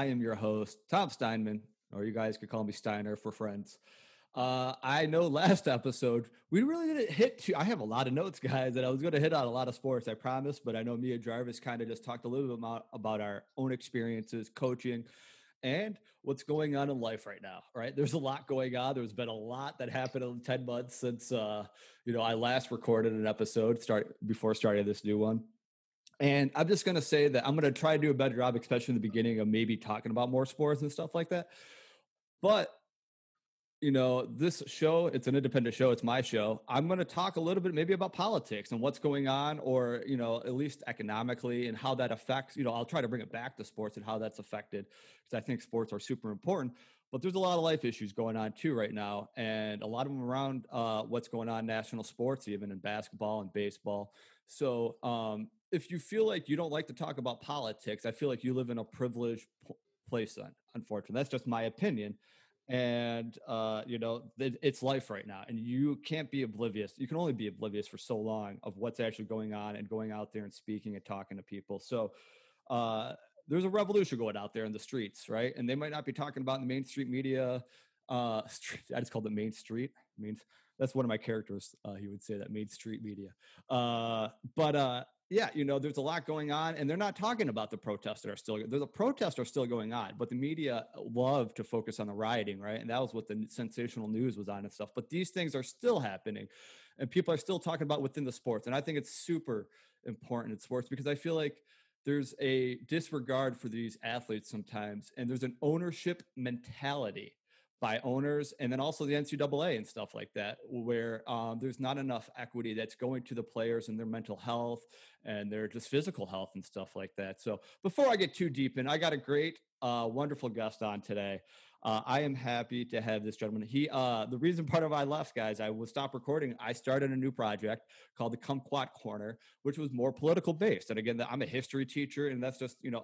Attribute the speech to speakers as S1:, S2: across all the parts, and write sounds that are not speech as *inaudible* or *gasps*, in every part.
S1: I am your host, Tom Steinman, or you guys could call me Steiner for friends. Uh, I know last episode we really didn't hit. Too, I have a lot of notes, guys, and I was going to hit on a lot of sports. I promise, but I know me and Jarvis kind of just talked a little bit about, about our own experiences coaching and what's going on in life right now. Right, there's a lot going on. There's been a lot that happened in ten months since uh, you know I last recorded an episode start before starting this new one. And I'm just going to say that I'm going to try to do a better job, especially in the beginning, of maybe talking about more sports and stuff like that. But you know, this show, it's an independent show, it's my show. I'm going to talk a little bit maybe about politics and what's going on, or, you know, at least economically and how that affects, you know, I'll try to bring it back to sports and how that's affected because I think sports are super important. But there's a lot of life issues going on too right now, and a lot of them around uh, what's going on in national sports, even in basketball and baseball. So, um, if you feel like you don't like to talk about politics, I feel like you live in a privileged place. Then, unfortunately, that's just my opinion. And uh, you know it's life right now and you can't be oblivious you can only be oblivious for so long of what's actually going on and going out there and speaking and talking to people. So uh, there's a revolution going out there in the streets right? And they might not be talking about in the main street media uh, *laughs* street, i just called it main street means that's one of my characters uh, he would say that main street media. Uh, but uh, yeah, you know, there's a lot going on, and they're not talking about the protests that are still. There's protests are still going on, but the media love to focus on the rioting, right? And that was what the sensational news was on and stuff. But these things are still happening, and people are still talking about within the sports. And I think it's super important in sports because I feel like there's a disregard for these athletes sometimes, and there's an ownership mentality by owners and then also the NCAA and stuff like that, where um, there's not enough equity that's going to the players and their mental health and their just physical health and stuff like that. So before I get too deep in, I got a great, uh, wonderful guest on today. Uh, I am happy to have this gentleman. He, uh, the reason part of I left, guys, I will stop recording. I started a new project called the Kumquat Corner, which was more political based. And again, I'm a history teacher, and that's just you know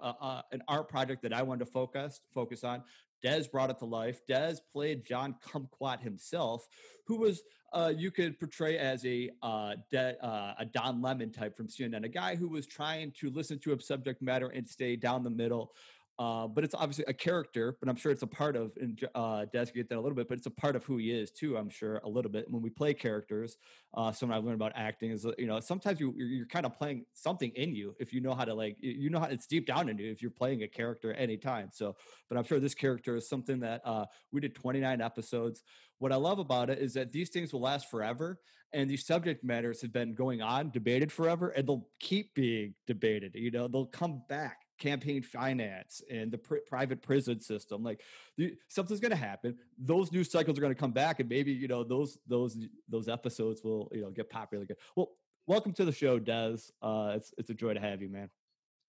S1: an art project that I wanted to focus focus on. Dez brought it to life. Dez played John Kumquat himself, who was uh, you could portray as a uh, de- uh, a Don Lemon type from CNN, a guy who was trying to listen to a subject matter and stay down the middle uh, but it's obviously a character, but I'm sure it's a part of, and uh, Des get that a little bit, but it's a part of who he is too. I'm sure a little bit when we play characters. Uh, something I've learned about acting is, you know, sometimes you you're, you're kind of playing something in you if you know how to like, you know how it's deep down in you if you're playing a character any time. So, but I'm sure this character is something that uh, we did 29 episodes. What I love about it is that these things will last forever, and these subject matters have been going on, debated forever, and they'll keep being debated. You know, they'll come back campaign finance and the pr- private prison system like the, something's going to happen. Those news cycles are going to come back and maybe you know those those those episodes will you know get popular again. Well welcome to the show des. Uh it's it's a joy to have you man.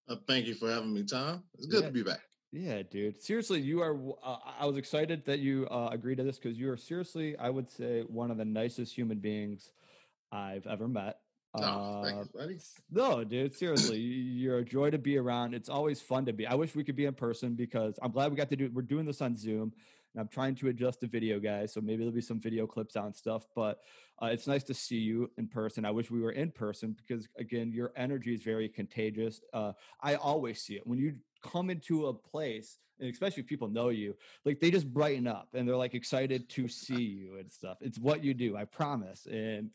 S2: Uh, thank you for having me tom. It's good yeah. to be back.
S1: Yeah dude. Seriously you are uh, i was excited that you uh, agreed to this because you are seriously i would say one of the nicest human beings i've ever met
S2: Oh, thanks, uh, buddy.
S1: No, dude, seriously, you're a joy to be around. It's always fun to be. I wish we could be in person because I'm glad we got to do. We're doing this on Zoom, and I'm trying to adjust the video, guys. So maybe there'll be some video clips on stuff. But uh, it's nice to see you in person. I wish we were in person because, again, your energy is very contagious. Uh, I always see it when you come into a place and especially if people know you like they just brighten up and they're like excited to see you and stuff it's what you do i promise and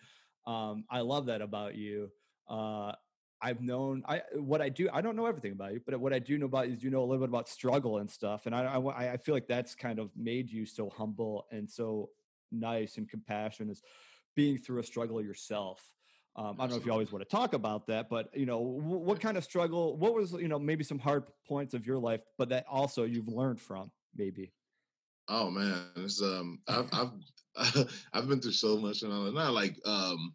S1: um, I love that about you. Uh, I've known I what I do. I don't know everything about you, but what I do know about you is you know a little bit about struggle and stuff. And I, I, I feel like that's kind of made you so humble and so nice and compassionate, is being through a struggle yourself. Um, I don't know if you always want to talk about that, but you know, w- what kind of struggle? What was you know maybe some hard points of your life, but that also you've learned from maybe.
S2: Oh man, it's um, I've I've *laughs* I've been through so much and all that. Not like um,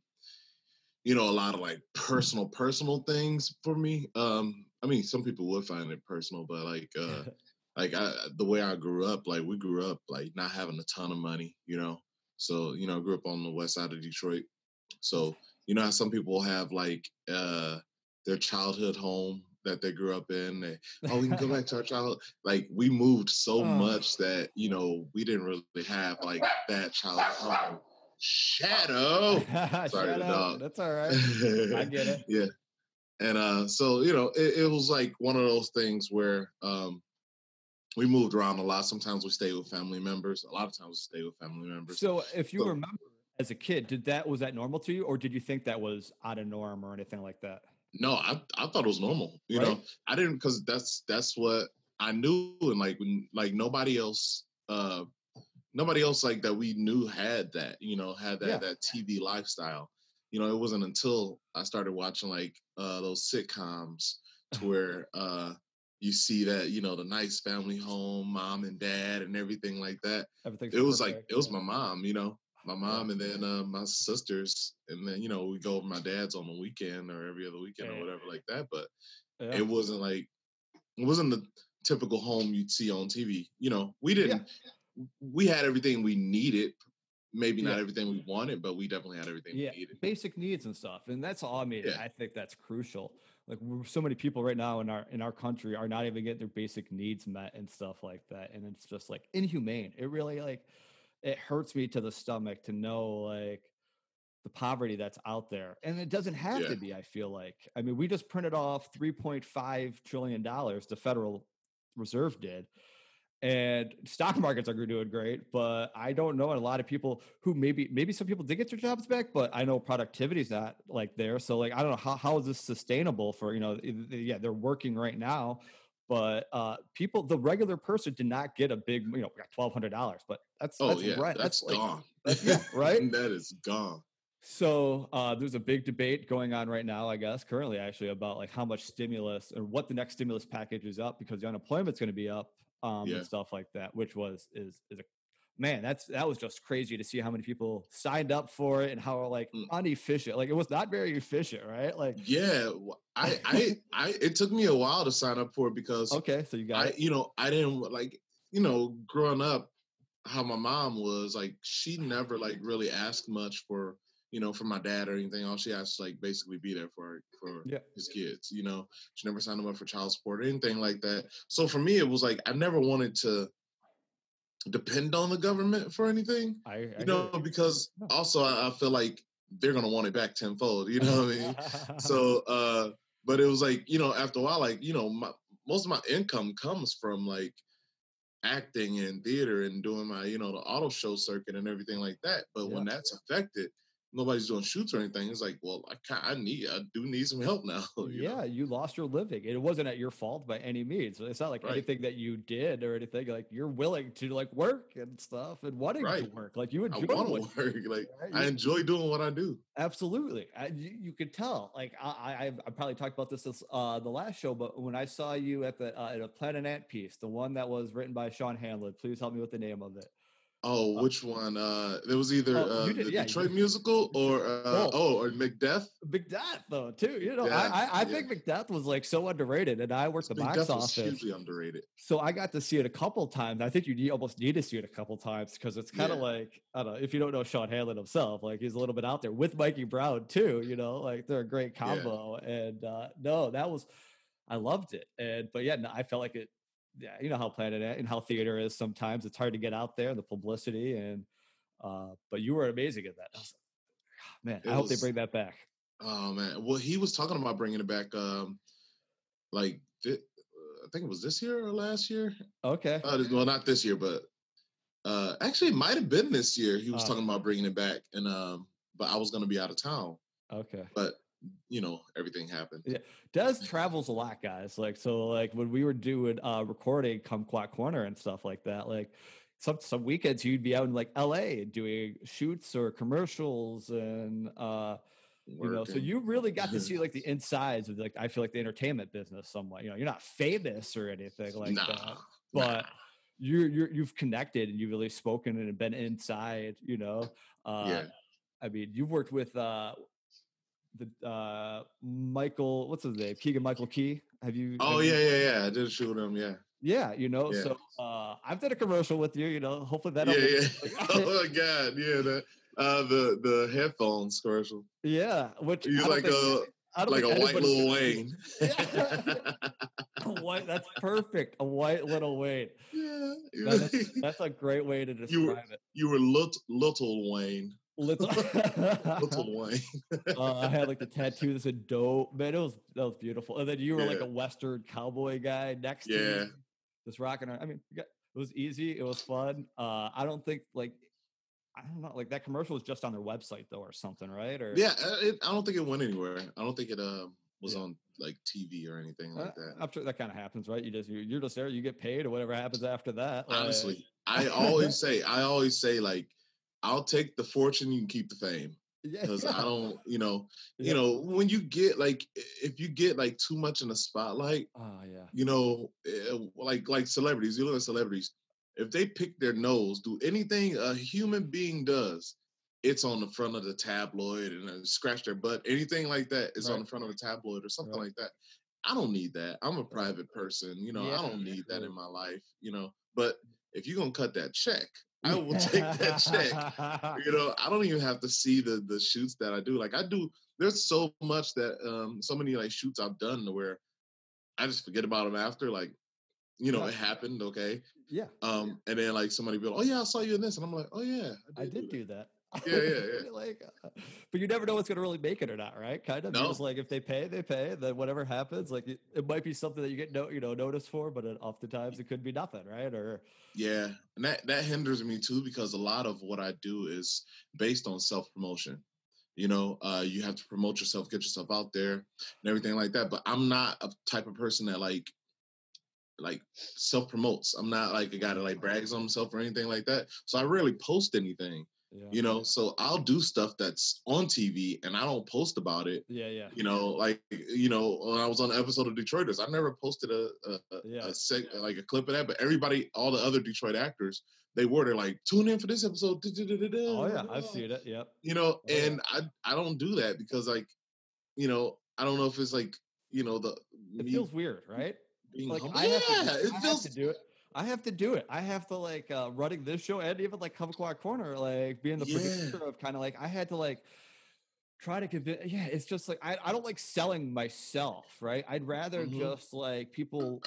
S2: you know, a lot of like personal, personal things for me. Um, I mean, some people would find it personal, but like uh *laughs* like I the way I grew up, like we grew up like not having a ton of money, you know. So, you know, I grew up on the west side of Detroit. So, you know how some people have like uh their childhood home that they grew up in. They, oh, we can go *laughs* back to our childhood. Like we moved so oh. much that you know we didn't really have like that childhood home. Shadow. *laughs*
S1: Sorry, the dog. That's all right. I get it. *laughs*
S2: yeah. And uh, so you know, it, it, was like one of those things where um, we moved around a lot. Sometimes we stay with family members. A lot of times we stay with family members.
S1: So, if you
S2: So-
S1: remember as a kid, did that was that normal to you, or did you think that was out of norm or anything like that?
S2: No, I I thought it was normal. You
S1: Right?
S2: know, I didn't because that's that's what I knew, and like when like nobody else, uh, nobody else like that we knew had that. You know, had that
S1: Yeah.
S2: that TV lifestyle. You know, it wasn't until I started watching like uh those sitcoms to *laughs* where uh you see that you know the nice family home, mom and dad, and everything like that.
S1: Everything's
S2: It was like
S1: perfect,
S2: it was my mom. You know, my mom, and then uh, my sisters, and then you know we go over my dad's on the weekend or every other weekend
S1: Yeah.
S2: or whatever like that. But
S1: Yeah.
S2: it wasn't like it wasn't the typical home you'd see on TV. You know, we didn't. We had everything we needed. Maybe not everything we wanted, but we definitely had everything
S1: yeah,
S2: we needed.
S1: basic needs and stuff, and that's all. I mean,
S2: Yeah.
S1: I think that's crucial. Like, we're, so many people right now in our in our country are not even getting their basic needs met and stuff like that, and it's just like inhumane. It really like it hurts me to the stomach to know like the poverty that's out there, and it doesn't have
S2: Yeah.
S1: to be. I feel like, I mean, we just printed off three point five trillion dollars. The Federal Reserve did. And stock *laughs* markets are doing great, but I don't know a lot of people who maybe maybe some people did get their jobs back, but I know productivity is not like there. So like I don't know how how is this sustainable for you know yeah they're working right now, but uh people the regular person did not get a big you know we got twelve hundred dollars, but that's
S2: Oh
S1: that's
S2: yeah,
S1: right
S2: that's,
S1: like
S2: gone. *laughs*
S1: that's- yeah, right?
S2: that is gone.
S1: so uh, there's a big debate going on right now, I guess, currently actually about like how much stimulus or what the next stimulus package is up because the unemployment's going to be up um,
S2: Yeah.
S1: and stuff like that, which was is is a man that's that was just crazy to see how many people signed up for it and how like
S2: Mm.
S1: inefficient like it was not very efficient right like
S2: Yeah, I, *laughs* I, It took me a while to sign up for it because
S1: okay so you got
S2: I, you know, I didn't like, you know, growing up, how my mom was like, she never like really asked much for, you know, for my dad or anything. All she asked like basically be there for for
S1: Yeah.
S2: his kids. You know, she never signed them up for child support or anything like that. So for me, it was like I never wanted to depend on the government for anything.
S1: I, I
S2: You know, because
S1: No.
S2: also I, I feel like they're gonna want it back tenfold. You *laughs* know what I mean? so *laughs* uh but it was like you know after a while like you know my, most of my income comes from like acting and theater and doing my you know the auto show circuit and everything like that but when that's affected nobody's doing shoots or anything it's like well i can i need i do need some help now *laughs* you know?
S1: yeah, you lost your living. It wasn't at your fault by any means. It's not like
S2: Right.
S1: anything that you did or anything. Like you're willing to like work and stuff and wanting to work. Like you
S2: i
S1: enjoy
S2: want
S1: what
S2: to *laughs* work like *laughs*
S1: right?
S2: i enjoy doing what i do
S1: Absolutely, I, you, you could tell. Like I, I, I probably talked about this this, uh, the last show, but when I saw you at the uh, at a Planet Ant piece, the one that was written by Sean Hanlon, please help me with the name of it.
S2: Oh
S1: Uh,
S2: which one uh there was either
S1: oh,
S2: uh
S1: did-
S2: the
S1: yeah,
S2: detroit musical or uh
S1: Both.
S2: oh or macbeth
S1: Macbeth, though, too. You know,
S2: Yeah,
S1: I, I, I
S2: yeah.
S1: think Macbeth was like so underrated, and I worked the box
S2: macbeth
S1: office.
S2: hugely underrated
S1: So I got to see it a couple times. I think you need, almost need to see it a couple times because it's kind of like I don't know if you don't know Sean Hanlon himself, like he's a little bit out there with Mikey Brown too. You know, like they're a great combo. And uh, no, that was I loved it. And but yeah, no, I felt like it. Yeah, you know how Planet Ant and how theater is. Sometimes it's hard to get out there, the publicity, and uh, but you were amazing at that. I was man,
S2: It
S1: I hope they bring that back.
S2: Oh man, well he was talking about bringing it back. Um, like thi- uh, I think it was this year or last year.
S1: Okay,
S2: Uh, well, not this year, but uh, actually it might have been this year. He was
S1: Uh.
S2: talking about bringing it back, and um, but I was gonna be out of town.
S1: okay.
S2: But you know, everything happened.
S1: Yeah. Des travels a lot, guys. Like so, like when we were doing uh recording Kumquat Corner and stuff like that, like some some weekends you'd be out in like LA doing shoots or commercials and uh you know, so you really got to *laughs* see like the insides of like I feel like the entertainment business somewhat. You know, you're not famous or anything like
S2: nah,
S1: that, but
S2: nah.
S1: you're you're you've connected and you've really spoken and been inside, you know. Uh
S2: yeah,
S1: I mean, you've worked with uh the uh Michael, what's his name? Keegan Michael Key. Have you?
S2: Oh
S1: have you-
S2: yeah, yeah, yeah. I did shoot him. Yeah,
S1: yeah. You know,
S2: Yeah.
S1: so uh I've done a commercial with you. You know, hopefully that.
S2: yeah, yeah. *laughs* oh my god, yeah. The uh, the the headphones commercial.
S1: yeah. Which
S2: You like
S1: think-
S2: a
S1: I don't
S2: like a white
S1: little
S2: Wayne. *laughs*
S1: White. That's perfect. A white little Wayne. *laughs*
S2: yeah,
S1: that's, that's a great way to describe
S2: You were-
S1: it.
S2: you were little little Wayne.
S1: Little. *laughs*
S2: Little Wayne. *laughs*
S1: uh, I had like the tattoo that said "dope." Man, it was that was beautiful. And then you were like a Western cowboy guy next to
S2: Yeah.
S1: me. Just rocking. I mean, it was easy. It was fun. Uh, I don't think like I don't know, like that commercial was just on their website though, or something, right? Or
S2: yeah, uh, it, I don't think it went anywhere. I don't think it uh, was yeah. on like TV or anything like
S1: uh,
S2: that.
S1: I'm sure that kind of happens, right? You just you're just there, you get paid, or whatever happens after that.
S2: Honestly, like... I *laughs* always say, I always say, like, I'll take the fortune, you can keep the fame. Because. I *laughs* don't, you know, yeah. you know, when you get like, if you get like too much in the spotlight,
S1: oh yeah,
S2: you know, eh, like like celebrities, you look at celebrities, if they pick their nose, do anything a human being does, it's on the front of the tabloid and scratch their butt, anything like that is right. on the front of the tabloid or something right. like that. I don't need that. I'm a private person, you know. Yeah, I don't need that in my life, you know. But if you're gonna cut that check, I will take that check. *laughs* You know, I don't even have to see the the shoots that I do. Like I do, there's so much that um so many like shoots I've done where I just forget about them after. Like you know, it happened, okay.
S1: Yeah.
S2: Um, and then like somebody be like, "Oh yeah, I saw you in this," and I'm like, "Oh yeah,
S1: I did, I did do, that.
S2: do that." Yeah, yeah, *laughs* yeah.
S1: like, uh, but you never know what's gonna really make it or not, right? Kind of. No. Just like if they pay, they pay. Then whatever happens, like it, it, might be something that you get no, you know, noticed for, but it, oftentimes it could be nothing, right? Or
S2: yeah, and that that hinders me too because a lot of what I do is based on self promotion you know uh, you have to promote yourself get yourself out there and everything like that but i'm not a type of person that like like self promotes. I'm not like a guy that like brags on himself or anything like that. So I rarely post anything. Yeah. You know, so I'll do stuff that's on TV and I don't post about it.
S1: Yeah, yeah.
S2: You know, like you know, when I was on the episode of Detroiters, I never posted a a, yeah. a seg, like a clip of that. But everybody, all the other Detroit actors, they were they're like, tune in for this episode.
S1: Oh yeah, I've seen it. Yep.
S2: You know, oh, and yeah. I I don't do that because like, you know, I don't know if it's like you know the
S1: it me, feels weird, right?
S2: being like humble. I have
S1: yeah,
S2: to,
S1: it I feels have to do it. I have to do it. I have to like uh, running this show and even like Kumquat Corner, like being the yeah. producer of kind of like I had to like try to convince. Yeah, it's just like I, I don't like selling myself, right? I'd rather mm-hmm. just like people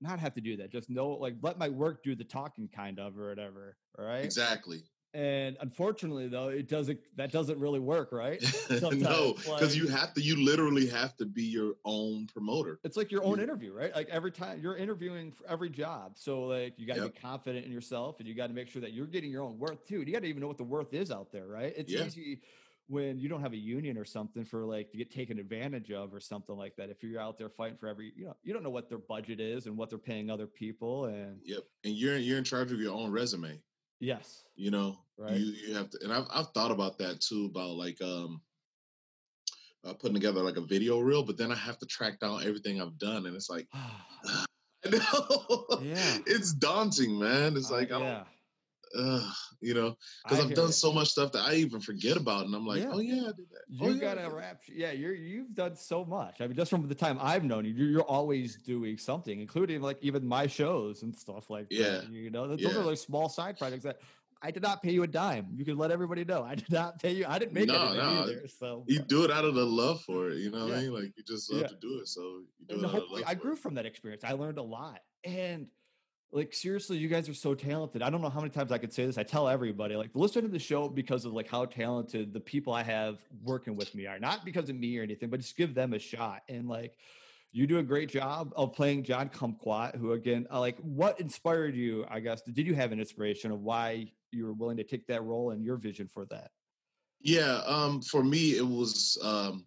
S1: not have to do that. Just know like let my work do the talking, kind of or whatever. Right?
S2: Exactly.
S1: And unfortunately, though, it doesn't. That doesn't really work, right? *laughs*
S2: no, because like, you have to. You literally have to be your own promoter.
S1: It's like your own yeah. interview, right? Like every time you're interviewing for every job, so like you got to yep. be confident in yourself, and you got to make sure that you're getting your own worth too. You got to even know what the worth is out there, right? It's yeah. easy when you don't have a union or something for like to get taken advantage of or something like that. If you're out there fighting for every, you know, you don't know what their budget is and what they're paying other people, and
S2: yep, and you're you're in charge of your own resume.
S1: Yes.
S2: You know, right. you you have to, and I've I've thought about that too about like um uh, putting together like a video reel, but then I have to track down everything I've done, and it's like, *sighs* *laughs* I know, yeah, it's daunting, man. It's like uh, I don't, yeah uh, you know, because I've done so much stuff that I even forget about, and I'm like, yeah. oh yeah, I did that.
S1: You
S2: oh,
S1: got
S2: a
S1: rap. Yeah, you're you've done so much. I mean, just from the time I've known you, you're, always doing something, including like even my shows and stuff like
S2: yeah.
S1: that. You know, those
S2: yeah.
S1: are like small side projects that I did not pay you a dime. You can let everybody know. I *laughs* did not pay you. I didn't make no, anything no. either. So
S2: you do it out of the love for it. You know what I mean? Like you just love yeah. to do it. So you do and it. Hopefully,
S1: I grew it. from that experience. I learned a lot, and like seriously, you guys are so talented. I don't know how many times I could say this. I tell everybody, like, listen to the show because of like how talented the people I have working with me are. Not because of me or anything, but just give them a shot. And like, you do a great job of playing John Kumquat, who again, uh, like, what inspired you? I guess did you have an inspiration of why you were willing to take that role and your vision for that?
S2: Yeah, um, for me, it was um,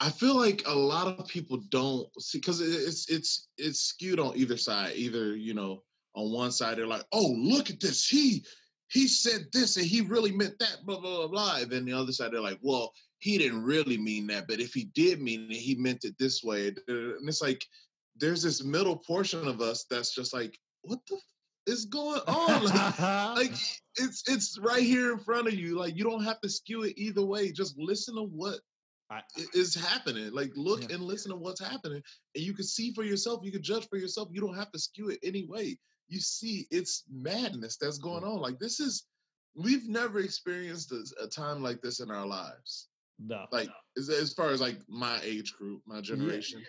S2: I feel like a lot of people don't see because it's it's it's skewed on either side. Either you know, on one side they're like, "Oh, look at this! He he said this and he really meant that." Blah blah blah blah. And then the other side they're like, "Well, he didn't really mean that, but if he did mean it, he meant it this way." And it's like there's this middle portion of us that's just like, "What the." f- is going on *laughs* like, like *laughs* it's it's right here in front of you like you don't have to skew it either way just listen to what I, is happening. Like, look yeah. and listen to what's happening, and you can see for yourself. You can judge for yourself. You don't have to skew it anyway. You see, it's madness that's going on. Like, this is we've never experienced a, a time like this in our lives.
S1: No,
S2: like as, as far as like my age group, my generation, yeah.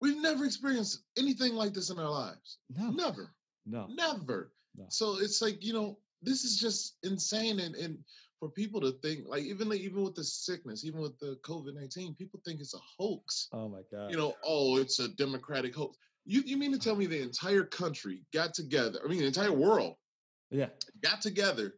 S2: we've never experienced anything like this in our lives.
S1: No,
S2: never,
S1: no,
S2: never. No. So it's like you know, this is just insane, and and for people to think like even like, even with the sickness, even with the COVID nineteen, people think it's a hoax.
S1: Oh my god!
S2: You know, oh, it's a democratic hoax. You you mean to tell me the entire country got together? I mean, the entire world
S1: Yeah.
S2: got together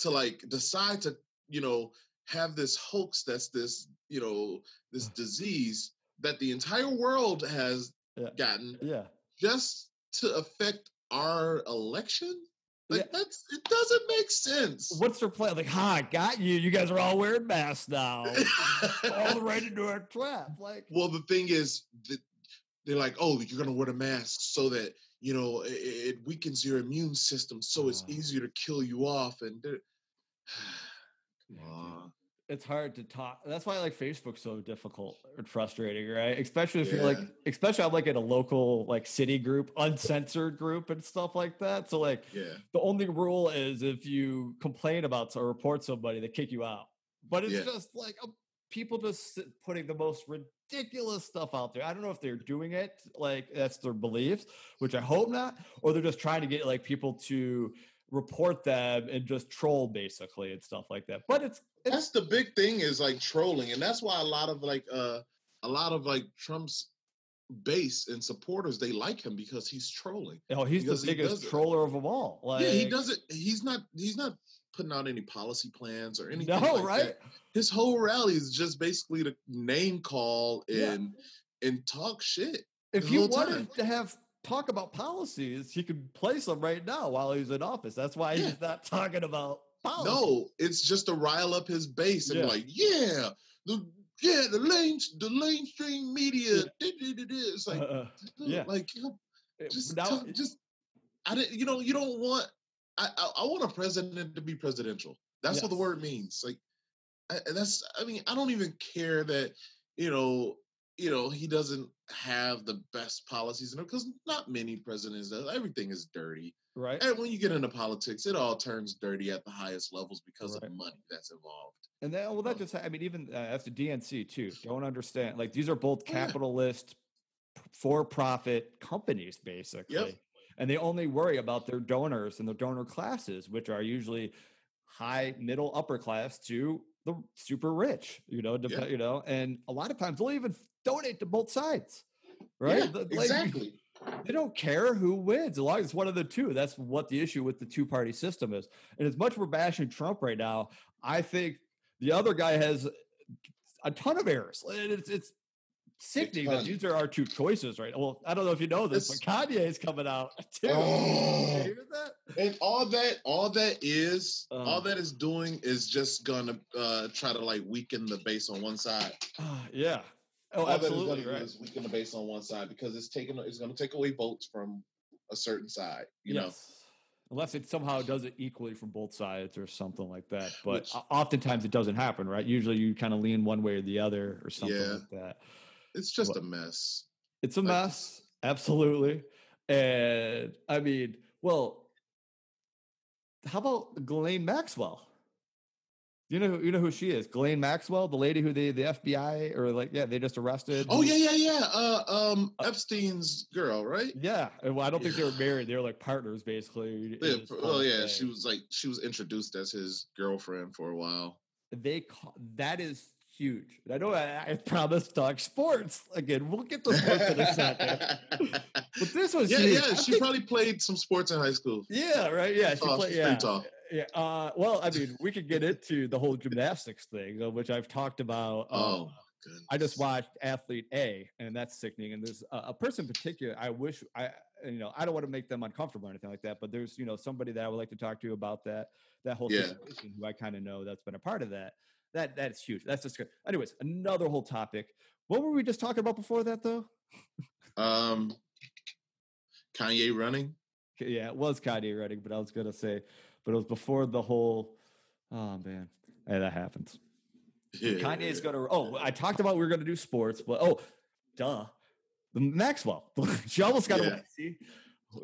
S2: to like decide to you know have this hoax that's this you know this disease that the entire world has
S1: Yeah.
S2: gotten
S1: Yeah.
S2: just to affect our election like
S1: Yeah.
S2: that's it doesn't make sense
S1: What's their plan? Like, ha, got you. You guys are all wearing masks now. all right into our trap. Like,
S2: well the thing is that they're like oh you're gonna wear a mask so that you know it, it weakens your immune system so it's easier to kill you off and *sighs* Come on.
S1: It's hard to talk. That's why like Facebook's so difficult and frustrating, right? Especially if you're like, especially I'm like in a local like city group, uncensored group and stuff like that. So like
S2: yeah
S1: the only rule is if you complain about or report somebody, they kick you out. But it's
S2: Yeah.
S1: just like um, people just putting the most ridiculous stuff out there. I don't know if they're doing it like that's their beliefs, which I hope not, or they're just trying to get like people to report them and just troll basically and stuff like that. But it's
S2: that's the big thing is like trolling and that's why a lot of like uh a lot of like trump's base and supporters they like him because he's trolling
S1: oh he's the
S2: he
S1: biggest
S2: it.
S1: troller of them all. Like
S2: yeah he doesn't he's not he's not putting out any policy plans or anything
S1: No,
S2: like
S1: right?
S2: that. his whole rally is just basically to name call
S1: Yeah.
S2: and and talk shit
S1: if he wanted
S2: time.
S1: to have talk about policies, he could place them right now while he's in office. That's why
S2: Yeah.
S1: he's not talking about policy.
S2: no it's just to rile up his base and
S1: Yeah.
S2: like yeah the yeah the lane the mainstream media
S1: Yeah.
S2: it's like
S1: Uh, yeah.
S2: like you know, just
S1: now,
S2: just I didn't you know you don't want I, I I want a president to be presidential. That's what the word means. Like I, that's I mean I don't even care that you know you know he doesn't have the best policies in because not many presidents does. Everything is dirty.
S1: right?
S2: And when you get into politics, it all turns dirty at the highest levels because
S1: Right.
S2: of money that's involved.
S1: And then, well, that
S2: Oh.
S1: just, I mean, even uh, that's the DNC too. Don't understand. Like, these are both
S2: Oh, yeah.
S1: capitalist, for profit companies, basically. And they only worry about their donors and their donor classes, which are usually high, middle, upper class to the super rich, you know, dep-
S2: Yeah.
S1: you know, and a lot of times they'll even donate to both sides, right?
S2: Yeah,
S1: like,
S2: exactly.
S1: they don't care who wins as long as it's one of the two. That's what the issue with the two party system is. And as much we're bashing Trump right now, I think the other guy has a ton of errors. And It's, it's sickening that these are our two choices, right? Well, I don't know if you know this, but Kanye is coming out *laughs* too.
S2: Oh.
S1: You hear that?
S2: And all that, all that is,
S1: Uh.
S2: all that is doing is just gonna uh, try to like weaken the base on one side.
S1: Ah, *sighs* yeah. Oh, absolutely right.
S2: is weaken the base on one side because it's taking, it's gonna take away votes from a certain side. You know,
S1: Unless it somehow does it equally from both sides or something like that. But
S2: Which-
S1: oftentimes it doesn't happen, right? Usually you kind of lean one way or the other or something
S2: Yeah.
S1: like that.
S2: it's just
S1: What-
S2: a mess.
S1: It's a
S2: Like-
S1: mess, absolutely. And I mean, well, how about Ghislaine Maxwell? You know, who- you know who she is, Ghislaine Maxwell, the lady who the the FBI or like, yeah, they just arrested.
S2: Oh yeah, yeah, yeah. Uh, um,
S1: Uh,
S2: Epstein's girl, right?
S1: yeah. Well, I don't think they were married; they were like partners, basically.
S2: Yeah, oh yeah, she was like she was introduced as his girlfriend for a while.
S1: They call that is huge. I know I, I promised talk sports again. We'll get to sports in a second, *laughs* but this was
S2: yeah,
S1: huge.
S2: yeah.
S1: I
S2: She
S1: think-
S2: probably played some sports in high school.
S1: Yeah, right. Yeah, she
S2: Tall,
S1: played. Yeah,
S2: tall.
S1: Yeah. Uh, well, I mean, we could get into the whole gymnastics thing, uh, which I've talked about.
S2: Oh,
S1: um,
S2: goodness.
S1: I just watched Athlete A, and that's sickening. And there's a, a person in particular. I wish I, you know, I don't want to make them uncomfortable or anything like that. But there's, you know, somebody that I would like to talk to about that that whole
S2: Yeah.
S1: situation, who I kind of know that's been a part of that. That that's huge. That's just good. Anyways, another whole topic. What were we just talking about before that, though?
S2: Um, Kanye running.
S1: Yeah, it was Kanye running, but I was gonna say, but it was before the whole. Oh man, hey, that happens. Kanye's gonna. Oh, I talked about we were gonna do sports, but oh, duh, the Maxwell. *laughs* she almost got
S2: Yeah.
S1: away. See,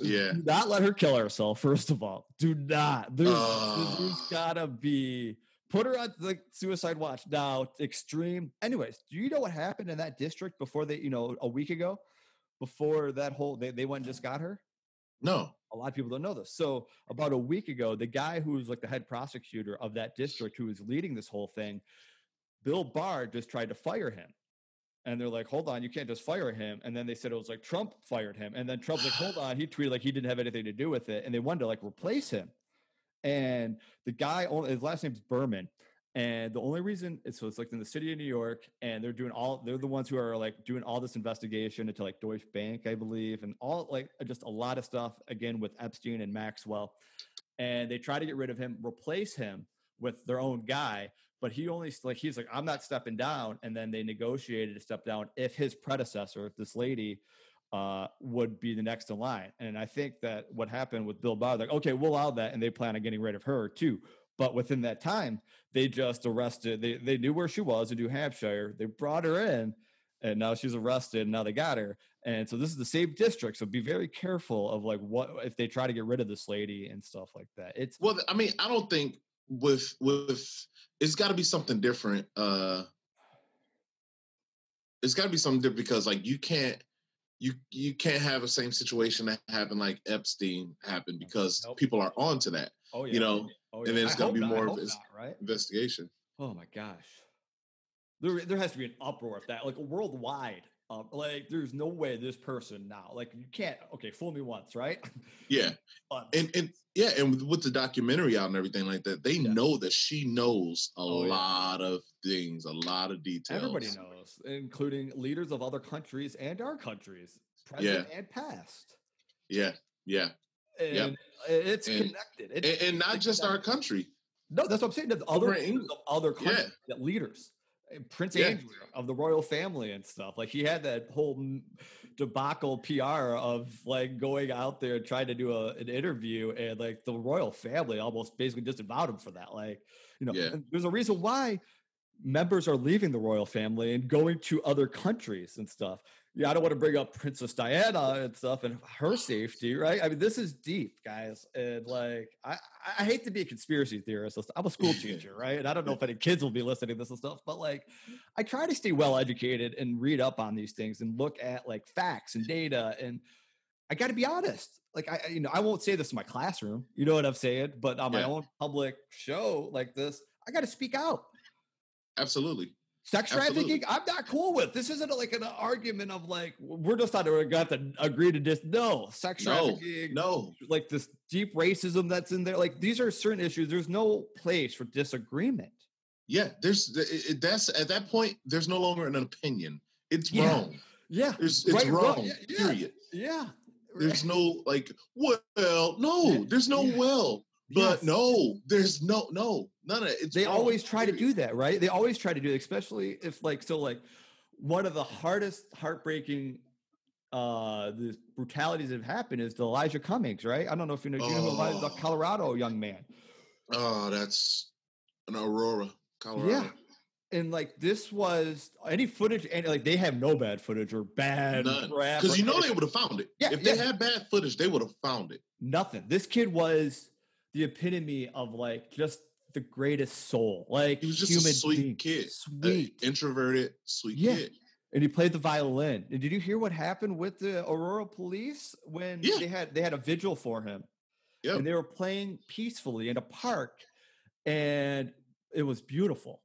S2: Yeah.
S1: do not let her kill herself. First of all, do not. There's, there's
S2: Ah.
S1: gotta be. Put her on the suicide watch now. Extreme. Anyways, do you know what happened in that district before they, you know, a week ago, before that whole they, they went and just got her?
S2: No.
S1: A lot of people don't know this. So about a week ago, the guy who's like the head prosecutor of that district who is leading this whole thing, Bill Barr just tried to fire him. And they're like, hold on, you can't just fire him. And then they said it was like Trump fired him. And then Trump's like, hold on, he tweeted like he didn't have anything to do with it. And they wanted to like replace him. And the guy, only his last name's Berman. And the only reason so it's like in the city of New York, and they're doing all they're the ones who are like doing all this investigation into like Deutsche Bank, I believe, and all like just a lot of stuff again with Epstein and Maxwell. And they try to get rid of him, replace him with their own guy, but he only like he's like, I'm not stepping down. And then they negotiated to step down if his predecessor, this lady, uh, would be the next in line. And I think that what happened with Bill Barr, like, okay, we'll allow that, and they plan on getting rid of her too. But within that time, they just arrested. They they knew where she was in New Hampshire. They brought her in, and now she's arrested. And now they got her. And so this is the same district. So be very careful of like what if they try to get rid of this lady and stuff like that. It's
S2: well, I mean, I don't think with with it's got to be something different. Uh It's got to be something different because like you can't you you can't have the same situation that happened like Epstein happened because
S1: Nope.
S2: people are onto that.
S1: Oh yeah,
S2: you know,
S1: oh,
S2: and then it's gonna be
S1: not,
S2: more of this-
S1: not, right?
S2: Investigation.
S1: Oh my gosh. There, there has to be an uproar of that, like worldwide. Um, like, there's no way this person now, like, you can't. Okay, fool me once, right?
S2: Yeah. *laughs* And and yeah, and with, the documentary out and everything like that, they
S1: Yeah.
S2: know that she knows a
S1: Oh, yeah.
S2: lot of things, a lot of details.
S1: everybody knows, including leaders of other countries and our countries, present and past.
S2: Yeah, yeah.
S1: And
S2: Yep.
S1: it's
S2: And-
S1: connected. It's,
S2: And, and not just our country.
S1: No, that's what I'm saying. There's other
S2: Over in
S1: leaders of other
S2: Yeah.
S1: countries, that leaders. Uh, Prince
S2: Yeah.
S1: Andrew of the royal family and stuff. Like he had that whole debacle PR of like going out there and trying to do a, an interview, and like the royal family almost basically disavowed him for that. Like, you know,
S2: Yeah.
S1: there's a reason why members are leaving the royal family and going to other countries and stuff. Yeah, I don't want to bring up Princess Diana and stuff and her safety, right? I mean, this is deep, guys. And like, I, I hate to be a conspiracy theorist. I'm a school *laughs* teacher, right? And I don't know if any kids will be listening to this and stuff, but like, I try to stay well educated and read up on these things and look at like facts and data. And I got to be honest. Like, I, you know, I won't say this in my classroom, you know what I'm saying? But on my
S2: Yeah.
S1: own public show like this, I got to speak out.
S2: Absolutely.
S1: Sex trafficking, I'm not cool with. This isn't like an argument of like we're just not going to have to agree to this. No, sex
S2: No,
S1: trafficking,
S2: No.
S1: like this deep racism that's in there. Like these are certain issues. There's no place for disagreement.
S2: Yeah, there's that's at that point. There's no longer an opinion. It's
S1: Yeah.
S2: wrong.
S1: Yeah,
S2: There's it's
S1: Right, wrong, yeah, yeah.
S2: Period.
S1: yeah.
S2: There's no like well, no.
S1: Yeah,
S2: There's no
S1: yeah.
S2: well, but
S1: Yes.
S2: no. There's no no none of it. It's
S1: they
S2: wrong,
S1: always try to do that, right? They always try to do it, especially if like so like one of the hardest heartbreaking uh the brutalities that have happened is the Elijah Cummings, right? I don't know if you know, do you know Elijah, the
S2: Oh.
S1: Colorado young man.
S2: Oh, that's an Aurora, Colorado.
S1: Yeah. And like this was any footage, and like they have no bad footage or bad
S2: None. Because you know they would have found it.
S1: Yeah,
S2: if they
S1: yeah.
S2: had bad footage, they would have found it.
S1: nothing. This kid was the epitome of like just the greatest soul, like
S2: He was just
S1: human
S2: a sweet
S1: being.
S2: kid.
S1: sweet.
S2: introverted, sweet
S1: Yeah.
S2: kid.
S1: and he played the violin. And did you hear what happened with the Aurora police when
S2: Yeah.
S1: they had they had a vigil for him?
S2: Yep.
S1: And they were playing peacefully in a park, and it was beautiful,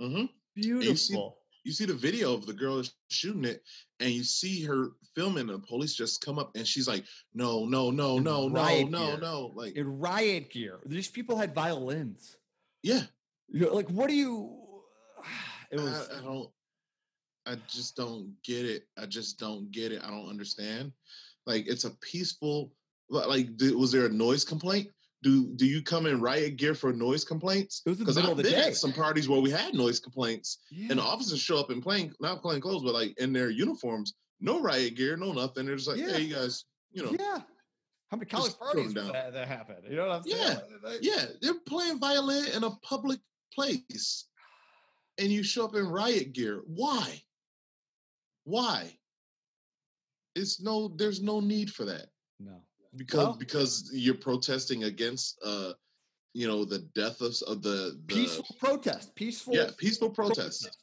S2: hmm
S1: beautiful.
S2: You see the video of the girl shooting it, and you see her filming. The police just come up, and she's like, "No, no, no, no, no, no, no!" Like,
S1: In riot gear, these people had violins.
S2: yeah,
S1: You know, like, what do you? *sighs* It was.
S2: I, I don't. I just don't get it. I just don't get it. I don't understand. Like, it's a peaceful. Like, was there a noise complaint? Do do you come in riot gear for noise complaints?
S1: It was in the
S2: Because I've been
S1: day.
S2: at some parties where we had noise complaints,
S1: yeah.
S2: and the officers show up in plain, not plain clothes, but like in their uniforms, no riot gear, no nothing. They're just like,
S1: Yeah.
S2: hey, you guys, you know,
S1: yeah. How many college
S2: just throw them
S1: parties that, that happened? You know what I'm saying?
S2: Yeah,
S1: Like,
S2: yeah, they're playing violin in a public place, *sighs* and you show up in riot gear. Why? Why? It's no, there's no need for that. Because
S1: Well-
S2: because you're protesting against, uh, you know, the death of, of the, the
S1: Peaceful protest. Peaceful.
S2: yeah, peaceful protest.
S1: protest.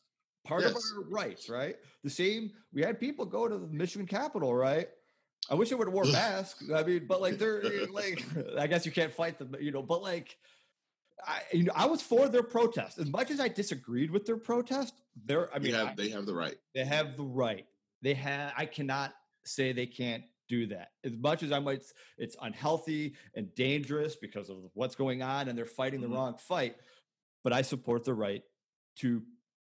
S1: Part
S2: Yes.
S1: of our rights, right? The same. We had people go to the Michigan Capitol, right? I wish they would have wore masks. I mean, but like they're *laughs* like, *laughs* I guess you can't fight them, you know. But like, I, you know, I was for their protest as much as I disagreed with their protest. They're, I mean,
S2: have,
S1: I,
S2: they have the right.
S1: They have the right. They have. I cannot say they can't do that. As much as I might, it's unhealthy and dangerous because of what's going on, and they're fighting mm-hmm. the wrong fight. But I support the right to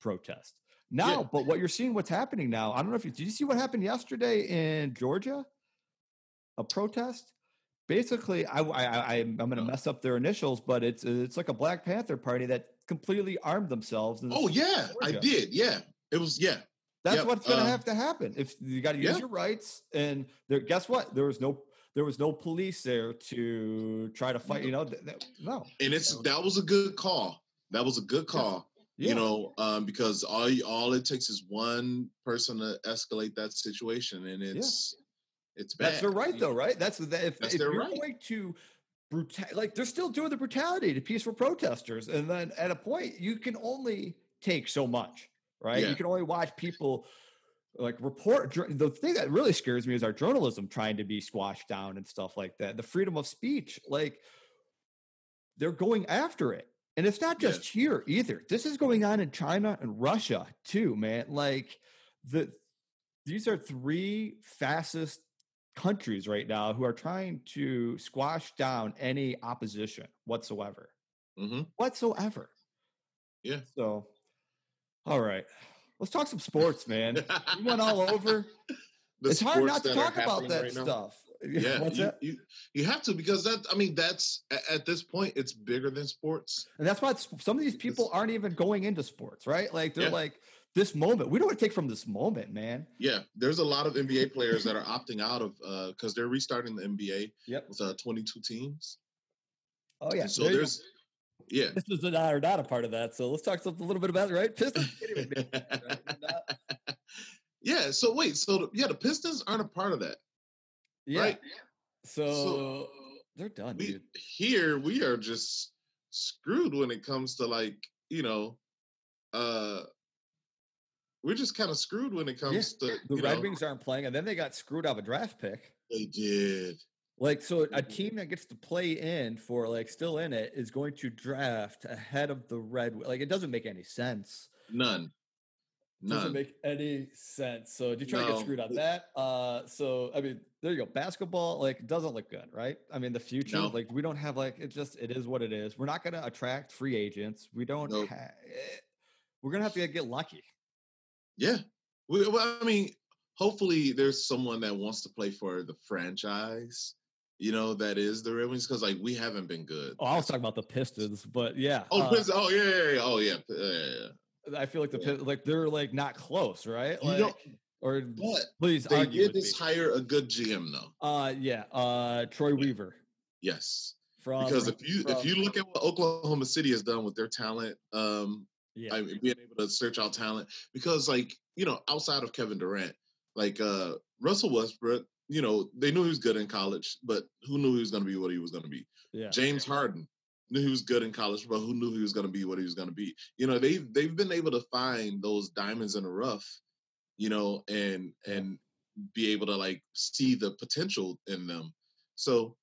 S1: protest now. Yeah. But what you're seeing, what's happening now? I don't know if you did you see what happened yesterday in Georgia? A protest. Basically, I, I, I I'm going to mess up their initials, but it's it's like a Black Panther party that completely armed themselves.
S2: Oh yeah, Georgia. I did. Yeah, it was yeah.
S1: That's yep. what's going to uh, have to happen. If you got to use yeah. your rights, and there, guess what? There was no there was no police there to try to fight. You know, th- th- no.
S2: And it's that was a good call. That was a good call. Yeah. You know, um, because all all it takes is one person to escalate that situation, and it's yeah. it's bad.
S1: That's their right, though, right? That's the, if, That's if you're right. going to brutal, like they're still doing the brutality to peaceful protesters, and then at a point you can only take so much right? Yeah. You can only watch people like report. The thing that really scares me is our journalism trying to be squashed down and stuff like that. The freedom of speech, like they're going after it. And it's not just here either. This is going on in China and Russia too, man. Like the these are three fastest countries right now who are trying to squash down any opposition whatsoever. Mm-hmm. Whatsoever.
S2: Yeah.
S1: So all right. Let's talk some sports, man. we went all over. *laughs* it's hard not to talk about that right stuff. *laughs*
S2: Yeah, What's you, that? You, you have to because that I mean that's at this point it's bigger than sports,
S1: and that's why some of these people aren't even going into sports, right? Like they're yeah. like this moment. We don't want to take from this moment, man.
S2: Yeah, there's a lot of NBA players that are opting out of because uh, they're restarting the NBA.
S1: Yep,
S2: with uh, 22 teams.
S1: Oh yeah,
S2: so there there's yeah.
S1: Pistons are not, are not a part of that. So let's talk something a little bit about it, right? Pistons. *laughs*
S2: yeah. So wait. So the, yeah, the Pistons aren't a part of that.
S1: Yeah. Right? So, so they're done,
S2: we,
S1: dude.
S2: Here we are just screwed when it comes to like you know, uh, we're just kind of screwed when it comes yeah. to
S1: the Red know, Wings aren't playing, and then they got screwed out of a draft pick.
S2: They did.
S1: Like so, a mm-hmm. team that gets to play in for like still in it is going to draft ahead of the red. Like it doesn't make any sense.
S2: None. None.
S1: Doesn't make any sense. So Detroit no. get screwed on that. Uh, so I mean, there you go. Basketball like doesn't look good, right? I mean, the future no. like we don't have like it. Just it is what it is. We're not going to attract free agents. We don't. Nope. Ha- eh, we're gonna have to get lucky.
S2: Yeah. We, well, I mean, hopefully there's someone that wants to play for the franchise you know, that is the Red Wings because like we haven't been good.
S1: Oh, I was talking about the Pistons, but yeah.
S2: Oh, uh, oh yeah, yeah, yeah, oh yeah, yeah,
S1: yeah. I feel like the yeah. like they're like not close, right? Like, or
S2: but
S1: please
S2: they did me. hire a good GM though.
S1: Uh, yeah, uh, Troy Weaver.
S2: Yes, from because if you from, if you look at what Oklahoma City has done with their talent, um, yeah, I mean, being able to search out talent because like you know outside of Kevin Durant, like uh Russell Westbrook you know, they knew he was good in college, but who knew he was going to be what he was going to be?
S1: Yeah.
S2: James Harden knew he was good in college, but who knew he was going to be what he was going to be? You know, they they've been able to find those diamonds in the rough, you know, and and be able to like see the potential in them. So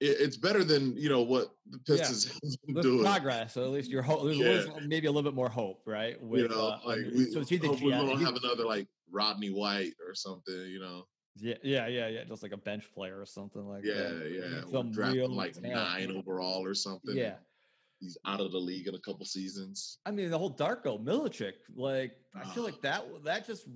S2: it, it's better than you know what the Pistons
S1: yeah. *laughs* have doing. Progress, so at least you're hope. There's yeah. maybe a little bit more hope, right?
S2: With, you know, uh, like we, so it's either we don't have another like Rodney White or something, you know.
S1: Yeah, yeah, yeah, yeah. Just like a bench player or something like
S2: yeah,
S1: that.
S2: Yeah, yeah. Some real like talent. nine overall or something.
S1: Yeah.
S2: He's out of the league in a couple seasons.
S1: I mean, the whole Darko Milicic, like I feel like ah. that that just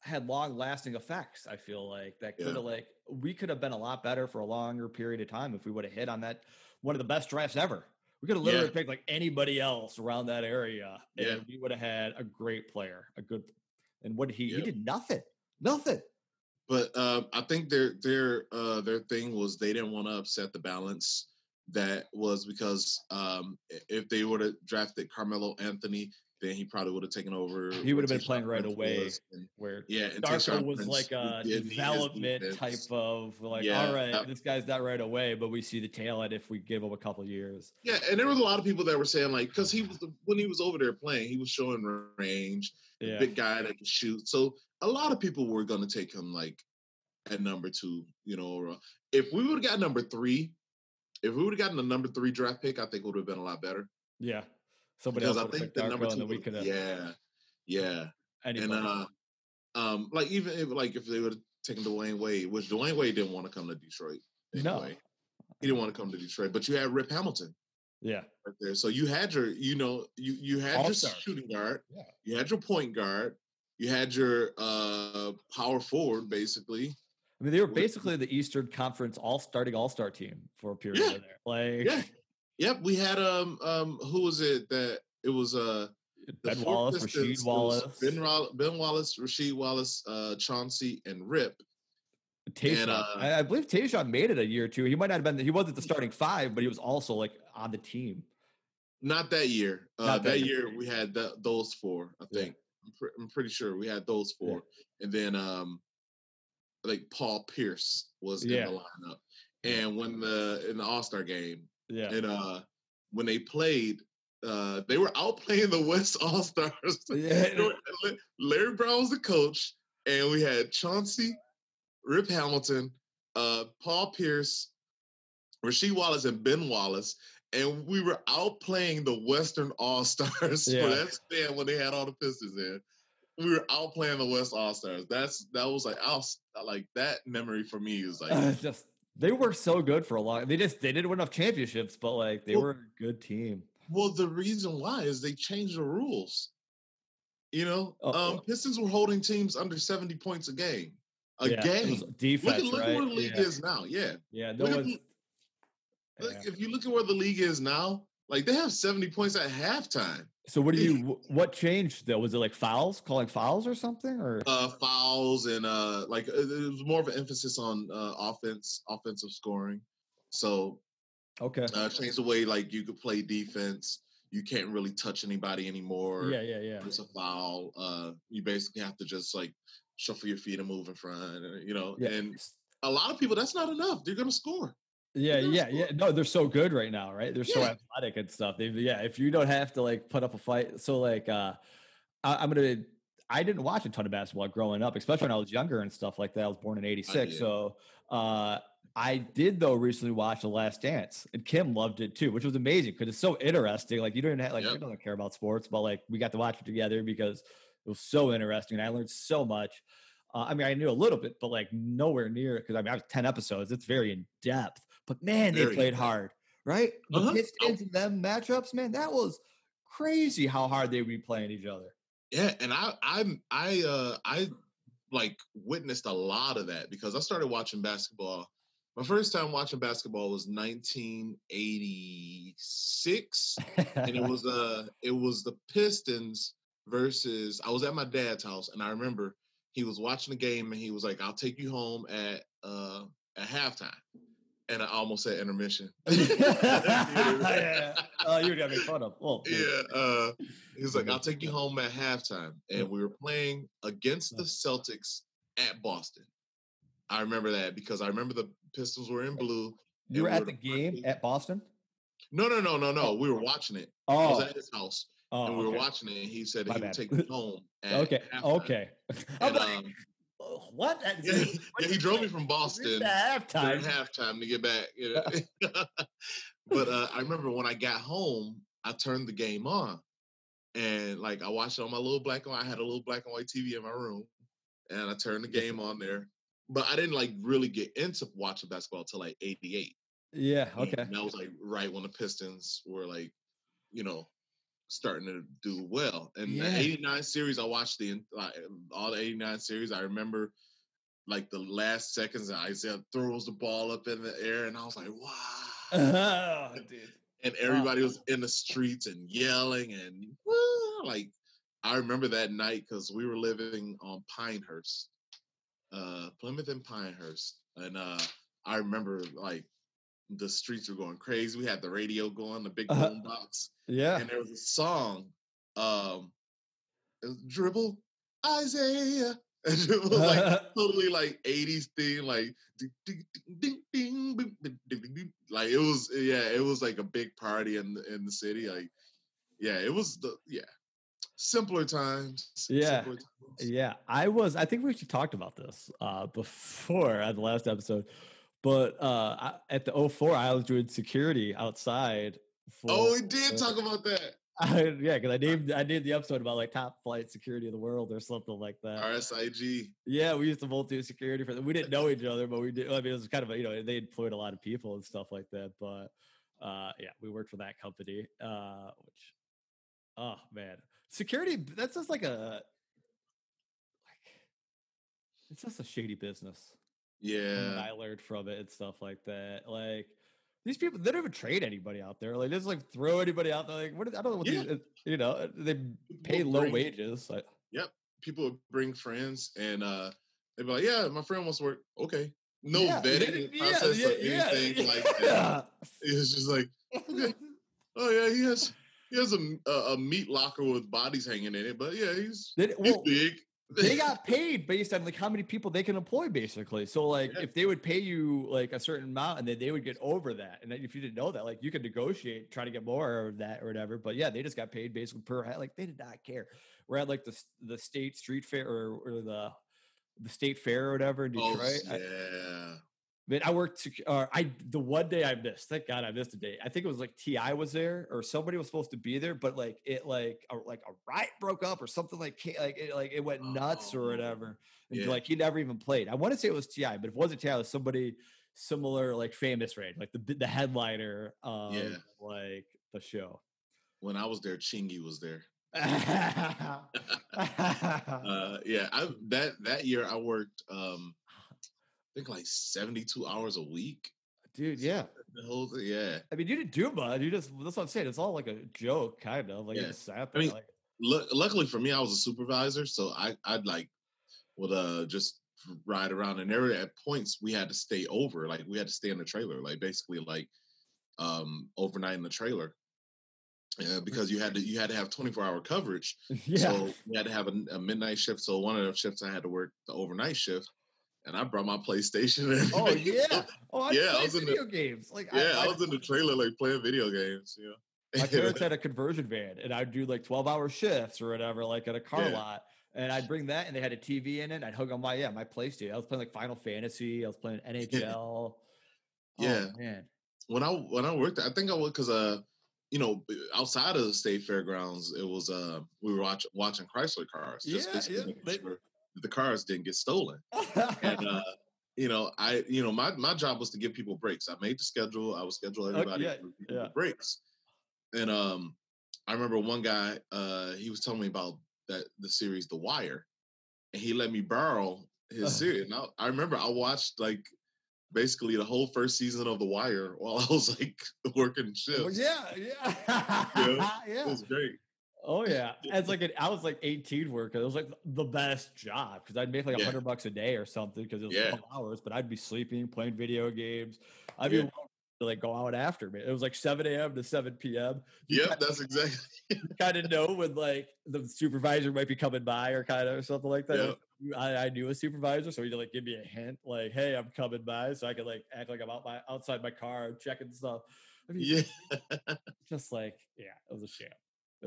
S1: had long lasting effects. I feel like that could have yeah. like we could have been a lot better for a longer period of time if we would have hit on that one of the best drafts ever. We could have literally yeah. picked like anybody else around that area, and yeah. we would have had a great player, a good. And what he he did nothing. Nothing.
S2: But uh, I think their their uh, their thing was they didn't want to upset the balance. That was because um, if they would have drafted Carmelo Anthony, then he probably would have taken over.
S1: He would have been playing right away. And, where
S2: yeah,
S1: Darko was Prince like a development type of like, yeah, all right, this guy's not right away, but we see the tail end if we give him a couple years.
S2: Yeah, and there was a lot of people that were saying like, because he was when he was over there playing, he was showing range, yeah. big guy that can shoot. So a lot of people were going to take him like at number two, you know. Or, uh, if we would have got number three, if we would have gotten the number three draft pick, I think it would have been a lot better.
S1: Yeah. Somebody
S2: Because
S1: else
S2: I
S1: would have
S2: think the number two,
S1: and then we
S2: would- yeah, yeah, and uh, um, like even if like if they would have taken Dwyane Wade, which Dwyane Wade didn't want to come to Detroit.
S1: No.
S2: Anyway. he didn't want to come to Detroit, but you had Rip Hamilton
S1: yeah.
S2: right there, so you had your, you know, you you had your
S1: All-star.
S2: shooting guard,
S1: Yeah.
S2: you had your point guard, you had your uh power forward, basically.
S1: I mean, they were basically the Eastern Conference all starting all star team for a period
S2: Yeah.
S1: of there. Like
S2: Yeah. Yep, we had um um who was it that it was uh
S1: Ben Wallace,
S2: Pistons,
S1: Rasheed Wallace,
S2: Ben, ben Wallace, Rasheed Wallace, uh, Chauncey, and Rip.
S1: Tayshaun.
S2: uh,
S1: I, I believe Tayshaun made it a year or two. He might not have been. He wasn't the starting five, but he was also like on the team.
S2: Not that year. Uh,
S1: Not
S2: that,
S1: that
S2: year.
S1: year.
S2: we had th- those four. I think. I'm, pre- I'm pretty sure we had those
S1: Yeah.
S2: four, and then um, like Paul Pierce was
S1: Yeah.
S2: in the lineup. And when the in the All Star game,
S1: Yeah.
S2: and uh, when they played, uh, they were outplaying *laughs* the West All Stars.
S1: Yeah. *laughs*
S2: Larry Brown was the coach, and we had Chauncey, Rip Hamilton, uh, Paul Pierce, Rasheed Wallace, and Ben Wallace. And we were outplaying the Western All Stars *laughs*
S1: Yeah.
S2: for that span when they had all the Pistons in. We were outplaying the West All Stars. That's that was like I was like that memory for me is like
S1: Uh, just they were so good for a long. They just they didn't win enough championships, but like they
S2: Well-
S1: were a good team.
S2: Well, the reason why is they changed the rules. You know,
S1: Oh,
S2: um,
S1: oh.
S2: Pistons were holding teams under 70 points a game. A
S1: Yeah,
S2: game.
S1: was
S2: Look,
S1: defense,
S2: at, look
S1: right?
S2: at where the league
S1: yeah.
S2: is now. Yeah.
S1: yeah, no
S2: look at
S1: one's.
S2: the- Look. If you look at where the league is now, like they have 70 points at halftime.
S1: So what do you? What changed though? Was it like fouls, calling fouls or something, or?
S2: Uh, fouls and uh, like it it was more of an emphasis on uh, offense, offensive scoring. So
S1: okay.
S2: uh, changed the way like you could play defense. You can't really touch anybody anymore.
S1: Yeah, yeah, yeah.
S2: it's a foul. Uh, you basically have to just like shuffle your feet and move in front. uh, You know,
S1: Yeah.
S2: and a lot of people that's not enough. They're gonna score.
S1: Yeah, yeah, yeah. No, they're so good right now, right? They're so
S2: Yeah.
S1: athletic and stuff. They, yeah, if you don't have to like put up a fight, so like, uh, I, I'm gonna. I didn't watch a ton of basketball growing up, especially when I was younger and stuff like that. I was born in '86, so uh, I did though recently watch The Last Dance, and Kim loved it too, which was amazing because it's so interesting. Like you don't have like
S2: Yep.
S1: you don't care about sports, but like we got to watch it together because it was so interesting. and I learned so much. Uh, I mean, I knew a little bit, but like nowhere near because I mean, I was ten episodes. It's very in depth, but man, they
S2: Very
S1: played
S2: in-depth.
S1: hard, right? The
S2: Uh-huh.
S1: Pistons and them matchups, man, that was crazy how hard they be playing each other.
S2: Yeah, and I I I uh I like witnessed a lot of that because I started watching basketball. My first time watching basketball was 1986, and it *laughs* was uh it was the Pistons versus I was at my dad's house, and I remember he was watching the game, and he was like, "I'll take you home at uh at halftime," and I almost said intermission. *laughs* *laughs*
S1: yeah. Oh, you got me fun of. Well,
S2: Yeah, uh, he was like, "I'll take you home at halftime," and we were playing against the Celtics at Boston. I remember that because I remember the Pistons were in blue.
S1: you were
S2: and
S1: at
S2: we
S1: the game at Boston.
S2: No, no, no, no, no.
S1: Oh,
S2: We were watching it. I was
S1: Oh,
S2: at his house,
S1: oh,
S2: and we were watching it. And he said
S1: My
S2: he would take me home. *laughs* At
S1: Okay,
S2: halftime.
S1: okay. I'm
S2: And,
S1: like,
S2: um,
S1: "Oh, *laughs* what?
S2: Yeah, *laughs* he- yeah, he drove me from Boston during
S1: halftime.
S2: halftime to get back. You know? *laughs* but uh, I remember when I got home, I turned the game on, and like I watched it on my little black and white. I had a little black and white TV in my room, and I turned the game on there. But I didn't like really get into watching basketball until like '88.
S1: Yeah. Okay.
S2: And that was like right when the Pistons were like, you know, starting to do well. And
S1: Yeah.
S2: the '89 series, I watched the like, all the '89 series. I remember like the last seconds, and Isiah throws the ball up in the air, and I was like, wow. *laughs*
S1: Oh, dude.
S2: and everybody was in the streets and yelling and woo, like I remember that night because we were living on Pinehurst, uh, Plymouth and Pinehurst, and uh, I remember like the streets were going crazy. We had the radio going, the big
S1: uh-huh.
S2: uh, boom box.
S1: Yeah.
S2: And there was a song, um, Dribble Isiah. *laughs* And it was like *laughs* totally like 80s thing, like ding, ding, ding, ding, ding, ding, ding, ding, ding. like it was yeah, it was like a big party in the in the city. Like, yeah, it was the yeah. Simpler times.
S1: Yeah.
S2: Simpler times.
S1: Yeah. I was I think we actually talked about this uh before on the last episode but uh, I, at the 04, I was doing security outside. For,
S2: oh, we did talk about that. *laughs*
S1: I, yeah, because I named I named the episode about like top flight security in the world or something like that.
S2: RSIG.
S1: Yeah, we used to both do security for them. We didn't know *laughs* each other, but we did. I mean, it was kind of a, you know they employed a lot of people and stuff like that. But uh, yeah, we worked for that company. Uh, which, oh man, security. That's just like a like, it's just a shady business.
S2: Yeah,
S1: I learned from it and stuff like that. Like these people, they don't even trade anybody out there. Like, they just like throw anybody out there. Like, what? I don't know what yeah. these, you know, they pay low bring, wages. Like,
S2: yep. People bring friends and uh they'd be like, yeah, my friend wants to work. Okay. No yeah, vetting yeah, process yeah, or anything like that. It's just like, okay. *laughs* Oh yeah, he has he has a, a, meat locker with bodies hanging in it, but yeah, he's, well, he's big
S1: they *laughs* got paid based on like how many people they can employ basically. So like yeah. if they would pay you like a certain amount and then they would get over that and if you didn't know that like you could negotiate try to get more of that or whatever but yeah they just got paid basically per head like they did not care. We're at like the the state street fair or, or the the state fair or whatever in
S2: oh,
S1: detroit
S2: oh, yeah.
S1: I, Man, I worked. Uh, I the one day I missed. Thank God I missed a day. I think it was like T.I. was there or somebody was supposed to be there, but like it like a, like a riot broke up or something like like it, like it went nuts or oh, whatever. And yeah. like he never even played. I want to say it was T.I., but if it wasn't T.I., it was somebody similar, like famous raid, like the the headliner of yeah. like the show.
S2: When I was there, Chingy was there. *laughs* *laughs* uh, yeah, I that that year I worked. um think like 72 hours a week.
S1: Dude, yeah.
S2: The whole thing, yeah.
S1: I mean, you didn't do much. You just that's what I'm saying. It's all like a joke, kind of. Like yeah. you just sat there. I mean, like,
S2: l- luckily for me, I was a supervisor, so I I'd like would uh just ride around and there at points we had to stay over. Like we had to stay in the trailer, like basically like um overnight in the trailer. Uh, *laughs* because you had to you had to have 24 hour coverage. Yeah. So we had to have a, a midnight shift. So one of the shifts I had to work the overnight shift and I brought my PlayStation.
S1: oh *laughs* yeah, oh I yeah, I was in video the, games. Like
S2: yeah, I, I, I, was in the trailer like playing video games. You know,
S1: my parents had a *laughs* conversion van, and I'd do like twelve hour shifts or whatever, like at a car yeah. lot. And I'd bring that, and they had a TV in it. I'd hook on my yeah my PlayStation. I was playing like Final Fantasy. I was playing *laughs* NHL.
S2: yeah, oh, man. When I when I worked, I think I would because uh you know, outside of the state fairgrounds, it was uh we were watch, watching Chrysler cars.
S1: Just yeah, yeah. They,
S2: the cars didn't get stolen. and uh, *laughs* you know, I you know my my job was to give people breaks. I made the schedule. I would schedule everybody okay, yeah, yeah. breaks. And um, I remember one guy uh, he was telling me about that the series The Wire, and he let me borrow his series. And I, I remember I watched like basically the whole first season of The Wire while I was like *laughs* working shifts. Well,
S1: yeah, yeah, *laughs* yeah.
S2: It was great.
S1: Oh *laughs* yeah, as like an I was like 18 working. It was like the best job because I'd make like a yeah. hundred bucks a day or something because it was yeah. 12 hours. But I'd be sleeping, playing video games. I'd yeah. be to like go out after me. It was like 7 a.m. to 7 p.m.
S2: yep, that's exactly.
S1: kind of know when like the supervisor might be coming by or kind of something like that. Yep. I, I, knew a supervisor, so he'd like give me a hint, like, "Hey, I'm coming by," so I could like act like I'm out my outside my car checking stuff.
S2: I mean, yeah,
S1: just like yeah, it was a sham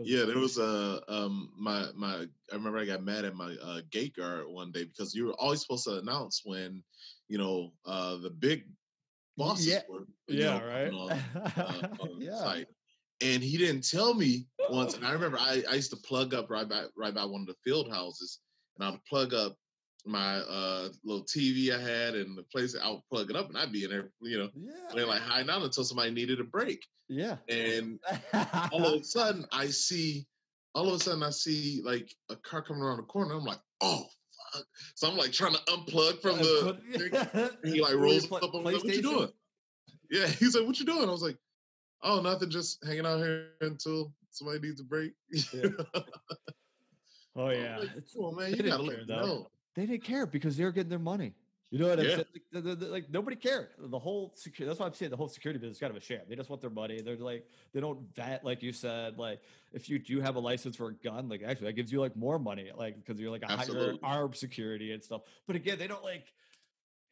S2: yeah, there was a um my my I remember I got mad at my uh, gate guard one day because you were always supposed to announce when you know uh the big bosses
S1: yeah.
S2: were
S1: yeah know, right *laughs*
S2: on, uh, on yeah. site. And he didn't tell me once. And I *laughs* remember I, I used to plug up right by right by one of the field houses, and I would plug up my uh, little TV I had and the place I would plug it up and I'd be in there, you know, yeah. and like hiding out until somebody needed a break.
S1: Yeah.
S2: And all of a *laughs* sudden I see, all of a sudden I see like a car coming around the corner. I'm like, oh fuck. So I'm like trying to unplug from the *laughs* he like rolls up. I'm like, what you doing? Yeah. *laughs* He's like, what you doing? I was like, oh, nothing, just hanging out here until somebody needs a break.
S1: Yeah. oh yeah. Like,
S2: cool, man. You gotta let me know
S1: they didn't care because they were getting their money. You know what. I'm saying? Like, the, the, the, like, nobody cared. The whole security. That's why I'm saying the whole security business is kind of a sham. They just want their money. They're like they don't vet like you said. Like if you do have a license for a gun, like actually that gives you like more money, like because you're like a Absolutely. higher armed security and stuff. But again, they don't like.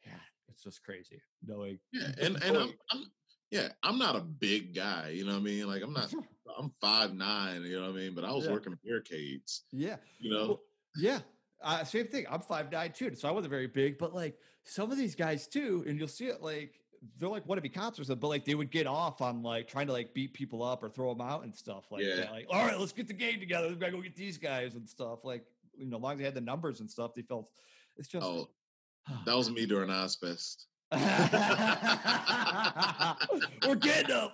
S1: Yeah, it's just crazy knowing.
S2: Yeah, and and I'm, I'm yeah, I'm not a big guy. You know what I mean? Like I'm not. I'm five nine. You know what I mean? But I was yeah. working barricades.
S1: Yeah.
S2: You know.
S1: Well, yeah, Uh, same thing. I'm five nine too, so I wasn't very big. But like some of these guys too, and you'll see it like they're like wannabe cops or something, but like they would get off on like trying to like beat people up or throw them out and stuff like
S2: Yeah.
S1: that. Like, all right, let's get the game together. We gotta go get these guys and stuff. Like, you know, as long as they had the numbers and stuff, they felt it's just
S2: Oh, that *sighs* was me during Ozzfest. *laughs* *laughs*
S1: We're getting them.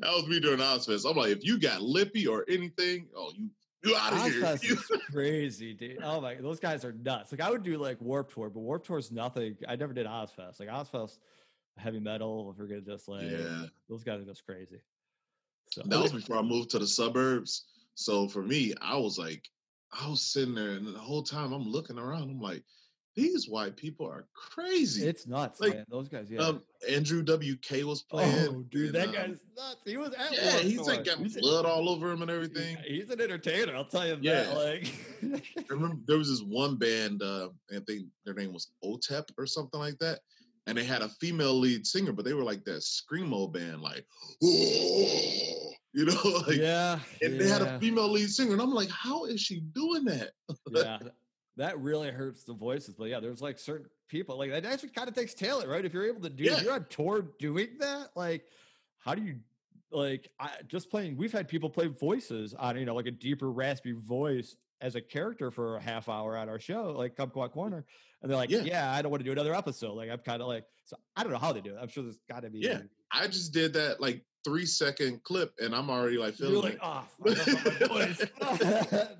S2: That was me during Ozzfest. I'm like, if you got lippy or anything, oh, you you out of here.
S1: Is crazy, dude. Oh my, those guys are nuts. Like I would do like Warped Tour, but Warped Tour is nothing. I never did Ozzfest. Like Ozzfest, heavy metal. If we're gonna just like,
S2: yeah,
S1: those guys are just crazy. So
S2: that was before I moved to the suburbs. So for me, I was like, I was sitting there, and the whole time I'm looking around. I'm like, these white people are crazy.
S1: it's nuts,
S2: like,
S1: man. Those guys, yeah.
S2: um, Andrew WK was playing.
S1: oh, dude,
S2: and,
S1: that
S2: um,
S1: guy's nuts. He was at
S2: Yeah, he's like got
S1: He's a-
S2: blood all over him and everything.
S1: He's an entertainer. I'll tell you
S2: Yeah.
S1: that. Like,
S2: I remember there was this one band, uh, I think their name was OTEP or something like that. And they had a female lead singer, but they were like that screamo band, like, "Whoa," *gasps* you know, *laughs* like,
S1: yeah,
S2: and they had a female lead singer, and I'm like, how is she doing that? *laughs*
S1: yeah, that really hurts the voices. But yeah, there's like certain people like that actually kind of takes talent, right? If you're able to do,
S2: Yeah.
S1: if you're on tour doing that, like, how do you like? I just playing. We've had people play voices on you know like a deeper raspy voice as a character for a half hour on our show, like Kumquat mm, Corner, and they're like,
S2: Yeah.
S1: yeah, I don't want to do another episode. Like I'm kind of like, so I don't know how they do it. I'm sure there's got to be.
S2: Yeah, I just did that like three second clip, and I'm already like
S1: You're
S2: feeling
S1: like,
S2: like,
S1: oh, I love my *laughs* voice.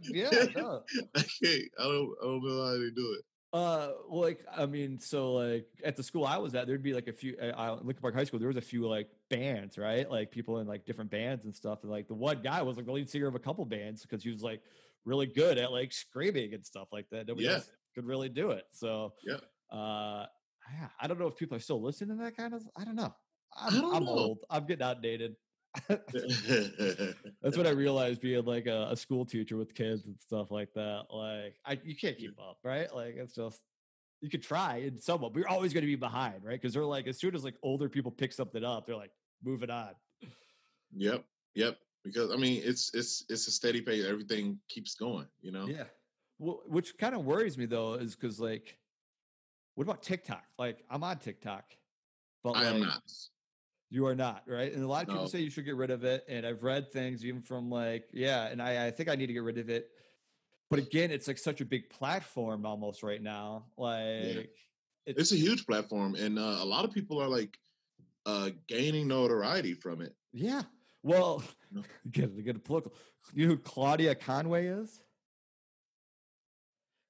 S1: *laughs* yeah, no.
S2: I can't, I don't, I don't know how they do it.
S1: Uh, like I mean, so like at the school I was at, there'd be like a few. I, uh, Lincoln Park High School, there was a few like bands, right? Like people in like different bands and stuff. And like the one guy was like the lead singer of a couple bands because he was like really good at like screaming and stuff like that. Nobody
S2: Yeah.
S1: else could really do it. So
S2: Yeah.
S1: uh, yeah, I don't know if people are still listening to that kind of. I don't know. I'm, I'm old. I'm getting outdated. *laughs* That's what I realized being like a, a school teacher with kids and stuff like that. Like, I you can't keep up, right? Like, it's just you could try and somewhat, but you're always going to be behind, right? Because they're like, as soon as like older people pick something up, they're like moving on.
S2: Yep, yep. Because I mean, it's it's it's a steady pace. Everything keeps going. You know.
S1: Yeah. Well, which kind of worries me though, is because like, what about TikTok? Like, I'm on TikTok, but
S2: I am not.
S1: You are not, right? And a lot of people
S2: No.
S1: say you should get rid of it. And I've read things even from like, yeah, and I, I think I need to get rid of it. But again, it's like such a big platform almost right now. Like
S2: It's a huge platform, and uh, a lot of people are like uh, gaining notoriety from it.
S1: yeah. Well,
S2: No. *laughs*
S1: get get a political. You know who Claudia Conway is?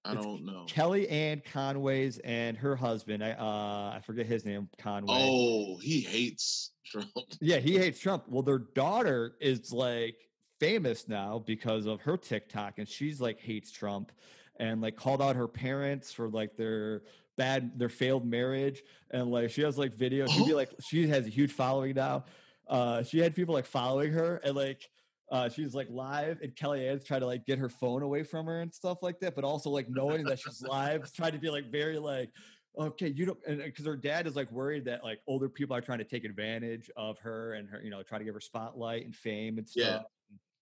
S2: I
S1: It's
S2: don't know.
S1: Kellyanne Conway's and her husband. I uh I forget his name. Conway.
S2: Oh, he hates *laughs* Trump.
S1: Yeah, he hates Trump. Well, their daughter is like famous now because of her TikTok, and she's like hates Trump and like called out her parents for like their bad their failed marriage and like she has like videos she'd be
S2: Oh.
S1: like she has a huge following now uh she had people like following her and like uh she's like live and kellyanne's trying to like get her phone away from her and stuff like that but also like knowing that she's live *laughs* trying to be like very like okay you don't and because her dad is like worried that like older people are trying to take advantage of her and her you know try to give her spotlight and fame and
S2: Yeah.
S1: stuff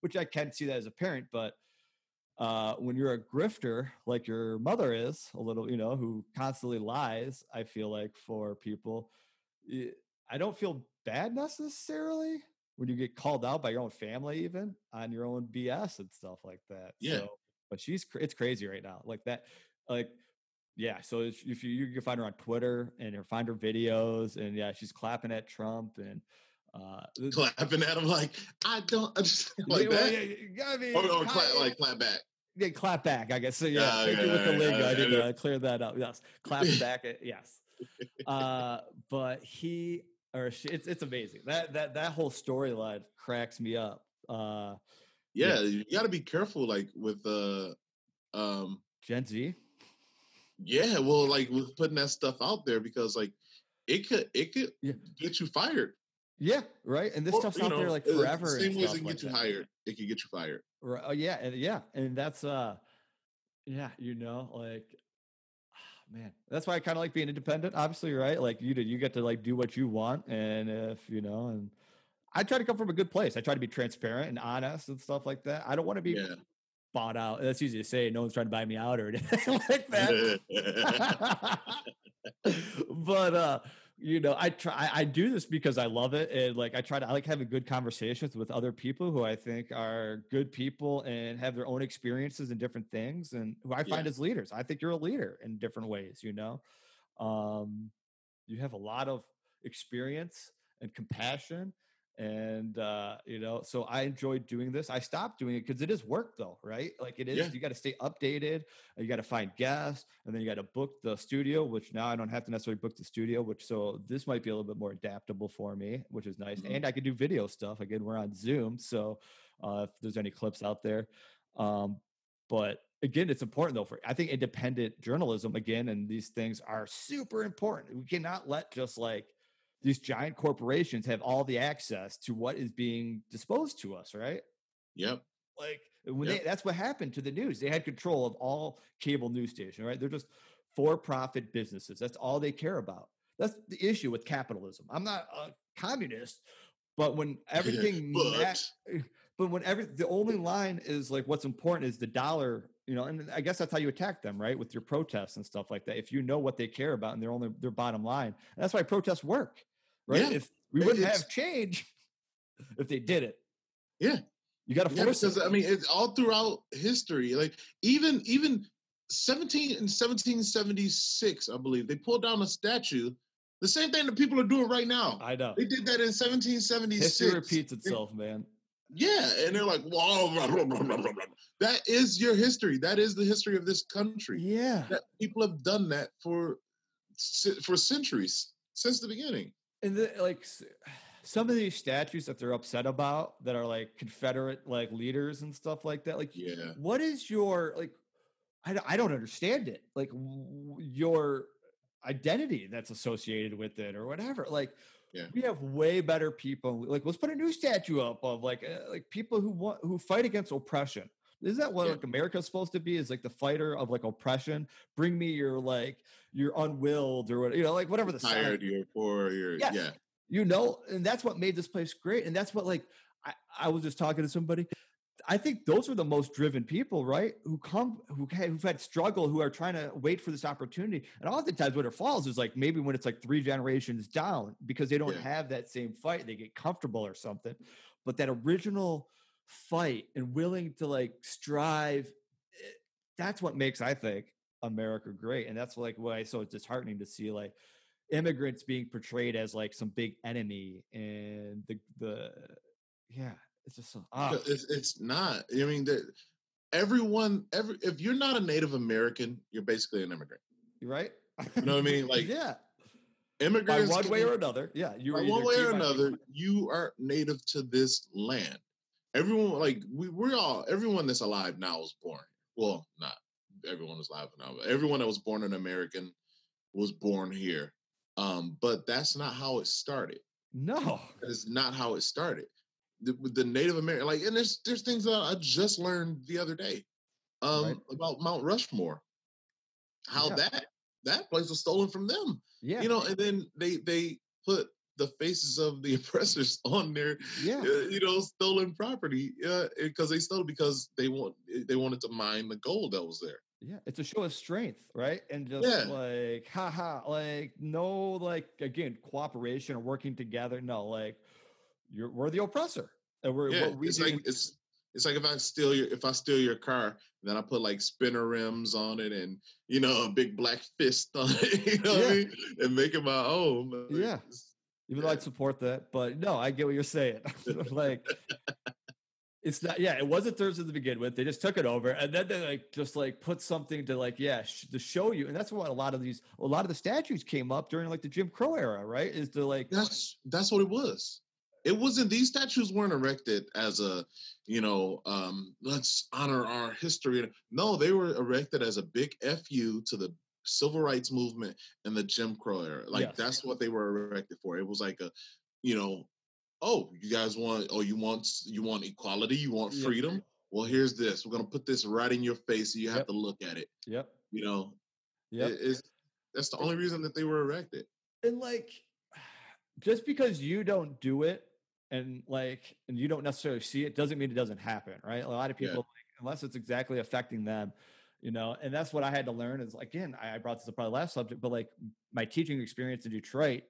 S1: which i can see that as a parent but uh, when you're a grifter like your mother is a little you know who constantly lies i feel like for people I don't feel bad necessarily when you get called out by your own family even on your own bs and stuff like that
S2: Yeah.
S1: so, but she's it's crazy right now like that like yeah so if you you can find her on twitter and you find her videos and yeah she's clapping at trump and uh
S2: Clapping at him like I don't understand *laughs* like
S1: yeah,
S2: that,
S1: yeah, yeah, I mean,
S2: or, or clap, like clap back.
S1: yeah, clap back, I guess. So yeah,
S2: Ah,
S1: thank
S2: yeah,
S1: with the
S2: yeah,
S1: lingo. I
S2: yeah.
S1: to clear that up. Yes, clap *laughs* back. uh, Yes. Uh, but he or she, it's it's amazing. That that that whole storyline cracks me up. Uh,
S2: Yeah, you got to be careful, like with uh, um,
S1: Gen Z.
S2: yeah, well, like with putting that stuff out there because like it could it could
S1: Yeah.
S2: get you fired.
S1: Yeah, right. And this
S2: Or,
S1: stuff's out there like forever.
S2: Same
S1: stuff
S2: it can
S1: like
S2: get you
S1: that.
S2: hired. It can get you fired.
S1: Right. Oh yeah, and yeah, and that's uh, yeah, you know, like, man, that's why I kind of like being independent. Obviously, right? Like you did, you get to like do what you want, and if you know, and I try to come from a good place. I try to be transparent and honest and stuff like that. I don't want to be
S2: Yeah,
S1: bought out. That's easy to say. No one's trying to buy me out or *laughs* anything like that. *laughs* *laughs* but uh, you know, I try. I do this because I love it, and like I try to. I like having good conversations with other people who I think are good people and have their own experiences and different things, and who I find
S2: Yeah.
S1: as leaders. I think you're a leader in different ways. You know, um, you have a lot of experience and compassion and uh you know so i enjoyed doing this i stopped doing it because it is work though right like it is
S2: Yeah.
S1: you got to stay updated you got to find guests and then you got to book the studio which now i don't have to necessarily book the studio which so this might be a little bit more adaptable for me which is nice
S2: Mhm.
S1: and i can do video stuff again we're on zoom so uh if there's any clips out there um but again it's important though for i think independent journalism again and these things are super important we cannot let just like these giant corporations have all the access to what is being disposed to us right?
S2: Yep.
S1: like when
S2: Yep.
S1: they, that's what happened to the news. They had control of all cable news station right? They're just for-profit businesses. That's all they care about. That's the issue with capitalism. I'm not a communist but when *laughs* everything ma-
S2: But *laughs*
S1: but when every the only line is like what's important is the dollar you know and i guess that's how you attack them right with your protests and stuff like that if you know what they care about and their only their bottom line and that's why protests work right
S2: Yeah.
S1: if we wouldn't
S2: it's-
S1: have change *laughs* if they did it
S2: Yeah.
S1: you got to
S2: yeah,
S1: force
S2: because
S1: it
S2: I mean, it's all throughout history. Like even even seventeen in seventeen seventy six, I believe they pulled down a statue. The same thing that people are doing right now.
S1: i know
S2: They did that in seventeen seventy six.
S1: history repeats itself man
S2: Yeah, and they're like, "Whoa, blah, blah, blah, blah, blah, blah." that is your history. That is the history of this country.
S1: yeah
S2: That people have done that for for centuries since the beginning.
S1: and the, like some of these statues that they're upset about that are like confederate like leaders and stuff like that like
S2: Yeah,
S1: what is your like I, I don't understand it like your identity that's associated with it or whatever like
S2: Yeah.
S1: we have way better people like let's put a new statue up of like uh, like people who want who fight against oppression isn't that what
S2: Yeah.
S1: like america's supposed to be is like the fighter of like oppression bring me your like your unwilled or what you know like whatever the sign-
S2: tired. You're poor. You're
S1: Yes.
S2: yeah.
S1: you know and that's what made this place great and that's what like I, I was just talking to somebody i think those are the most driven people right? Who come who who've had struggle who are trying to wait for this opportunity. And oftentimes when it falls is like maybe when it's like three generations down because they don't
S2: Yeah.
S1: have that same fight they get comfortable or something. But that original fight and willing to like strive eh, that's what makes i think america great. And that's like why it's so disheartening to see like immigrants being portrayed as like some big enemy and the the yeah it's just so ah,
S2: It's, it's not. I mean, everyone, every if you're not a Native American, you're basically an immigrant.
S1: you're right
S2: You know what I mean? *laughs* Like
S1: yeah
S2: Immigrants.
S1: by one way or another yeah you
S2: by one way or another, you are native to this land. Everyone, like we, we're all, everyone that's alive now was born. Well, not everyone is alive now, but everyone that was born an American was born here. Um, but that's not how it started.
S1: no
S2: is not how it started. The, the Native American, like, and there's there's things that I just learned the other day, um,
S1: Right.
S2: about Mount Rushmore. How
S1: Yeah.
S2: that that place was stolen from them,
S1: yeah
S2: you know, and then they they put the faces of the *laughs* oppressors on there,
S1: yeah
S2: uh, you know, stolen property, uh, because they stole it because they want they wanted to mine the gold that was there.
S1: yeah it's a show of strength right and just
S2: Yeah.
S1: like haha like no like again cooperation or working together no like you're we're the oppressor and we're
S2: Yeah,
S1: what we
S2: it's
S1: do
S2: like it's it's like if I steal your if I steal your car, then I put like spinner rims on it and you know a big black *laughs* fist on it, *laughs* you know what I mean, and make it my own. Like,
S1: Yeah. even though
S2: Yeah.
S1: I'd support that. But no, I get what you're saying. *laughs* like, it's not. Yeah, it wasn't Thursday to begin with. They just took it over, and then they like just like put something to like yeah sh- to show you, and that's what a lot of these a lot of the statues came up during like the Jim Crow era, right? Is to like
S2: That's that's what it was. It wasn't these statues weren't erected as a, you know, um, let's honor our history. No, they were erected as a big fu to the civil rights movement and the Jim Crow era. Like
S1: Yes.
S2: that's what they were erected for. It was like a, you know, oh, you guys want, oh, you want, you want equality, you want
S1: Yeah.
S2: freedom. Well, here's this. We're gonna put this right in your face, so you have
S1: Yep.
S2: to look at it.
S1: yep,
S2: You know,
S1: yep.
S2: It- that's the only reason that they were erected.
S1: and like *sighs* just because you don't do it and like and you don't necessarily see it doesn't mean it doesn't happen right a lot of
S2: Yeah.
S1: people unless it's exactly affecting them, you know. And that's what I had to learn. Is like, again, I brought this up probably last subject, but like my teaching experience in Detroit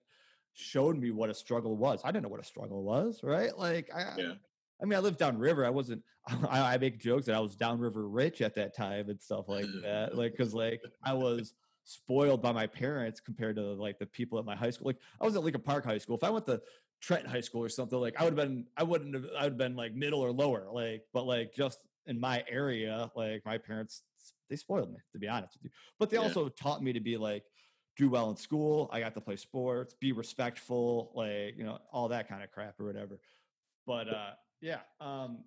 S1: showed me what a struggle was. I didn't know what a struggle was, right? Like I, yeah. I mean, I lived downriver. I wasn't. *laughs* I, I, make jokes that I was downriver rich at that time and stuff like that. Like, because like I was spoiled by my parents compared to like the people at my high school. Like, I was at Lincoln Park High School. If I went to Trenton High School or something, like I would have been. I wouldn't have. I would have been like middle or lower. Like, but like just in my area, like my parents, they spoiled me to be honest with you. But they yeah. also taught me to be like do well in school. I got to play sports, be respectful, like you know all that kind of crap or whatever. But uh yeah. Um,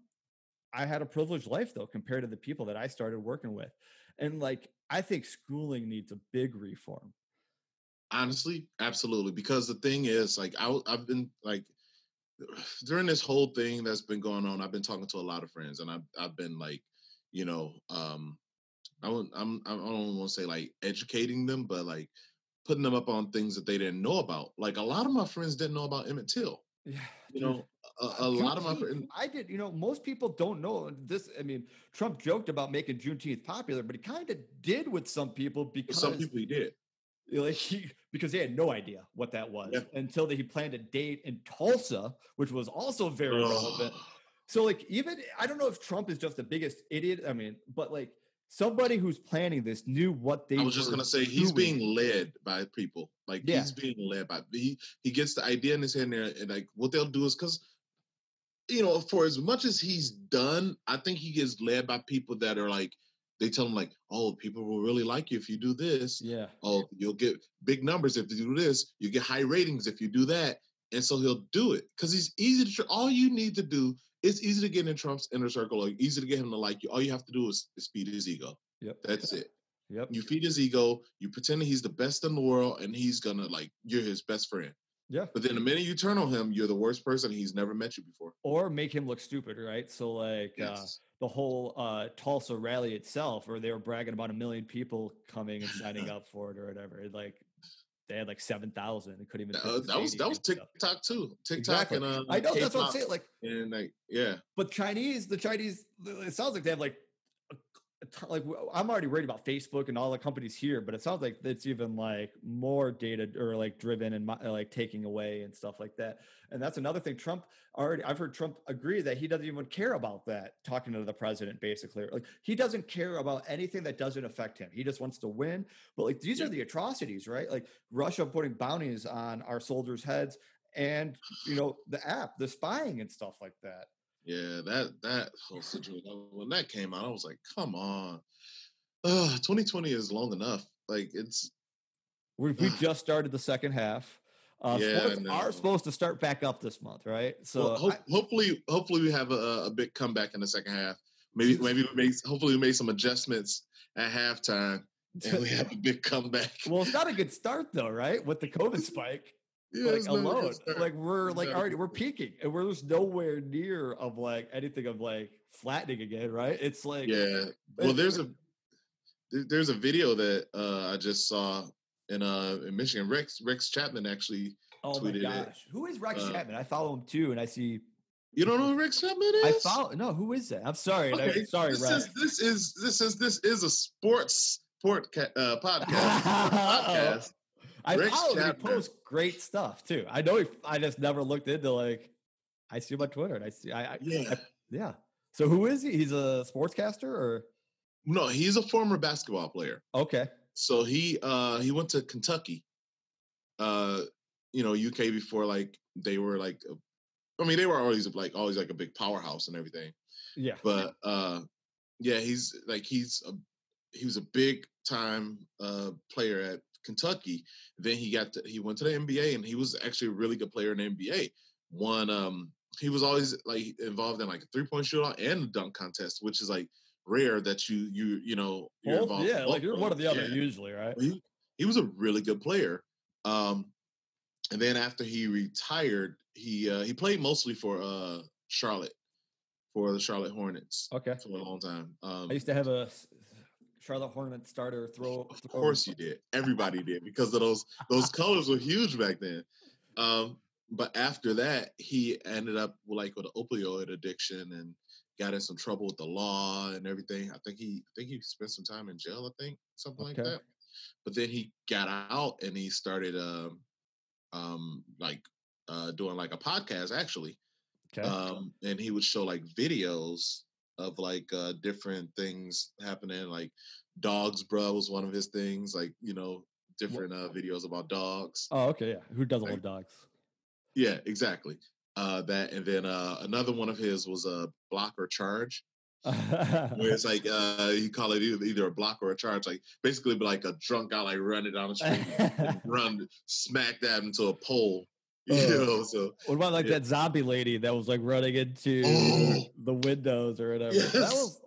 S1: I had a privileged life though compared to the people that I started working with. And like I think schooling needs a big reform.
S2: Honestly, absolutely. Because the thing is, like I, I've been like *sighs* during this whole thing that's been going on, I've been talking to a lot of friends, and I've I've been like, you know, um, I don't I'm I don't want to say like educating them, but like putting them up on things that they didn't know about. Like a lot of my friends didn't know about Emmett Till. Yeah, you know, a, a lot of my friends.
S1: I did. You know, most people don't know this. I mean, Trump joked about making Juneteenth popular, but he kind of did with some people because
S2: some people he did. *laughs*
S1: Like he, because they had no idea what that was yeah. until he planned a date in Tulsa, which was also very relevant. So, like, even I don't know if Trump is just the biggest idiot. I mean, but like somebody who's planning this knew what they.
S2: I was just gonna say doing. he's being led by people. Like yeah. he's being led by he he gets the idea in his head there, and like what they'll do is because you know for as much as he's done, I think he gets led by people that are like they tell him like, oh, people will really like you if you do this.
S1: Yeah.
S2: Oh, you'll get big numbers if you do this. You get high ratings if you do that. And so he'll do it because he's easy to. All you need to do it's easy to get in Trump's inner circle, or easy to get him to like you. All you have to do is, is feed his ego.
S1: Yep.
S2: That's it.
S1: Yep.
S2: You feed his ego, you pretend he's the best in the world, and he's gonna like you're his best friend.
S1: Yeah.
S2: But then the minute you turn on him, you're the worst person. He's never met you before.
S1: Or make him look stupid, right? So like uh, yes. uh, the whole uh, Tulsa rally itself, or they were bragging about a million people coming and signing *laughs* up for it or whatever. It, like they had like seven thousand and couldn't even.
S2: Uh, that was that was TikTok too. TikTok exactly. and uh,
S1: I know K-pop that's what I'm saying. Like
S2: and like yeah.
S1: But Chinese, the Chinese, it sounds like they have like like I'm already worried about Facebook and all the companies here, but it sounds like it's even like more data or like driven and uh, like taking away and stuff like that. And that's another thing. Trump already, I've heard Trump agree that he doesn't even care about that. Talking to the president, basically, like he doesn't care about anything that doesn't affect him. He just wants to win. But like these yeah. are the atrocities, right? Like Russia putting bounties on our soldiers' heads, and you know the app, the spying and stuff like that.
S2: Yeah, that that whole situation when that came out, I was like, come on. Uh, 2020 is long enough. Like it's
S1: we we *sighs* just started the second half. Uh, yeah, are supposed to start back up this month, right? So
S2: well, ho- I, hopefully, hopefully we have a, a big comeback in the second half. Maybe *laughs* maybe we make hopefully we made some adjustments at halftime and we *laughs* have a big comeback.
S1: Well, it's not a good start though, right? With the COVID spike yeah, like alone. Like we're like already we're peaking and we're just nowhere near of like anything of like flattening again, right? It's like
S2: yeah. Well, there's a there's a video that uh, I just saw in uh in Michigan. Rex Rex Chapman actually. Tweeted.
S1: Oh my gosh, it. who is Rex uh, Chapman? I follow him too, and I see.
S2: You don't know who *laughs* Rex Chapman is?
S1: I follow. No, who is that? I'm sorry. Okay. Sorry,
S2: this
S1: Rex.
S2: Is, this is this is this is a sports sport uh, *laughs* podcast. podcast.
S1: I follow him. He posts great stuff too. I know. He, I just never looked into like. I see him on Twitter, and I see. I, I
S2: yeah,
S1: I, yeah. So who is he? He's a sportscaster, or
S2: no? He's a former basketball player.
S1: Okay.
S2: So he uh he went to Kentucky. Uh, you know, UK before like they were like, I mean, they were always like always like a big powerhouse and everything.
S1: Yeah.
S2: But uh, yeah, he's like he's a he was a big time uh player at Kentucky. Then he got to, he went to the NBA and he was actually a really good player in the NBA. One um he was always like involved in like a three point shootout and a dunk contest, which is like rare that you you you know
S1: you're both, yeah like you're one or the other yeah. usually right.
S2: He, he was a really good player. Um, and then after he retired, he uh, he played mostly for uh Charlotte for the Charlotte Hornets.
S1: Okay,
S2: for a long time. Um,
S1: I used to have a Charlotte Hornet starter throw.
S2: Of course you did. Everybody did because of those those colors were huge back then. Um, but after that, he ended up like with an opioid addiction and got in some trouble with the law and everything. I think he I think he spent some time in jail, I think, something
S1: Okay.
S2: like that. But then he got out and he started um um like uh doing like a podcast actually.
S1: Okay.
S2: Um and he would show like videos of like uh different things happening like dogs bro was one of his things like you know different uh videos about dogs
S1: oh, okay. Yeah. Who doesn't
S2: like-
S1: love dogs?
S2: yeah, exactly. Uh, that and then uh, another one of his was a block or charge, where it's like uh, he *laughs* call it either, either a block or a charge, like basically like a drunk guy like running down the street, and run smack that into a pole, *laughs* you know. So
S1: what about like
S2: Yeah.
S1: that zombie lady that was like running into
S2: Oh.
S1: the windows or whatever? That was.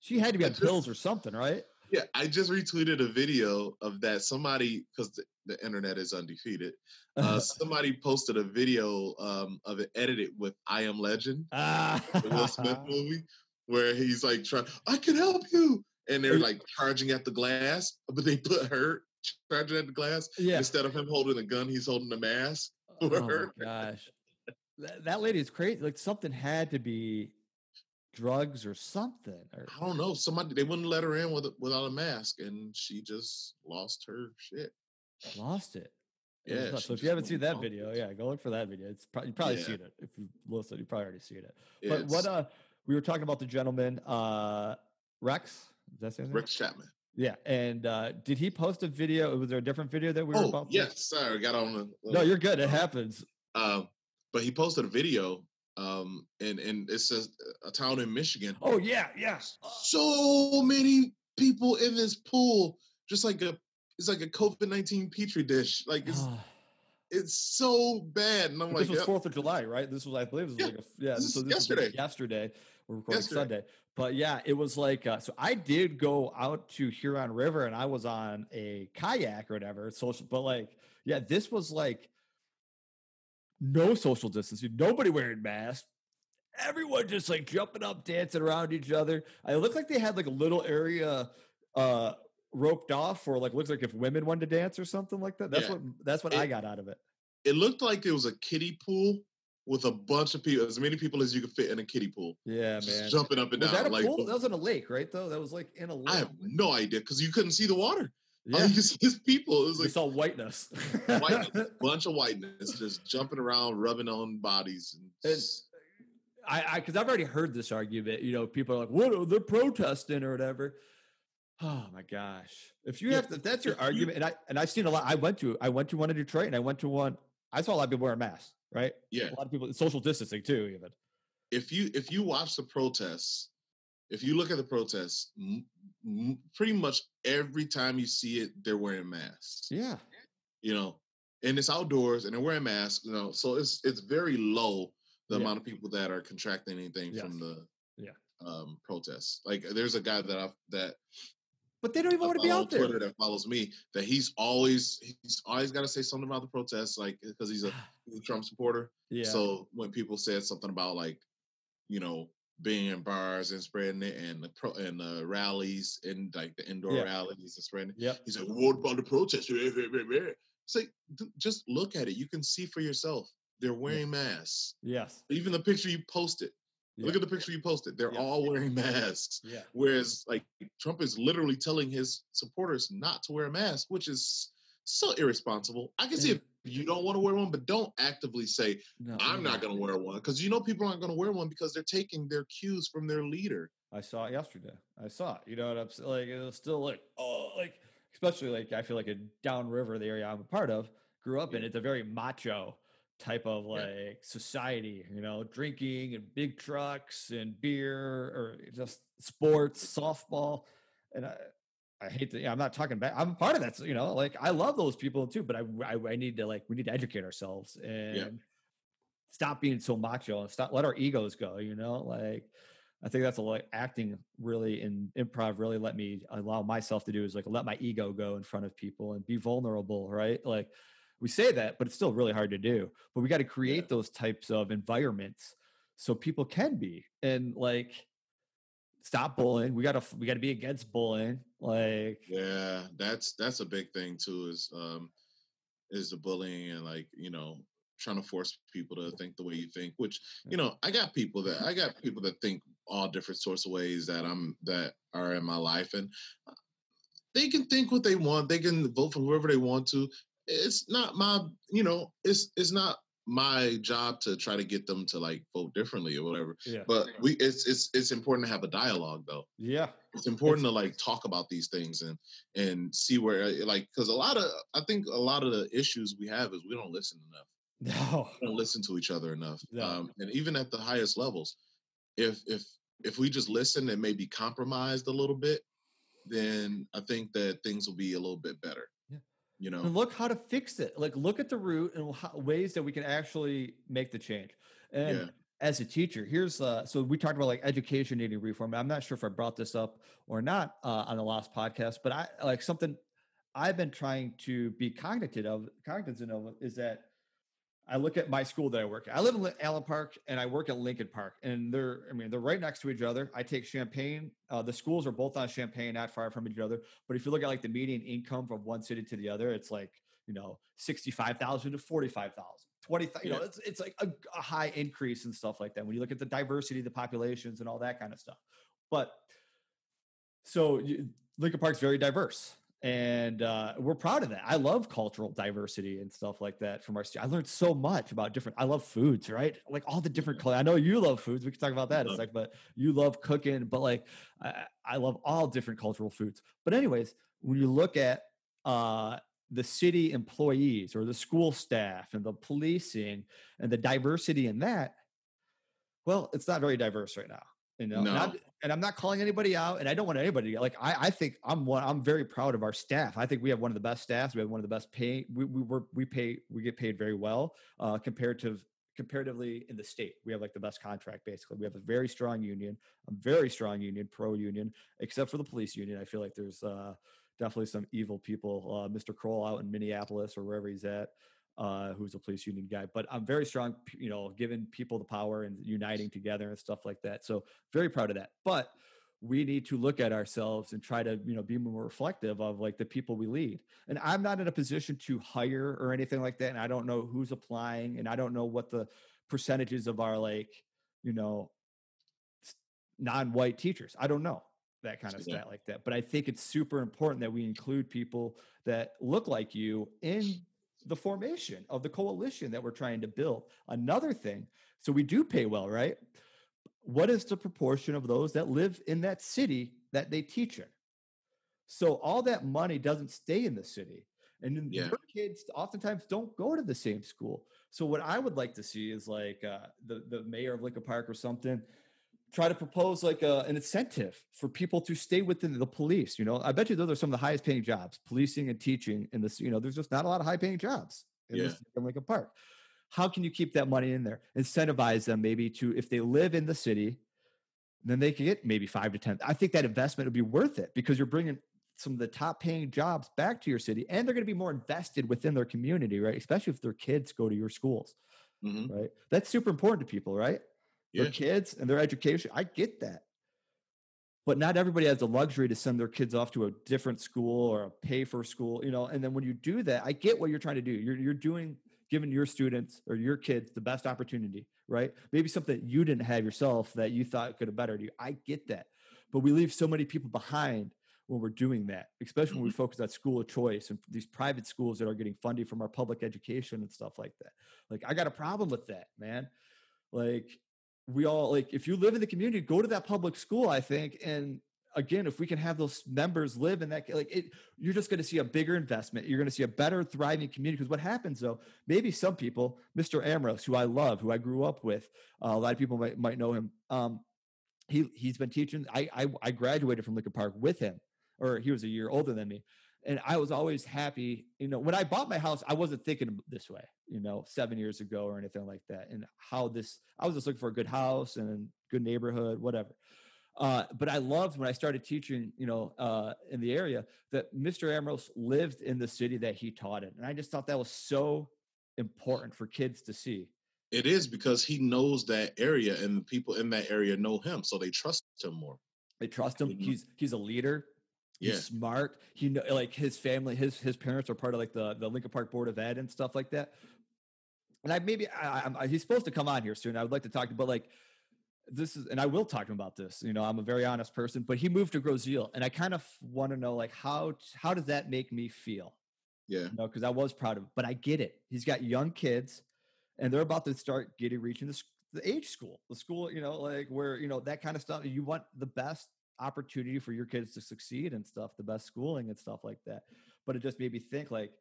S1: She had to be on
S2: just-
S1: pills or something, right?
S2: yeah, I just retweeted a video of that. Somebody because the, the internet is undefeated. Uh, *laughs* somebody posted a video um, of it edited with "I Am Legend."
S1: ah.
S2: the Will Smith *laughs* movie where he's like trying, I can help you. And they're like charging at the glass, but they put her charging at the glass.
S1: yeah.
S2: Instead of him holding a gun, he's holding a mask. *laughs*
S1: Oh my
S2: her.
S1: gosh. That, that lady is crazy. Like something had to be drugs or something. Or
S2: I don't know. Somebody they wouldn't let her in with without a mask, and she just lost her shit.
S1: lost it.
S2: Yeah,
S1: So if you haven't seen that video, yeah, go look for that video. It's probably you probably
S2: Yeah.
S1: seen it. If you listen, you probably already seen it. But what
S2: it's
S1: uh we were talking about the gentleman, uh Rex. Is that his name?
S2: Rex Chapman.
S1: Yeah. And uh did he post a video? Was there a different video that we were
S2: Oh
S1: about? to-
S2: yes, sorry, got on the.
S1: No, you're good. It happens.
S2: Um, but he posted a video, um, and and it says a town in Michigan.
S1: Oh yeah, yeah.
S2: so many people in this pool, just like a it's like a COVID nineteen petri dish. Like it's
S1: Ah,
S2: it's so bad, and I'm
S1: but
S2: like,
S1: this was
S2: yep,
S1: Fourth of July, right? This was, I believe, this was
S2: Yeah,
S1: like a yeah.
S2: this
S1: so
S2: is
S1: this
S2: yesterday.
S1: yesterday. We're recording
S2: Yesterday.
S1: Sunday, but yeah, it was like uh, so. I did go out to Huron River, and I was on a kayak or whatever social. But like, yeah, this was like no social distancing, nobody wearing masks. Everyone just like jumping up, dancing around each other. I looked like they had like a little area uh roped off for like looks like if women wanted to dance or something like that. That's
S2: Yeah.
S1: what that's what
S2: It-
S1: I got out of it.
S2: it looked like it was a kiddie pool with a bunch of people, as many people as you could fit in a kiddie pool,
S1: Yeah,
S2: just
S1: man.
S2: jumping up and
S1: Was
S2: down.
S1: that a
S2: like
S1: pool? That was in a lake, right? Though that was like in a lake.
S2: I have no idea because you couldn't see the water. All
S1: yeah,
S2: you could *laughs* see is people. It was like
S1: saw whiteness.
S2: whiteness, *laughs* bunch of whiteness, just jumping around, rubbing on bodies. And just-
S1: I, I, because I've already heard this argument. You know, people are like, "What? are- They're protesting or whatever." Oh my gosh! If you
S2: Yeah,
S1: have, to, if that's your argument, and I and I've seen a lot. I went to, I went to one in Detroit, and I went to one. I saw a lot of people wearing masks. Right?
S2: yeah,
S1: A lot of people social distancing too. Even.
S2: if you if you watch the protests, if you look at the protests, m- m- pretty much every time you see it, they're wearing masks.
S1: Yeah.
S2: You know, and it's outdoors, and they're wearing masks. You know, so it's it's very low the
S1: Yeah.
S2: amount of people that are contracting anything from the
S1: Yeah.
S2: um protests. Like there's a guy that I that
S1: But they don't even
S2: I
S1: want to be out there.
S2: Twitter that follows me that he's always he's always got to say something about the protests, like eh, because he's a, *sighs* he's a Trump supporter.
S1: yeah.
S2: So when people said something about like, you know, being in bars and spreading it, and the pro and the rallies and like the indoor
S1: Yeah.
S2: rallies and spreading it,
S1: yep.
S2: he's like, "What about the protests?" *laughs* It's like just look at it. You can see for yourself. They're wearing masks.
S1: Yes.
S2: Even the picture you posted. Look at the picture you posted. They're
S1: Yeah.
S2: all wearing masks.
S1: Yeah.
S2: Whereas, like, Trump is literally telling his supporters not to wear a mask, which is so irresponsible. I can see if you don't want to wear one, but don't actively say,
S1: No,
S2: I'm
S1: no.
S2: not going to wear one. Because you know people aren't going to wear one because they're taking their cues from their leader.
S1: I saw it yesterday. I saw it. You know what I'm saying? Like it was still like oh like especially like I feel like a downriver, the area I'm a part of, grew up in. It's a very macho type of
S2: Yeah.
S1: like society, you know, drinking and big trucks and beer or just sports, softball. And I I hate to, yeah, I'm not talking back. I'm part of that, so, you know, like I love those people too, but I, I, I need to like, we need to educate ourselves and stop being so macho and stop, let our egos go, you know, like, I think that's a lot acting really in improv really let me allow myself to do is like let my ego go in front of people and be vulnerable, right? Like we say that, but it's still really hard to do. But we got to create those types of environments so people can be and like stop bullying. We gotta we gotta be against bullying. Like
S2: Yeah, that's that's a big thing too. Is um is the bullying and like you know trying to force people to think the way you think. Which you know, I got people that I got people that think all different sorts of ways that I'm that are in my life, and uh, they can think what they want. They can vote for whoever they want to. It's not my, you know, it's it's not my job to try to get them to like vote differently or whatever. Yeah. But we it's it's it's important to have a dialogue though.
S1: Yeah.
S2: It's important it's, to like talk about these things and and see where uh, like because a lot of I think a lot of the issues we have is we don't listen enough. *laughs*
S1: No.
S2: We don't listen to each other enough. No. Um, and even at the highest levels, if if if we just listen and maybe compromised a little bit, then I think that things will be a little bit better you know?
S1: And look how to fix it. Like look at the root and how, ways that we can actually make the change. And yeah. as a teacher here's uh so we talked about like education needing reform. I'm not sure if i brought this up or not uh, on the last podcast but i like something i've been trying to be cognizant of cognizant of is that I look at my school that I work at. I live in Allen Park and I work at Lincoln Park, and they're I mean they're right next to each other. I take Champaign. Uh, the schools are both on Champaign, not far from each other. But if you look at like the median income from one city to the other, it's like you know sixty five thousand to forty five thousand. 20 you know it's, it's like a, a high increase and stuff like that when you look at the diversity of the populations and all that kind of stuff but so you, lincoln park's very diverse and uh, we're proud of that. I love cultural diversity and stuff like that from our students. I learned so much about different. I love foods, right? Like all the different. I know you love foods. We can talk about that in a sec. But you love cooking. But like, I, I love all different cultural foods. But anyways, when you look at uh, the city employees or the school staff and the policing and the diversity in that, well, it's not very diverse right now. You know, no. and, I'm, and, I'm, not calling anybody out, and I don't want anybody to like. I, I think I'm one. I'm very proud of our staff. I think we have one of the best staffs. We have one of the best pay. We we work, we pay we get paid very well uh, compared to comparatively in the state. We have like the best contract basically. We have a very strong union, a very strong union, pro union, except for the police union. I feel like there's uh, definitely some evil people. Uh, Mr. Kroll out in Minneapolis or wherever he's at uh, who's a police union guy. But I'm very strong, you know, giving people the power and uniting together and stuff like that. So very proud of that. But we need to look at ourselves and try to, you know, be more reflective of like the people we lead. And I'm not in a position to hire or anything like that. And I don't know who's applying and I don't know what the percentages of our like, you know, non-white teachers. I don't know that kind of yeah. stat like that. But I think it's super important that we include people that look like you in the formation of the coalition that we're trying to build. Another thing, so we do pay well, right? What is the proportion of those that live in that city that they teach in? So all that money doesn't stay in the city. And yeah. your kids oftentimes don't go to the same school. So what I would like to see is like uh, the the mayor of Lincoln Park or something try to propose like a, an incentive for people to stay within the police. You know, I bet you those are some of the highest paying jobs, policing and teaching in this. You know, there's just not a lot of high paying jobs in yeah. this in Lincoln Park. How can you keep that money in there? Incentivize them maybe to if they live in the city, then they can get maybe five to ten. I think that investment would be worth it because you're bringing some of the top paying jobs back to your city, and they're going to be more invested within their community, right? Especially if their kids go to your schools, mm-hmm. right? That's super important to people, right? Yeah. their kids and their education. I get that. But not everybody has the luxury to send their kids off to a different school or a pay for school, you know. And then when you do that, I get what you're trying to do. You're you're doing giving your students or your kids the best opportunity, right? Maybe something you didn't have yourself that you thought could have bettered you. I get that. But we leave so many people behind when we're doing that, especially when we mm-hmm. focus on school of choice and these private schools that are getting funding from our public education and stuff like that. Like, I got a problem with that, man. Like, we all like if you live in the community go to that public school i think and again if we can have those members live in that like it you're just going to see a bigger investment. You're going to see a better thriving community because what happens though maybe some people mr amros who i love who i grew up with uh, a lot of people might, might know him um, he he's been teaching I, I i graduated from lincoln park with him or he was a year older than me and I was always happy. You know, when I bought my house, I wasn't thinking this way. You know, seven years ago or anything like that, and how this. I was just looking for a good house and a good neighborhood, whatever. Uh, but I loved when I started teaching, you know, uh, in the area that Mr. Amros lived in the city that he taught in, and I just thought that was so important for kids to see.
S2: It is because he knows that area, and the people in that area know him, so they trust him more.
S1: They trust him. He's he's a leader. He's yeah. smart. He know like his family, his his parents are part of like the the Lincoln Park Board of Ed and stuff like that. and I maybe I, I, he's supposed to come on here soon. I would like to talk, to, but like this is, and I will talk to him about this. You know, I'm a very honest person, but he moved to Grosse-Ile, and I kind of want to know like how how does that make me feel?
S2: Yeah,
S1: you know, because I was proud of him, but I get it. He's got young kids, and they're about to start getting reaching the, the age school, the school, you know, like where you know that kind of stuff. You want the best opportunity for your kids to succeed and stuff, the best schooling and stuff like that. But it just made me think like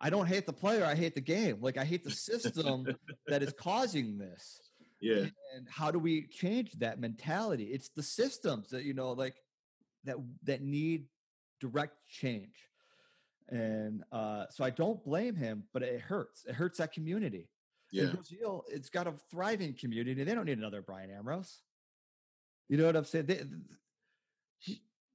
S1: I don't hate the player, I hate the game. Like I hate the system that is causing this. *laughs*
S2: Yeah.
S1: And how do we change that mentality? It's the systems that you know like that that need direct change. And uh so I don't blame him, but it hurts. It hurts that community.
S2: Yeah.
S1: Grosse-Ile, it's got a thriving community. They don't need another Brian Amoros. You know what I'm saying? They, he,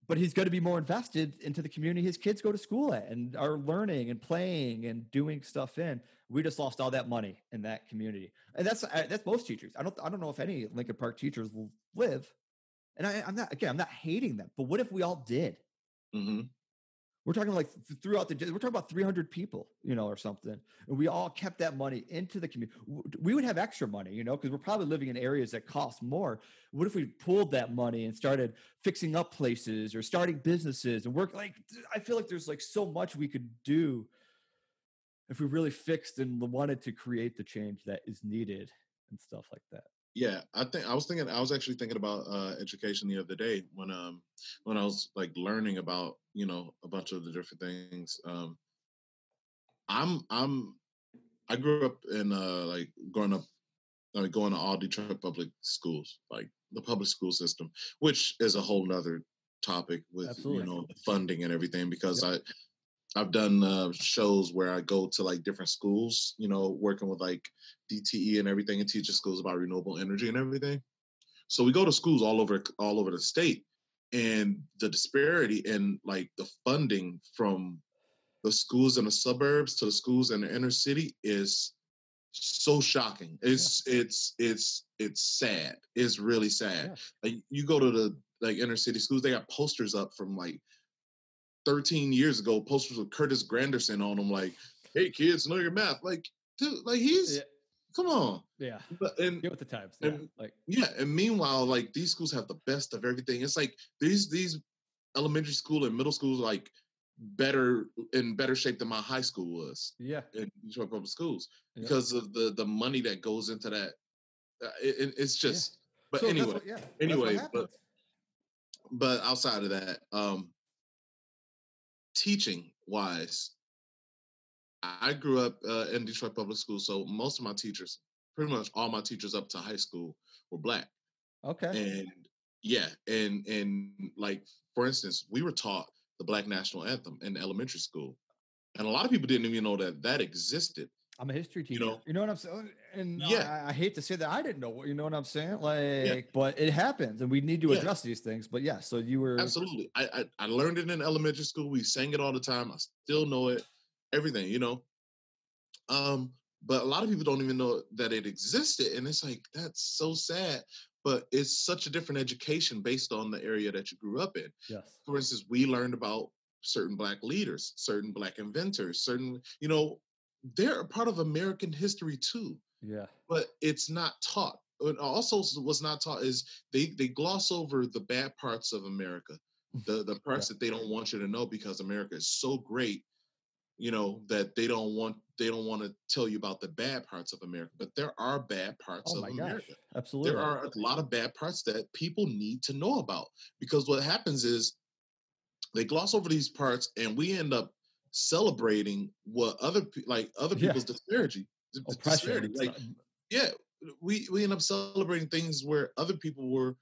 S1: but he's going to be more invested into the community his kids go to school at and are learning and playing and doing stuff in. We just lost all that money in that community, and that's that's most teachers. I don't I don't know if any Lincoln Park teachers live, and I, am not again I'm not hating them, but what if we all did?
S2: Mm-hmm.
S1: We're talking like throughout the day, we're talking about 300 people, you know, or something. And we all kept that money into the community. We would have extra money, you know, because we're probably living in areas that cost more. What if we pulled that money and started fixing up places or starting businesses and work like I feel like there's like so much we could do if we really fixed and wanted to create the change that is needed and stuff like that.
S2: Yeah, I think I was thinking I was actually thinking about uh, education the other day when um when I was like learning about you know a bunch of the different things. Um, I'm I'm I grew up in uh like growing up like going to all Detroit public schools, like the public school system, which is a whole nother topic with Absolutely. you know funding and everything because yep. I I've done uh, shows where I go to like different schools, you know, working with like DTE and everything, and teaching schools about renewable energy and everything. So we go to schools all over all over the state, and the disparity in like the funding from the schools in the suburbs to the schools in the inner city is so shocking. It's yeah. it's it's it's sad. It's really sad. Yeah. Like you go to the like inner city schools, they got posters up from like 13 years ago, posters with Curtis Granderson on them, like, "Hey kids, know your math." Like, dude, like he's yeah. Come on,
S1: yeah.
S2: But and
S1: get with the times, yeah. And, like
S2: yeah. And meanwhile, like these schools have the best of everything. It's like these these elementary school and middle schools like better in better shape than my high school was.
S1: Yeah,
S2: in Detroit public schools yeah. because of the the money that goes into that. Uh, it, it's just. But so anyway, what, yeah, anyway, but but outside of that, um, teaching wise, I grew up uh, in Detroit public school, so most of my teachers, pretty much all my teachers up to high school, were black.
S1: Okay.
S2: And yeah, and and like for instance, we were taught the Black National Anthem in elementary school, and a lot of people didn't even know that that existed.
S1: I'm a history teacher. You know, you know what I'm saying? And yeah, I, I, hate to say that I didn't know. What you know what I'm saying? Like, yeah. but it happens, and we need to address yeah. these things. But yeah, so you were
S2: absolutely. I, I, I learned it in elementary school. We sang it all the time. I still know it. Everything, you know. Um, but a lot of people don't even know that it existed, and it's like that's so sad. But it's such a different education based on the area that you grew up in.
S1: Yes.
S2: For instance, we learned about certain black leaders, certain black inventors, certain, you know, they're a part of American history too.
S1: Yeah.
S2: But it's not taught. Also what's not taught is they they gloss over the bad parts of America. *laughs* The the parts yeah. that they don't want you to know because America is so great, you know, that they don't want they don't want to tell you about the bad parts of America. But there are bad parts oh of America. Gosh.
S1: Absolutely.
S2: There are a lot of bad parts that people need to know about. Because what happens is they gloss over these parts and we end up celebrating what other like other people's yeah. disparity, disparity. Like, yeah, we we end up celebrating things where other people were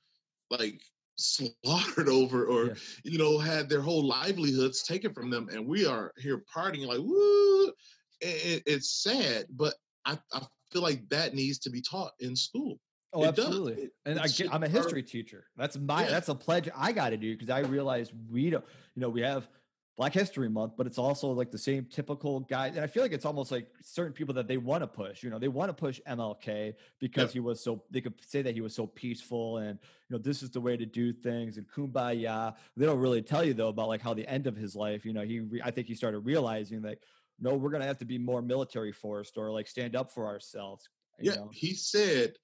S2: like slaughtered over or yeah. you know had their whole livelihoods taken from them and we are here partying like woo it, it's sad but I, I feel like that needs to be taught in school
S1: Oh, it absolutely. It, and I get, I'm a history teacher. That's my yeah. that's a pledge I got to do because I realize we don't. You know, we have Black History Month, but it's also like the same typical guy. And I feel like it's almost like certain people that they want to push. You know, they want to push MLK because yep. he was so. They could say that he was so peaceful, and you know, this is the way to do things, and kumbaya. They don't really tell you though about like how the end of his life. You know, he. I think he started realizing like no, we're going to have to be more military forced or like stand up for ourselves.
S2: yeah, know? he said,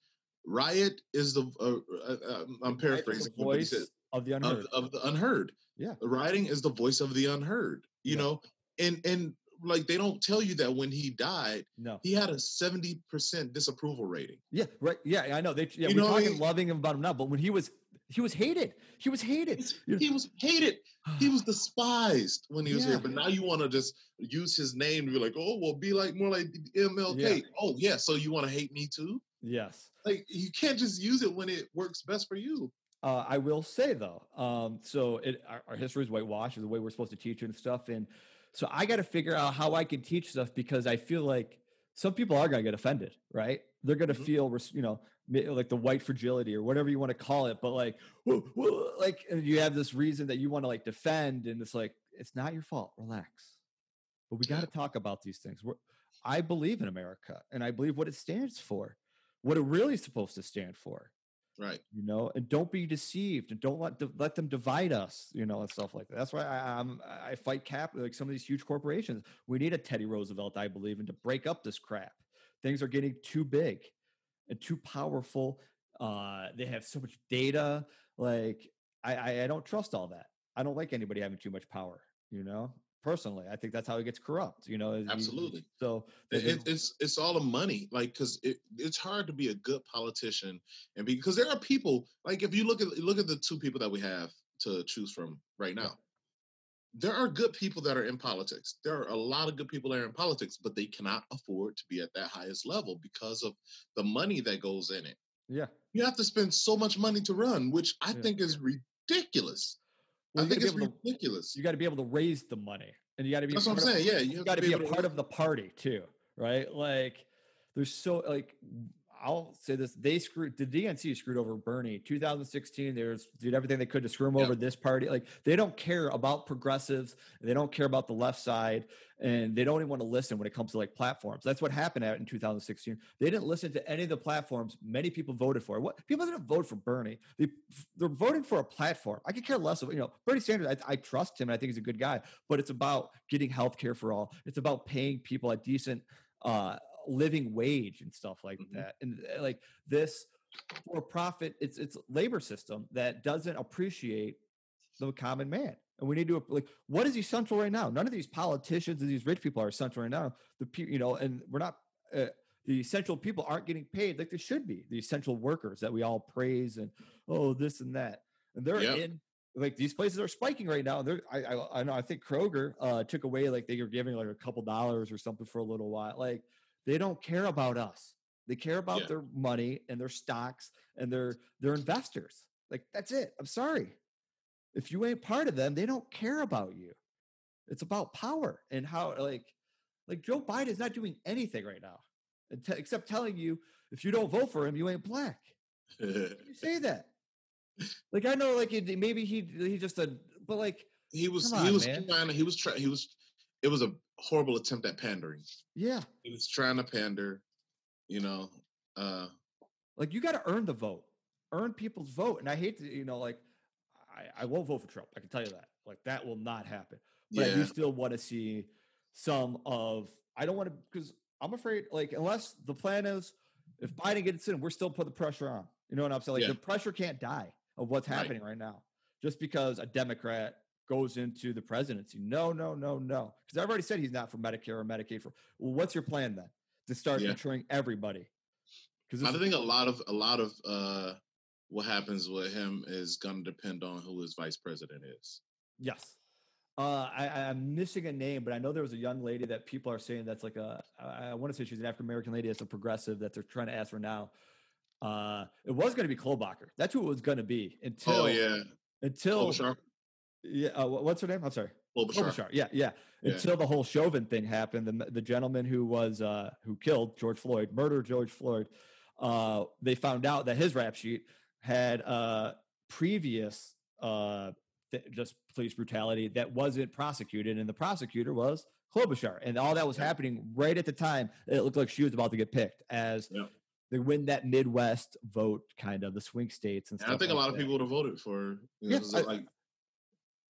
S2: "Riot is the." Uh, uh, uh I'm paraphrasing.
S1: The voice of the unheard.
S2: Of, of, the unheard.
S1: Yeah,
S2: Writing is the voice of the unheard. You yeah. know, and and like they don't tell you that when he died,
S1: no,
S2: he had a seventy percent disapproval rating.
S1: Yeah, right. Yeah, I know. They yeah, you we're talking I mean? loving him about him now, but when he was he was hated. He was hated.
S2: He was hated. He was *sighs* despised when he was yeah. here. But now you want to just use his name to be like, oh, well, be like more like MLK. Yeah. Oh, yeah. So you want to hate me too?
S1: Yes.
S2: Like you can't just use it when it works best for you.
S1: Uh, I will say though, um, so it, our, our history is whitewashed, is the way we're supposed to teach it and stuff, and so I got to figure out how I can teach stuff because I feel like some people are going to get offended, right? They're going to mm-hmm. feel, you know, like the white fragility or whatever you want to call it, but like, whoa, *laughs* whoa, like you have this reason that you want to like defend, and it's like it's not your fault. Relax. But we got to talk about these things. We're, I believe in America, and I believe what it stands for, what it really is supposed to stand for.
S2: Right.
S1: You know, and don't be deceived, and don't let let them divide us. You know, and stuff like that. That's why I, I'm I fight cap like some of these huge corporations. We need a Teddy Roosevelt, I believe, and to break up this crap. Things are getting too big and too powerful. Uh, they have so much data. Like I, I, I don't trust all that. I don't like anybody having too much power. You know, personally, I think that's how it gets corrupt. You know,
S2: absolutely.
S1: so
S2: it, it's it's all the money. Like because it, it's hard to be a good politician, and because there are people like if you look at look at the two people that we have to choose from right now. There are good people that are in politics. There are a lot of good people that are in politics, but they cannot afford to be at that highest level because of the money that goes in it.
S1: Yeah.
S2: You have to spend so much money to run, which I yeah. think is ridiculous. Well, I think it's ridiculous.
S1: To, you got to be able to raise the money, and you got to be.
S2: That's what I'm saying.
S1: Of,
S2: yeah,
S1: you, you got to be a part of the party too, right? Like, there's so like I'll say this: they screwed the DNC screwed over Bernie. 2016, they was, did everything they could to screw him over this party. Like they don't care about progressives, they don't care about the left side, and they don't even want to listen when it comes to like platforms. That's what happened at in 2016. They didn't listen to any of the platforms many people voted for. What people didn't vote for Bernie. They they're voting for a platform. I could care less of you know Bernie Sanders. I, I trust him. I think he's a good guy, but it's about getting health care for all. It's about paying people a decent uh, living wage and stuff like mm-hmm. that. And uh, like this for profit, it's it's labor system that doesn't appreciate the common man. And we need to like what is essential right now? None of these politicians and these rich people are essential right now. The you know, and we're not. Uh, the essential people aren't getting paid like they should be. The essential workers that we all praise and oh this and that, and they're yep. in like these places are spiking right now. They're I, I I know I think Kroger uh took away like they were giving like a couple dollars or something for a little while. Like they don't care about us. They care about yeah. their money and their stocks and their their investors. Like that's it. I'm sorry. If you ain't part of them, they don't care about you. It's about power and how like like Joe Biden is not doing anything right now except telling you if you don't vote for him, you ain't black. you *laughs* say that? Like I know, like maybe he he just a but like
S2: he was on, he was man. trying he was trying he was it was a horrible attempt at pandering.
S1: Yeah.
S2: He was trying to pander, you know. Uh
S1: like you gotta earn the vote. Earn people's vote. And I hate to, you know, like I, I won't vote for Trump. I can tell you that. Like that will not happen. But yeah. I do still want to see some of I don't want to because I'm afraid like unless the plan is if Biden gets in, we're still put the pressure on. You know what I'm saying? Like yeah. the pressure can't die of what's happening right. right now. Just because a Democrat goes into the presidency. No, no, no, no. Because I've already said he's not for Medicare or Medicaid. For well, what's your plan then to start yeah. insuring everybody?
S2: Because I think a lot of a lot of uh, what happens with him is going to depend on who his vice president is.
S1: Yes. Uh, I, am missing a name, but I know there was a young lady that people are saying that's like a. I, I want to say she's an African American lady that's a progressive that they're trying to ask for now. Uh, it was going to be Klobuchar. That's who it was going to be oh, until.
S2: Oh yeah.
S1: Until Klobuchar. Yeah, uh, what's her name? I'm sorry. Klobuchar. Yeah, yeah, yeah. Until the whole Chauvin thing happened, the the gentleman who was uh, who killed George Floyd, murdered George Floyd, uh, they found out that his rap sheet had uh, previous uh, th- just police brutality that wasn't prosecuted, and the prosecutor was Klobuchar, and all that was happening right at the time. It looked like she was about to get picked as they win that Midwest vote, kind of the swing states and,
S2: and I think
S1: like
S2: a lot
S1: that.
S2: of people would have voted for. You know, yeah, like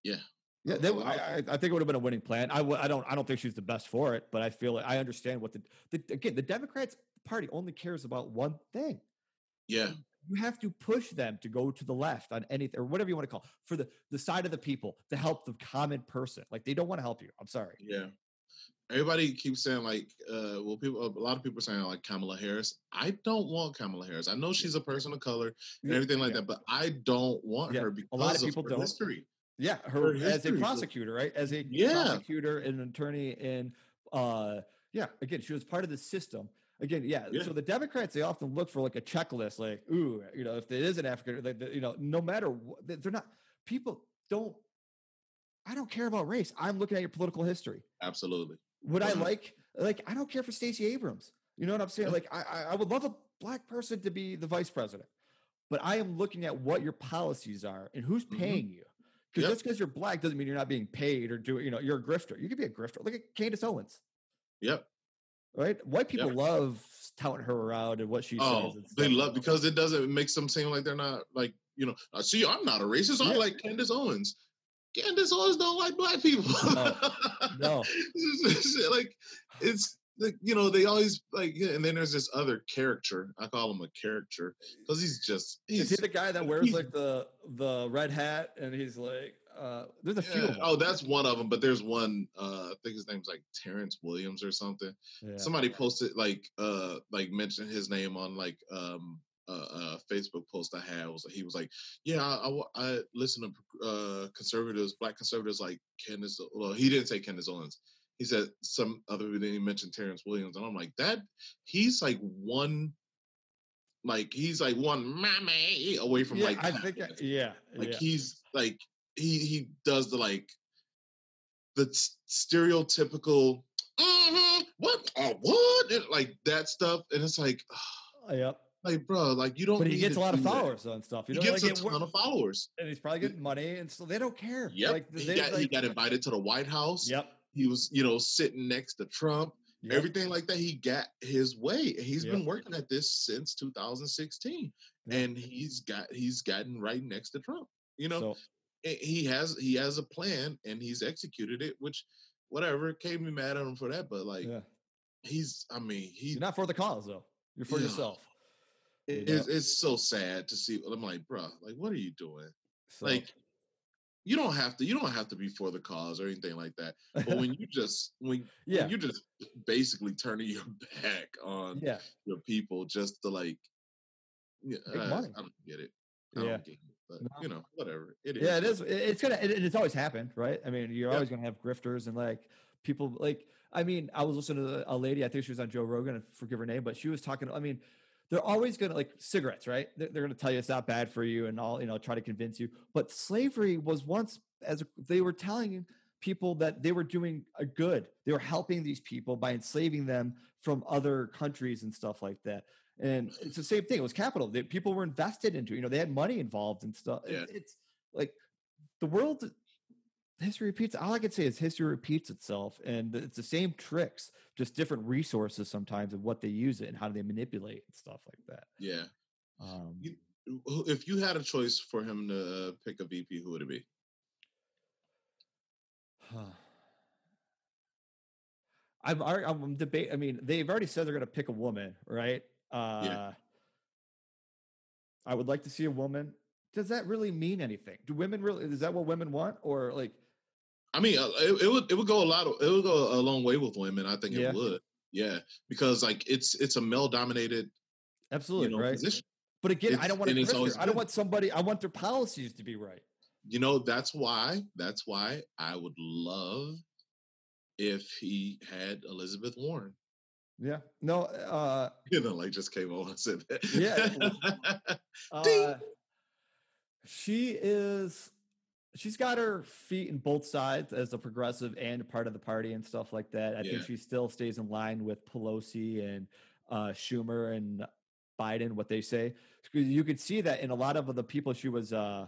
S2: yeah.
S1: Yeah, they, I, I think it would have been a winning plan. I, w- I don't I don't think she's the best for it, but I feel like I understand what the, the again the Democrats Party only cares about one thing.
S2: Yeah,
S1: You have to push them to go to the left on anything or whatever you want to call it, for the the side of the people to help the common person. Like they don't want to help you. I'm sorry.
S2: yeah. Everybody keeps saying like, uh, well, people. A lot of people are saying like Kamala Harris. I don't want Kamala Harris. I know she's a person of color and
S1: Yeah,
S2: everything like
S1: yeah.
S2: that, but I don't want
S1: Yeah,
S2: her
S1: a
S2: because
S1: lot of people
S2: her
S1: don't.
S2: history.
S1: Yeah,
S2: Her
S1: as a prosecutor, right? As a
S2: Yeah.
S1: prosecutor and an attorney, and uh, yeah, again, she was part of the system. Again, yeah.
S2: Yeah.
S1: So the Democrats they often look for like a checklist, like, ooh, you know, if it is an African, like, you know, no matter what, they're not. People don't. I don't care about race. I'm looking at your political history.
S2: Absolutely.
S1: Would I
S2: Mhm.
S1: like like I don't care for Stacey Abrams. You know what I'm saying?
S2: Yeah.
S1: Like I I- would love a black person to be the vice president, but I am looking at what your policies are and who's
S2: Mhm.
S1: paying you. Because
S2: Yep.
S1: just because you're black doesn't mean you're not being paid or doing. You know, you're a grifter. You could be a grifter. Look at Candace Owens,
S2: Yep.
S1: right? White people
S2: Yep.
S1: love touting her around and what she
S2: Oh,
S1: says.
S2: They love because it doesn't it makes them seem like they're not like you know. uh, See, I'm not a racist. I
S1: Yeah.
S2: like Candace Owens. Candace Owens don't like black people.
S1: no. *laughs*
S2: like it's like you know they always like yeah, and then there's this other character. I call him a character because he's just
S1: Is he the guy that wears like the the red hat and he's like, uh, there's a few.
S2: yeah.
S1: Them.
S2: Oh, that's one of them. But there's one. Uh, I think his name's like Terrence Williams or something.
S1: Yeah.
S2: somebody posted like uh like mentioned his name on like um a uh, uh, Facebook post I had was he was like, yeah, I, I, I listen to uh conservatives, black conservatives like Candace. Well, he didn't say Candace Owens. He said some other. Then he mentioned Terrence Williams, and I'm like that. He's like one, like he's like one mammy away from
S1: yeah,
S2: like.
S1: I think. I- yeah.
S2: like
S1: yeah.
S2: he's like he he does the like the stereotypical "Mhm, what uh, what like that stuff and it's like *sighs*
S1: Yep.
S2: like bro like you don't
S1: But he gets a lot of
S2: do that.
S1: followers on stuff. You
S2: he
S1: know,
S2: gets
S1: like
S2: a ton of followers
S1: and he's probably getting money, and so they don't care.
S2: yep
S1: Like
S2: he, got, he got invited to the white house
S1: Yep.
S2: He was you know sitting next to trump
S1: yep.
S2: everything like that he got his way and he's been working at this since 2016
S1: Yeah.
S2: and he's got he's gotten right next to trump you know
S1: So,
S2: eh, he has he has a plan and he's executed it which whatever can't be mad at him for that but like
S1: yeah.
S2: he's i mean he's
S1: You're not for the cause though. You're for
S2: Yeah.
S1: yourself.
S2: it-
S1: you know?
S2: it's, it's so sad to see i'm like bro like what are you doing
S1: So,
S2: like you don't have to you don't have to be for the cause or anything like that but when *laughs* you just when,
S1: yeah,
S2: when you're just basically turning your *laughs* back on
S1: yeah,
S2: your people just to like yeah, uh, i don't get it I
S1: yeah.
S2: don't get it, but
S1: No.
S2: you know whatever it is
S1: Yeah, it is. it- It's gonna. It, it's always happened, right? I mean, you're
S2: Yep.
S1: always gonna have grifters and like people. Like, I mean, I was listening to a lady. I think she was on Joe Rogan. I forgive her name, but she was talking. I mean, they're always gonna like cigarettes, right? They're, they're gonna tell you it's not bad for you and all. You know, try to convince you. But slavery was once as they were telling people that they were doing a good. They were helping these people by enslaving them from other countries and stuff like that. And it's the same thing. It was capital. that people were invested into. You know, they had money involved and stuff.
S2: Yeah.
S1: It's like the world history repeats all i can say is history repeats itself and it's the same tricks just different resources sometimes and what they use it and how do they manipulate and stuff like that.
S2: Yeah.
S1: Um
S2: You- if you had a choice for him to uh, pick a vp who would it be?
S1: I'm i'm debate i mean they've already said they're going to pick a woman right? Uh i would like to see a woman. Does that really mean anything? Do women really is that what women want? Or like
S2: I mean, uh, it, it would it would go a lot. Of, it would go a long way with women. I think
S1: Yeah.
S2: it would. Yeah, because like it's it's a male dominated
S1: absolutely
S2: you know
S1: right
S2: position.
S1: but again i don't want to
S2: it's
S1: i don't want somebody i want their policies to be right
S2: You know that's why that's why I would love if he had Elizabeth Warren.
S1: yeah no uh *laughs*
S2: You know, like just came on and said that.
S1: Yeah. *laughs* Uh, she is. She's got her feet in both sides as a progressive and part of the party and stuff like that. I
S2: Yeah.
S1: think she still stays in line with Pelosi and uh, Schumer and Biden. What they say. you could see that in a lot of the people she was, uh,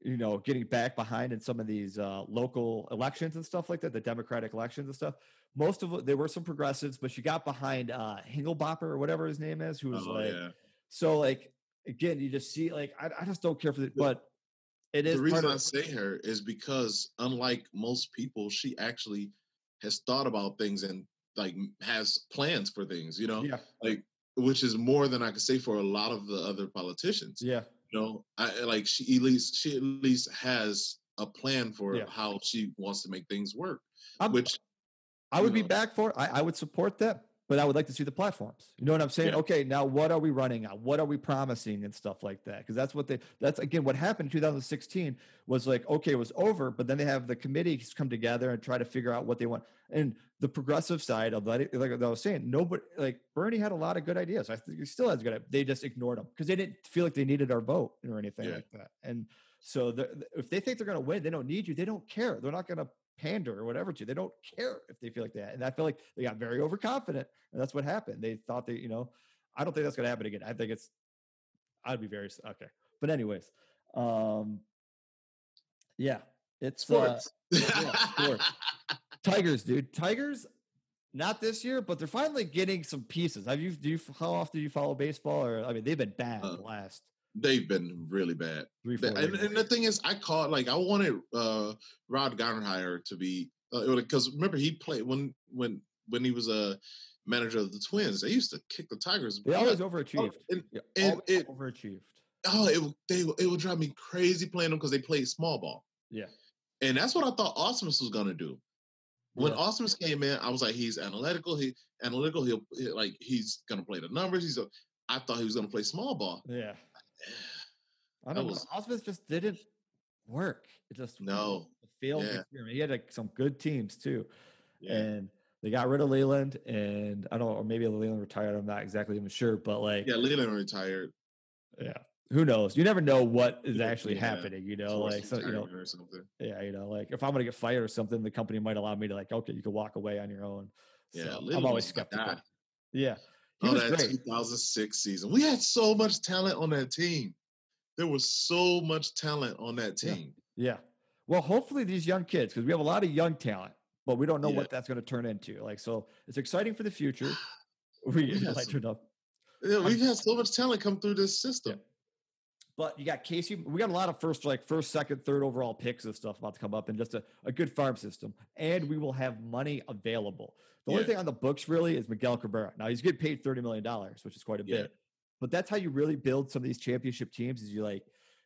S1: you know, getting back behind in some of these uh, local elections and stuff like that, the Democratic elections and stuff. Most of it, there were some progressives, but she got behind uh, Hingelbopper or whatever his name is, who was
S2: oh
S1: like,
S2: yeah,
S1: so like again, you just see like I, I just don't care for the but It is
S2: the reason
S1: part
S2: I say her is because unlike most people, she actually has thought about things and like has plans for things. You know,
S1: yeah,
S2: like which is more than I could say for a lot of the other politicians.
S1: yeah,
S2: You know, I like she at least she at least has a plan for
S1: Yeah.
S2: how she wants to make things work.
S1: I'm-
S2: which
S1: I would
S2: you
S1: be back for. I, I would support that, but I would like to see the platforms. You know what I'm saying?
S2: Yeah.
S1: Okay, now what are we running on? What are we promising and stuff like that? Because that's what they. That's again what happened in 2016 was like okay, it was over, but then they have the committees come together and try to figure out what they want. And the progressive side of that, like I was saying, nobody like Bernie had a lot of good ideas. I think he still has good. They just ignored them because they didn't feel like they needed our vote or anything
S2: Yeah.
S1: like that. And so the- if they think they're going to win, they don't need you. They don't care. They're not going to pander or whatever to. They don't care if they feel like that. And I feel like they got very overconfident, and that's what happened. They thought they, you know, I don't think that's going to happen again. I think it's, I'd be very okay. But anyways, um, yeah, it's uh,
S2: sports. *laughs*
S1: yeah, sports. Tigers, dude. Tigers, not this year, but they're finally getting some pieces. Have you? Do you? How often do you follow baseball? Or I mean, they've been bad
S2: Uh,
S1: last
S2: They've been really bad.
S1: three, four
S2: and, and the thing is, I called like I wanted uh Ron Gardenhire to be because remember he played when when when he was a manager of the Twins. They used to kick the Tigers.
S1: They always
S2: Oh,
S1: overachieved.
S2: and,
S1: Yeah,
S2: and
S1: always
S2: it-
S1: overachieved.
S2: oh, it would- they it would drive me crazy playing them because they played small ball,
S1: Yeah.
S2: and that's what I thought Ausmus was gonna do. When
S1: Yeah.
S2: Ausmus came in, I was like, he's analytical. He analytical. He'll he- like he's gonna play the numbers. He's a, I thought he was gonna play small ball.
S1: Yeah. I don't
S2: was-
S1: know. Ausmus just didn't work. It just
S2: No.
S1: failed.
S2: Yeah.
S1: experiment. He had like, some good teams too,
S2: Yeah.
S1: and they got rid of Leyland, and I don't know, or maybe Leyland retired. I'm not exactly even sure, but like,
S2: Yeah, Leyland retired.
S1: yeah, who knows? You never know what is actually
S2: yeah.
S1: happening. You know, like so, you know,
S2: or something.
S1: yeah, you know, like if I'm gonna get fired or something, the company might allow me to like, okay, you can walk away on your own.
S2: Yeah, Leyland
S1: I'm always skeptical. Yeah, he
S2: Oh, that
S1: great.
S2: 2006 season. We had so much talent on that team. There was so much talent on that team.
S1: Yeah. Well, hopefully these young kids, because we have a lot of young talent, but we don't know
S2: Yeah.
S1: what that's going to turn into. Like, so it's exciting for the future. *sighs* We
S2: We some-
S1: up.
S2: Yeah, we've had so much talent come through this system.
S1: But you got Casey. We got a lot of first, like first, second, third overall picks and stuff about to come up, and just a, a good farm system. And we will have money available. The only thing on the books really is Miguel Cabrera. Now he's getting paid thirty million dollars, which is quite a
S2: Yeah.
S1: bit. But that's how you really build some of these championship teams. Is you like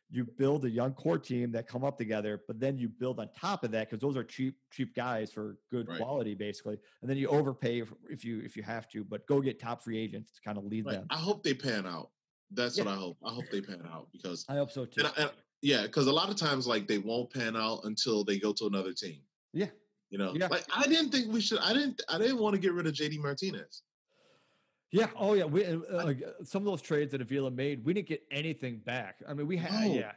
S1: you build a young core team that come up together, but then you build on top of that because those are cheap, cheap guys for good
S2: Right.
S1: quality, basically. And then you overpay if, if you if you have to, but go get top free agents to kind of lead
S2: Right.
S1: them.
S2: I hope they pan out. That's
S1: Yeah.
S2: what I hope. I hope they pan out because
S1: I hope so too.
S2: and, I- and yeah, because a lot of times like they won't pan out until they go to another team.
S1: yeah.
S2: You know,
S1: Yeah.
S2: like I didn't think we should. I didn't. I didn't want to get rid of JD Martinez.
S1: Yeah. Oh, yeah. We uh, like uh, some of those trades that Avila made, we didn't get anything back. I mean, we had
S2: No.
S1: yeah,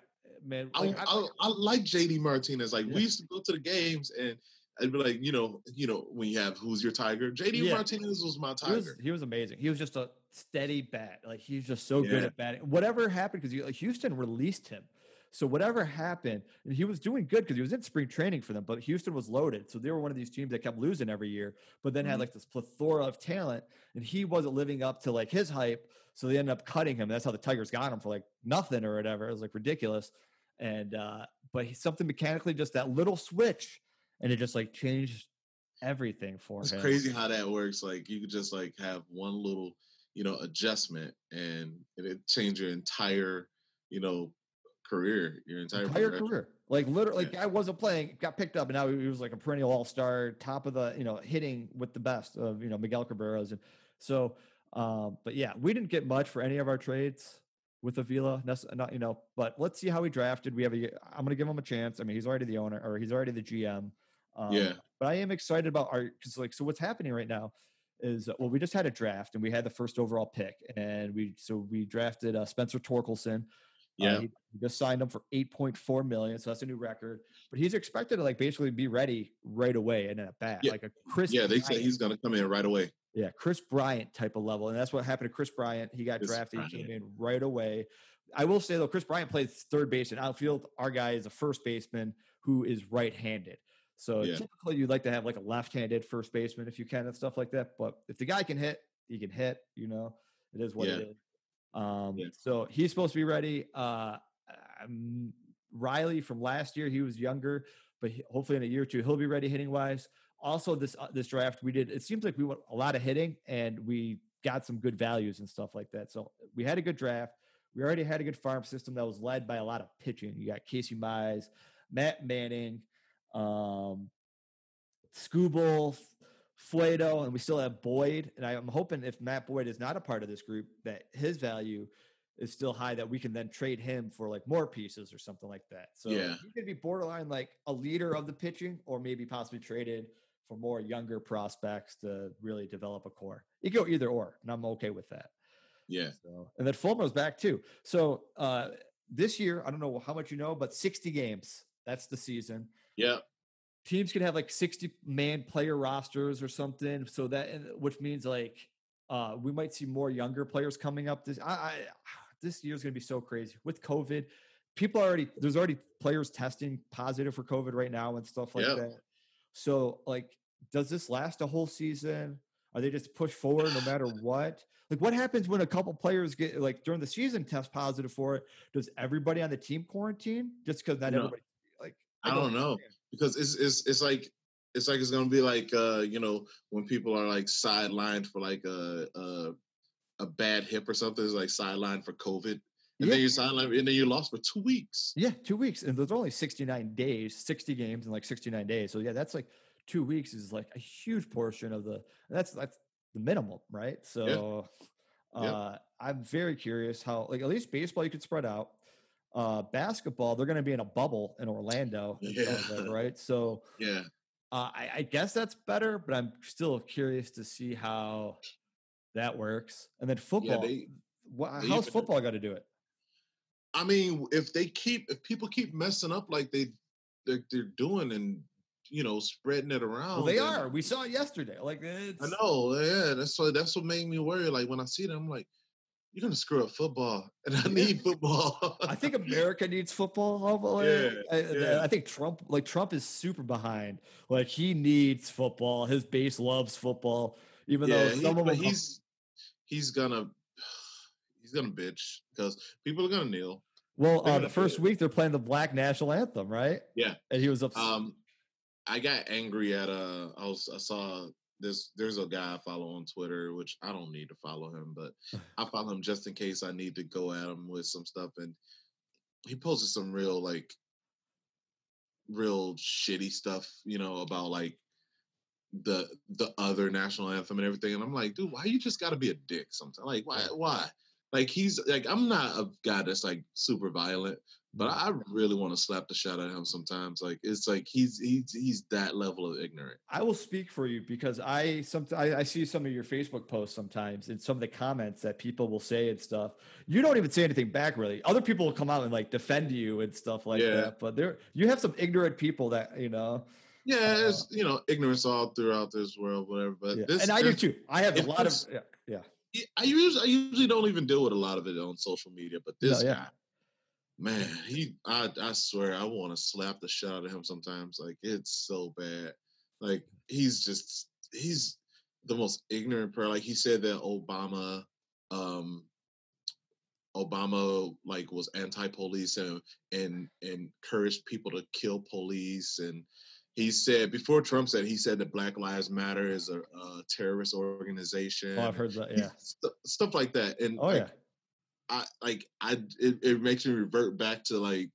S1: man.
S2: I,
S1: Like, I-
S2: I, I like JD Martinez. Like
S1: Yeah.
S2: we used to go to the games and I'd be like, you know, you know, when you have who's your tiger, JD
S1: Yeah.
S2: Martinez was my
S1: he was
S2: tiger.
S1: he was amazing. He was just a steady bat. Like he's just so good at batting. Whatever happened because like, Houston released him. So whatever happened, and he was doing good because he was in spring training for them. But Houston was loaded, so they were one of these teams that kept losing every year. But then had
S2: Mhm.
S1: like this plethora of talent, and he wasn't living up to like his hype. So they ended up cutting him. That's how the Tigers got him for like nothing or whatever. It was like ridiculous. And uh but he, something mechanically, just that little switch, and it just like changed everything for
S2: It's
S1: him.
S2: crazy how that works. Like you could just like have one little, you know, adjustment and it change your entire, you know, career, your entire,
S1: entire career. Like literally,
S2: Yeah.
S1: guy wasn't playing, got picked up, and now he was like a perennial all star, top of the you know hitting with the best of you know Miguel Cabrera's, and so. Um, but yeah, we didn't get much for any of our trades with Avila, not you know. But let's see how he drafted. We have a. I'm going to give him a chance. I mean, he's already the owner, or he's already the GM. Um,
S2: Yeah.
S1: But I am excited about our because like so what's happening right now is uh, well we just had a draft and we had the first overall pick and we so we drafted uh, Spencer Torkelson. Uh,
S2: Yeah.
S1: he we just signed him for 8.4 million, so that's a new record. But he's expected to like basically be ready right away and at bat,
S2: Yeah.
S1: like a Kris.
S2: yeah, they
S1: Bryant-
S2: he's gonna come in right away.
S1: yeah, Kris Bryant type of level, and that's what happened to Kris Bryant. He got
S2: Kris
S1: drafted, he came in right away. I will say though, Kris Bryant plays third base and outfield. Our guy is a first baseman who is right-handed. So
S2: Yeah.
S1: typically, you'd like to have like a left-handed first baseman if you can and stuff like that. But if the guy can hit, he can hit. You know, it is what it
S2: Yeah.
S1: is. Um,
S2: Yeah.
S1: So he's supposed to be ready. Uh, Riley from last year, he was younger, but he, hopefully in a year or two he'll be ready hitting wise. Also, this uh, this draft we did. It seems like we went a lot of hitting, and we got some good values and stuff like that. So we had a good draft. We already had a good farm system that was led by a lot of pitching. You got Casey Mize, Matt Manning, um, Skubal, Faedo, and we still have Boyd. And I'm hoping if Matt Boyd is not a part of this group, that his value is still high that we can then trade him for like more pieces or something like that. So
S2: Yeah.
S1: he could be borderline like a leader of the pitching, or maybe possibly traded for more younger prospects to really develop a core. You go either or, and I'm okay with that.
S2: Yeah.
S1: So, and then Fulmer's back too. So uh, this year, I don't know how much you know, but 60 games. That's the season.
S2: Yeah.
S1: Teams can have like 60 man player rosters or something. So that, which means like uh, we might see more younger players coming up. This, I, I *sighs* this year's going to be so crazy with COVID. People already there's already players testing positive for COVID right now and stuff like
S2: Yep.
S1: that. So like, does this last a whole season? Are they just push forward no matter what? Like, what happens when a couple players get like during the season test positive for it? Does everybody on the team quarantine just because not
S2: No.
S1: everybody?
S2: I don't know. because it's it's it's like it's like it's gonna be like uh you know when people are like sidelined for like a a, a bad hip or something it's like sidelined for COVID and
S1: Yeah.
S2: then you sidelined and then you lost for two weeks.
S1: Yeah, two weeks, and there's only 69 days, 60 games in like 69 days. So yeah, that's like two weeks is like a huge portion of the. That's that's the minimum, right? So,
S2: Yeah.
S1: uh, I'm very curious how like at least baseball you could spread out. Uh, basketball, they're going to be in a bubble in Orlando, sounds like, right? So *laughs*
S2: Yeah,
S1: uh, I, I guess that's better, but I'm still curious to see how that works. And then
S2: yeah.
S1: football,
S2: They,
S1: wha-
S2: they
S1: how's football got to do it?
S2: I mean, if they keep if people keep messing up like they they're, they're doing and you know spreading it around,
S1: Well, they are. We saw it yesterday. Like it's,
S2: I know, yeah. That's what that's what made me worry. Like when I see them, I'm like, you're gonna screw up football, and I need football.
S1: I think *laughs* America needs football.
S2: Yeah,
S1: I,
S2: yeah.
S1: I think Trump, like Trump, is super behind. Like he needs football. His base loves football, even
S2: yeah,
S1: though
S2: he-
S1: some of
S2: but
S1: them.
S2: he's he's gonna *sighs* he's gonna bitch because people are gonna kneel.
S1: well, uh, the first week they're playing the Black National Anthem, right?
S2: Yeah.
S1: and he was upset.
S2: Um, I got angry at uh, I was I saw this. There's a guy I follow on Twitter, which I don't need to follow him, but *laughs* I follow him just in case I need to go at him with some stuff. And he posted some real like real shitty stuff, you know, about like the the other national anthem and everything. And I'm like, dude, why you just got to be a dick sometimes? Like, why why? Like he's like I'm not a guy that's like super violent, but I really want to slap the shit at him sometimes. Like it's like he's he's he's that level of ignorant.
S1: I will speak for you because I some I, I see some of your Facebook posts sometimes and some of the comments that people will say and stuff. You don't even say anything back really. Other people will come out and like defend you and stuff like
S2: Yeah.
S1: that. But there you have some ignorant people that you know.
S2: Yeah,
S1: Uh,
S2: it's you know ignorance all throughout this world, whatever. But
S1: yeah.
S2: this
S1: and I do too. I have a lot of yeah, yeah.
S2: I usually I usually don't even deal with a lot of it on social media, but
S1: No,
S2: this
S1: yeah.
S2: guy, man, he I I swear I want to slap the shit out of him sometimes. Like it's so bad. Like he's just he's the most ignorant person. Like he said that Obama, um, Obama like was anti-police and and encouraged people to kill police and he said before Trump said he said that Black Lives Matter is a, a terrorist organization.
S1: Oh, I've heard that. Yeah.
S2: st- stuff like that. And
S1: Oh
S2: like,
S1: yeah.
S2: I like I it, it makes me revert back to like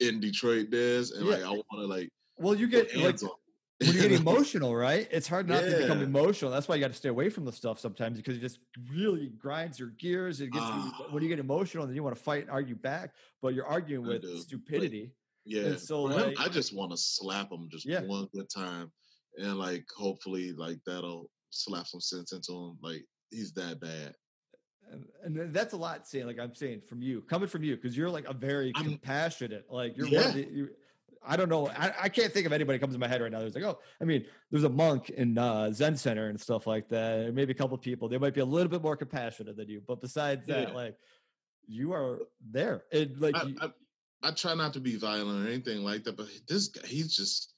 S2: in Detroit days and
S1: Yeah.
S2: like I want to like
S1: Well, you get like
S2: on. *laughs*
S1: when you get emotional, right? It's hard not to become emotional. That's why you got to stay away from the stuff sometimes because it just really grinds your gears. It gets you,
S2: Ah.
S1: when you get emotional, then you want to fight and argue back, but you're arguing with
S2: but-
S1: stupidity.
S2: yeah.
S1: so,
S2: For him, I just want to slap him just
S1: Yeah.
S2: one good time and like hopefully like that'll slap some sense into him. Like he's that bad.
S1: And, and that's a lot saying, like I'm saying from you, coming from you, because you're like a very
S2: I'm-
S1: compassionate, like you're one
S2: Yeah.
S1: of the, you, I don't know. I, I can't think of anybody comes in my head right now. There's like, oh, I mean, there's a monk in uh, Zen Center and stuff like that. Maybe a couple people. They might be a little bit more compassionate than you, but besides that,
S2: Yeah.
S1: like you are there. It like
S2: I,
S1: you-
S2: I, I try not to be violent or anything like that, but this guy, he's just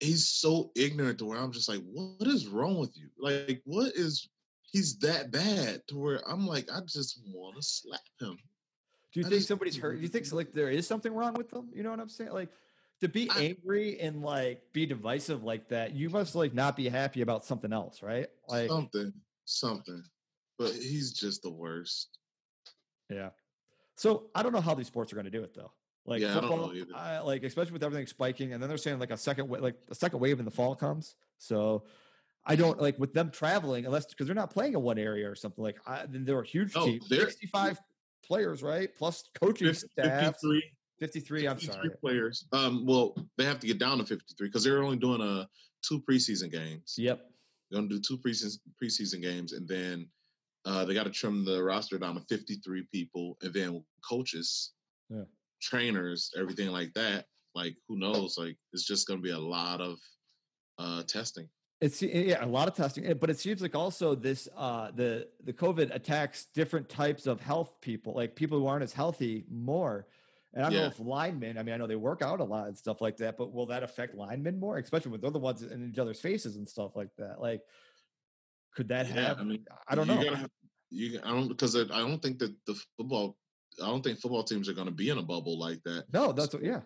S2: he's so ignorant to where I'm just like, what is wrong with you? Like, what is he's that bad to where I'm like, I just want to slap him.
S1: Do you
S2: I
S1: think
S2: just-
S1: somebody's hurt? Do you think like there is something wrong with them? You know what I'm saying? Like to be
S2: I-
S1: angry and like be divisive like that, you must like not be happy about something else, right? Like
S2: something, something. But he's just the worst.
S1: yeah. So I don't know how these sports are going to do it though. Like
S2: Yeah, I don't know
S1: football,
S2: either.
S1: I, like especially with everything spiking, and then they're saying like a second, wa- like a second wave in the fall comes. So I don't like with them traveling unless because they're not playing in one area or something. Like I, then they're a huge
S2: No,
S1: team,
S2: they're-
S1: sixty-five players, right? Plus coaching
S2: Fif-
S1: staff,
S2: 53,
S1: fifty-three. I'm
S2: 53
S1: sorry.
S2: players. Um, well, they have to get down to 53 because they're only doing uh two preseason games.
S1: Yep.
S2: They're gonna do two preseason preseason games, and then uh, they got to trim the roster down to 53 people, and then coaches,
S1: Yeah.
S2: trainers, everything like that. Like, who knows? Like, it's just gonna be a lot of uh testing.
S1: It's yeah, a lot of testing, eh, but it seems like also this uh the the COVID attacks different types of health people, like people who aren't as healthy more. And I don't know if linemen, I mean, I know they work out a lot and stuff like that, but will that affect linemen more, especially when they're the ones in each other's faces and stuff like that? Like, could that
S2: Yeah,
S1: have?
S2: I mean,
S1: I don't
S2: you
S1: know.
S2: Have, you, I don't because I don't think that the football. I don't think football teams are going to be in a bubble like that.
S1: no, that's what, yeah.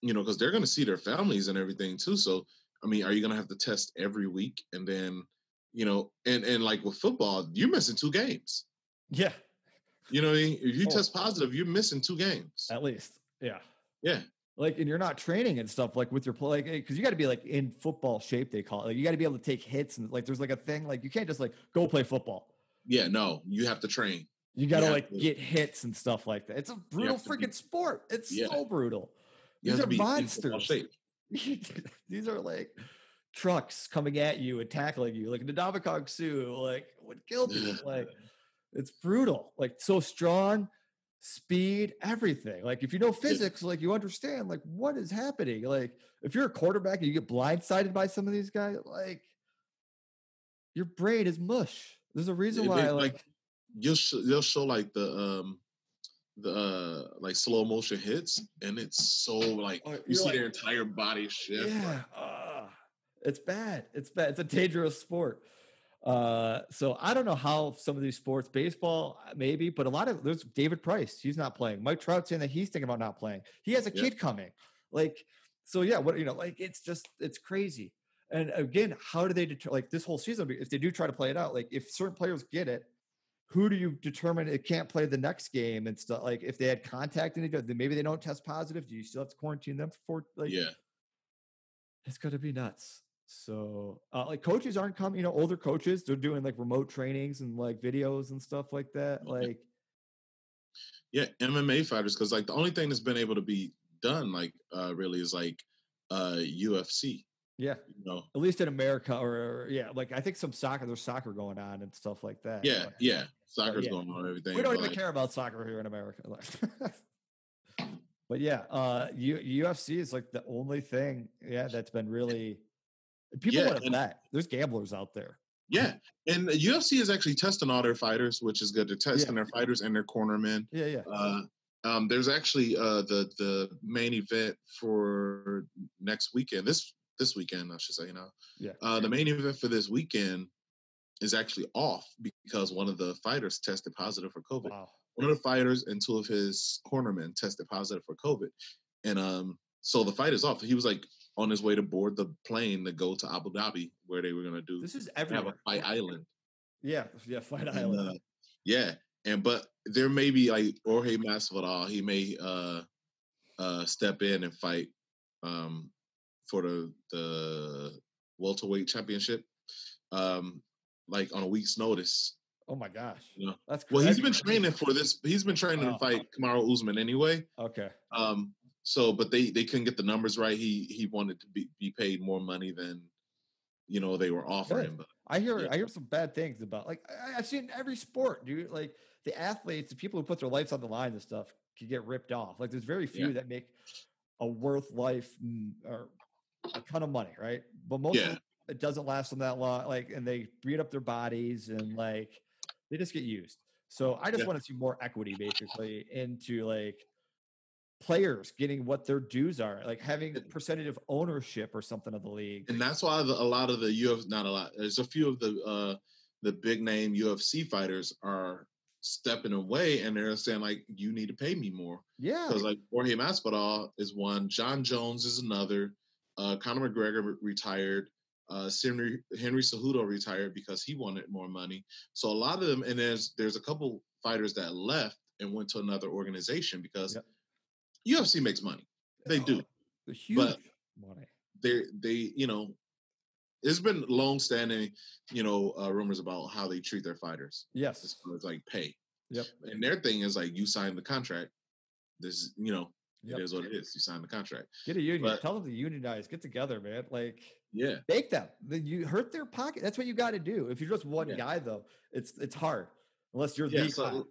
S2: You know, because they're going to see their families and everything too. So, I mean, are you going to have to test every week and then, you know, and and like with football, you're missing two games.
S1: Yeah,
S2: You know, what I mean? if you
S1: Oh.
S2: test positive, you're missing two games.
S1: at least. Yeah.
S2: Yeah,
S1: Like, and you're not training and stuff like with your play, like, eh, because you got to be like in football shape, they call it. Like, you got to be able to take hits and like, there's like a thing, like, you can't just like go play football.
S2: yeah. No, you have to train.
S1: You got to like get hits and stuff like that. It's a brutal
S2: to be-
S1: freaking sport. It's
S2: Yeah.
S1: so brutal.
S2: You
S1: These are monsters. *laughs* These are like trucks coming at you and tackling you, like the Ndamukong Suh, like would kill people. Like it's brutal. Like so strong, speed, everything. Like if you know physics, like you understand like what is happening. Like if you're a quarterback and you get blindsided by some of these guys, like your brain is mush. There's a reason why, like,
S2: like, you'll sh- they'll show like the um the uh like slow motion hits and it's so like
S1: Oh,
S2: you see
S1: like-
S2: their entire body shift like,
S1: Yeah, ah, it's bad. It's bad. It's a dangerous sport. Uh, so I don't know how some of these sports, baseball uh, maybe, but a lot of there's David Price. He's not playing. Mike Trout saying that he's thinking about not playing. He has a
S2: Yeah.
S1: kid coming. Like, so yeah, what you know, like it's just it's crazy. And again, how do they deter like this whole season? If they do try to play it out, like if certain players get it, who do you determine it can't play the next game and stuff? Like if they had contact and other, then maybe they don't test positive. Do you still have to quarantine them for like
S2: yeah
S1: it's to be nuts. So, uh, like coaches aren't coming, you know, older coaches, they're doing like remote trainings and like videos and stuff like that.
S2: Yeah.
S1: Like,
S2: yeah mma fighters because like the only thing that's been able to be done like uh really is like uh ufc
S1: yeah,
S2: you know
S1: at least in America or, or- yeah, like I think some soccer, there's soccer going on and stuff like that.
S2: yeah
S1: but
S2: yeah soccer's
S1: yeah.
S2: going on and everything
S1: We don't even
S2: like,
S1: care about soccer here in America. *laughs* but yeah, uh, U- UFC is like the only thing, yeah, that's been really, people
S2: Yeah,
S1: want to bet. There's gamblers out there.
S2: yeah and ufc is actually testing all their fighters which is good they're testing their fighters and their cornermen
S1: Yeah, yeah.
S2: uh um, there's actually uh, the the main event for next weekend. This this weekend, I should say. You know,
S1: Yeah.
S2: Uh, the main event for this weekend is actually off because one of the fighters tested positive for COVID.
S1: Wow.
S2: One of the fighters and two of his cornermen tested positive for COVID, and um, so the fight is off. He was like on his way to board the plane to go to Abu Dhabi, where they were gonna do
S1: This is
S2: have a fight island.
S1: Yeah, yeah, Fight
S2: And,
S1: Island.
S2: uh, yeah, and but there may be like Jorge Masvidal. He may uh uh step in and fight um for the the welterweight championship um like on a week's notice.
S1: oh my gosh.
S2: you know.
S1: That's
S2: Well, He's been training for this. He's been training to fight Kamaru Usman anyway.
S1: Okay.
S2: Um, so but they they couldn't get the numbers right. He he wanted to be be paid more money than you know they were offering. But
S1: I hear
S2: Yeah.
S1: I hear some bad things about like I, I've seen every sport, dude. Like the athletes, the people who put their lives on the line and stuff, can get ripped off. Like there's very few
S2: Yeah.
S1: that make a worth life mm, or a ton of money, right? But most
S2: Yeah.
S1: It doesn't last them that long. Like and they beat up their bodies and like they just get used. So I just
S2: Yeah.
S1: want to see more equity basically into like players getting what their dues are, like having a percentage of ownership or something of the league.
S2: and that's why the, a lot of the UFC, not a lot, there's a few of the uh, the big name UFC fighters are stepping away and they're saying like, you need to pay me more.
S1: Yeah.
S2: Because like Jorge Masvidal is one, Jon Jones is another, uh, Conor McGregor retired, uh, Henry Henry Cejudo retired because he wanted more money. So a lot of them, and there's there's a couple fighters that left and went to another organization because
S1: Yep.
S2: UFC makes money. They do.
S1: The huge money.
S2: They they you know, there's been long standing you know uh, rumors about how they treat their fighters as
S1: Yes.
S2: far as like pay.
S1: Yep.
S2: And their thing is like you sign the contract. This you know
S1: Yep.
S2: it is what it is. You sign the contract.
S1: Get a union.
S2: But-
S1: Tell them to unionize. Get together, man. Like
S2: Yeah.
S1: make them. You hurt their pocket. That's what you got to do. If you're just one
S2: Yeah.
S1: guy, though, it's it's hard. Unless you're
S2: Yeah.
S1: the.
S2: So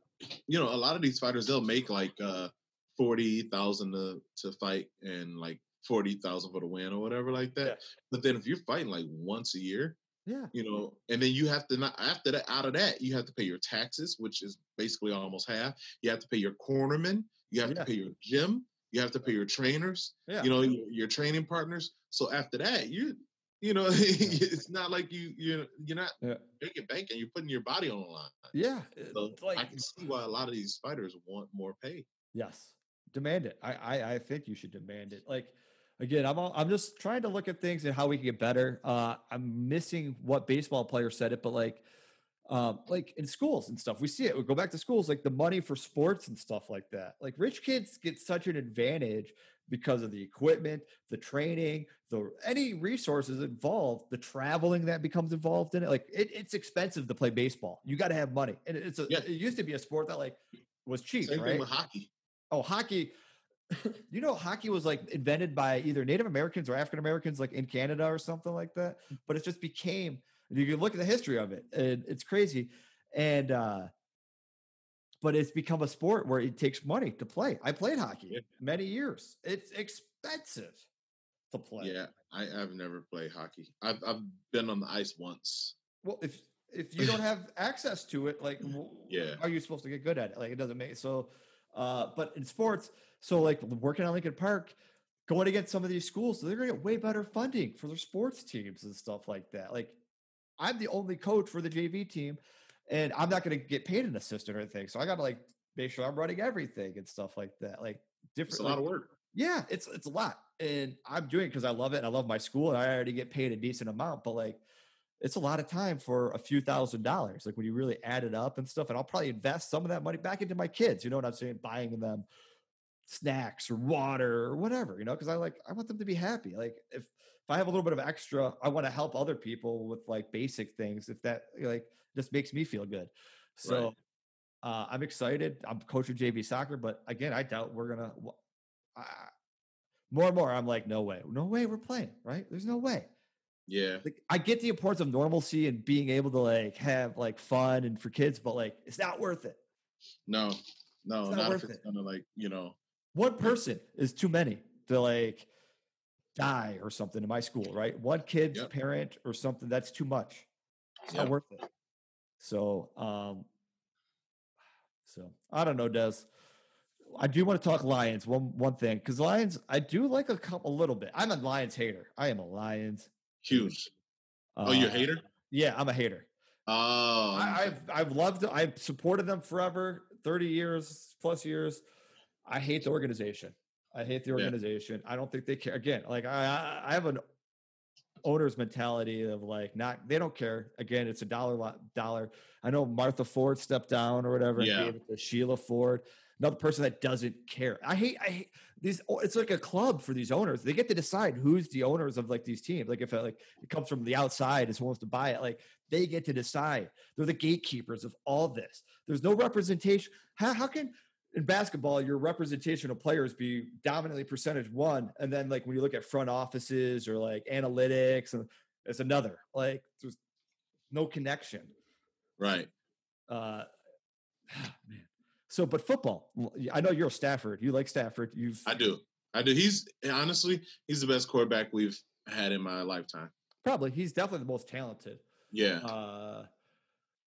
S2: you know, a lot of these fighters they'll make like uh forty thousand to to fight and like forty thousand for the win or whatever like that.
S1: Yeah.
S2: But then if you're fighting like once a year,
S1: Yeah.
S2: you know, and then you have to not after that out of that you have to pay your taxes, which is basically almost half. You have to pay your cornerman. You have
S1: Yeah.
S2: to pay your gym. You have to pay your trainers.
S1: Yeah.
S2: You know, your, your training partners. So after that, you you know, *laughs* it's not like you you you're not
S1: Yeah.
S2: making bank and you're putting your body on the line.
S1: Yeah.
S2: So
S1: like
S2: I can see why a lot of these fighters want more pay.
S1: Yes, demand it. I, I I think you should demand it. Like again, I'm all, I'm just trying to look at things and how we can get better. Uh, I'm missing what baseball player said it, but like, um, like in schools and stuff, we see it. We go back to schools, like the money for sports and stuff like that. Like rich kids get such an advantage because of the equipment, the training, the any resources involved, the traveling that becomes involved in it. Like it, it's expensive to play baseball. You got to have money, and it's a.
S2: Yeah.
S1: It used to be a sport that like was cheap,
S2: Same
S1: right?
S2: thing with hockey.
S1: Oh, hockey. *laughs* you know, hockey was like invented by either Native Americans or African Americans, like in Canada or something like that. But it just became. You can look at the history of it, and it's crazy. And uh but it's become a sport where it takes money to play. I played hockey
S2: Yeah.
S1: many years. It's expensive to play.
S2: Yeah, I, I've never played hockey. I've I've been on the ice once.
S1: Well, if if you don't *laughs* have access to it, like,
S2: Yeah.
S1: how are you supposed to get good at it? Like, it doesn't make so. Uh, but in sports, so like working on Lincoln Park, going against some of these schools, they're gonna get way better funding for their sports teams and stuff like that. Like, I'm the only coach for the JV team, and I'm not gonna get paid an assistant or anything. So I gotta like make sure I'm running everything and stuff like that. Like different.
S2: It's a lot of work.
S1: yeah, it's it's a lot, and I'm doing it because I love it. And I love my school, and I already get paid a decent amount. But like, it's a lot of time for a few thousand dollars. Like when you really add it up and stuff, and I'll probably invest some of that money back into my kids. You know what I'm saying? Buying them snacks or water or whatever. You know, because I like I want them to be happy. Like if if I have a little bit of extra, I want to help other people with like basic things. If that like just makes me feel good. So.
S2: Right.
S1: Uh, I'm excited. I'm coaching JV soccer, but again, I doubt we're gonna. I, more and more, I'm like, no way, no way, we're playing, right? There's no way.
S2: Yeah,
S1: Like, I get the importance of normalcy and being able to like have like fun and for kids, but like, it's not worth it.
S2: no, no,
S1: It's not
S2: not,
S1: worth
S2: if it's
S1: it.
S2: gonna like you know.
S1: One person is too many to like die or something in my school, right? One kid's
S2: Yep.
S1: parent or something that's too much. It's not worth it. So, um, so I don't know, Des. I do want to talk Lions. One one thing, because Lions, I do like a couple, a little bit. I'm a Lions hater. I am a Lions.
S2: Huge. oh, you're a
S1: uh,
S2: hater?
S1: Yeah, I'm a hater.
S2: Oh,
S1: I, I've I've loved I've supported them forever, 30 years plus years. I hate the organization. I hate the
S2: Yeah.
S1: organization. I don't think they care. Again, like I I have an owner's mentality of like not they don't care. Again, it's a dollar lot dollar. I know Martha Ford stepped down or whatever and gave it to Sheila Ford, another person that doesn't care. I hate I hate these oh, it's like a club for these owners. They get to decide who's the owners of like these teams. Like if it, like it comes from the outside and someone wants to buy it, like they get to decide. They're the gatekeepers of all this. There's no representation. How, how can in basketball your representation of players be dominantly percentage one, and then like when you look at front offices or like analytics, and it's another. Like there's no connection.
S2: right.
S1: Uh, *sighs* man. So, but football. I know you're a Stafford. You like Stafford. You've
S2: I do. I do. He's honestly, he's the best quarterback we've had in my lifetime.
S1: probably he's definitely the most talented.
S2: Yeah.
S1: Uh,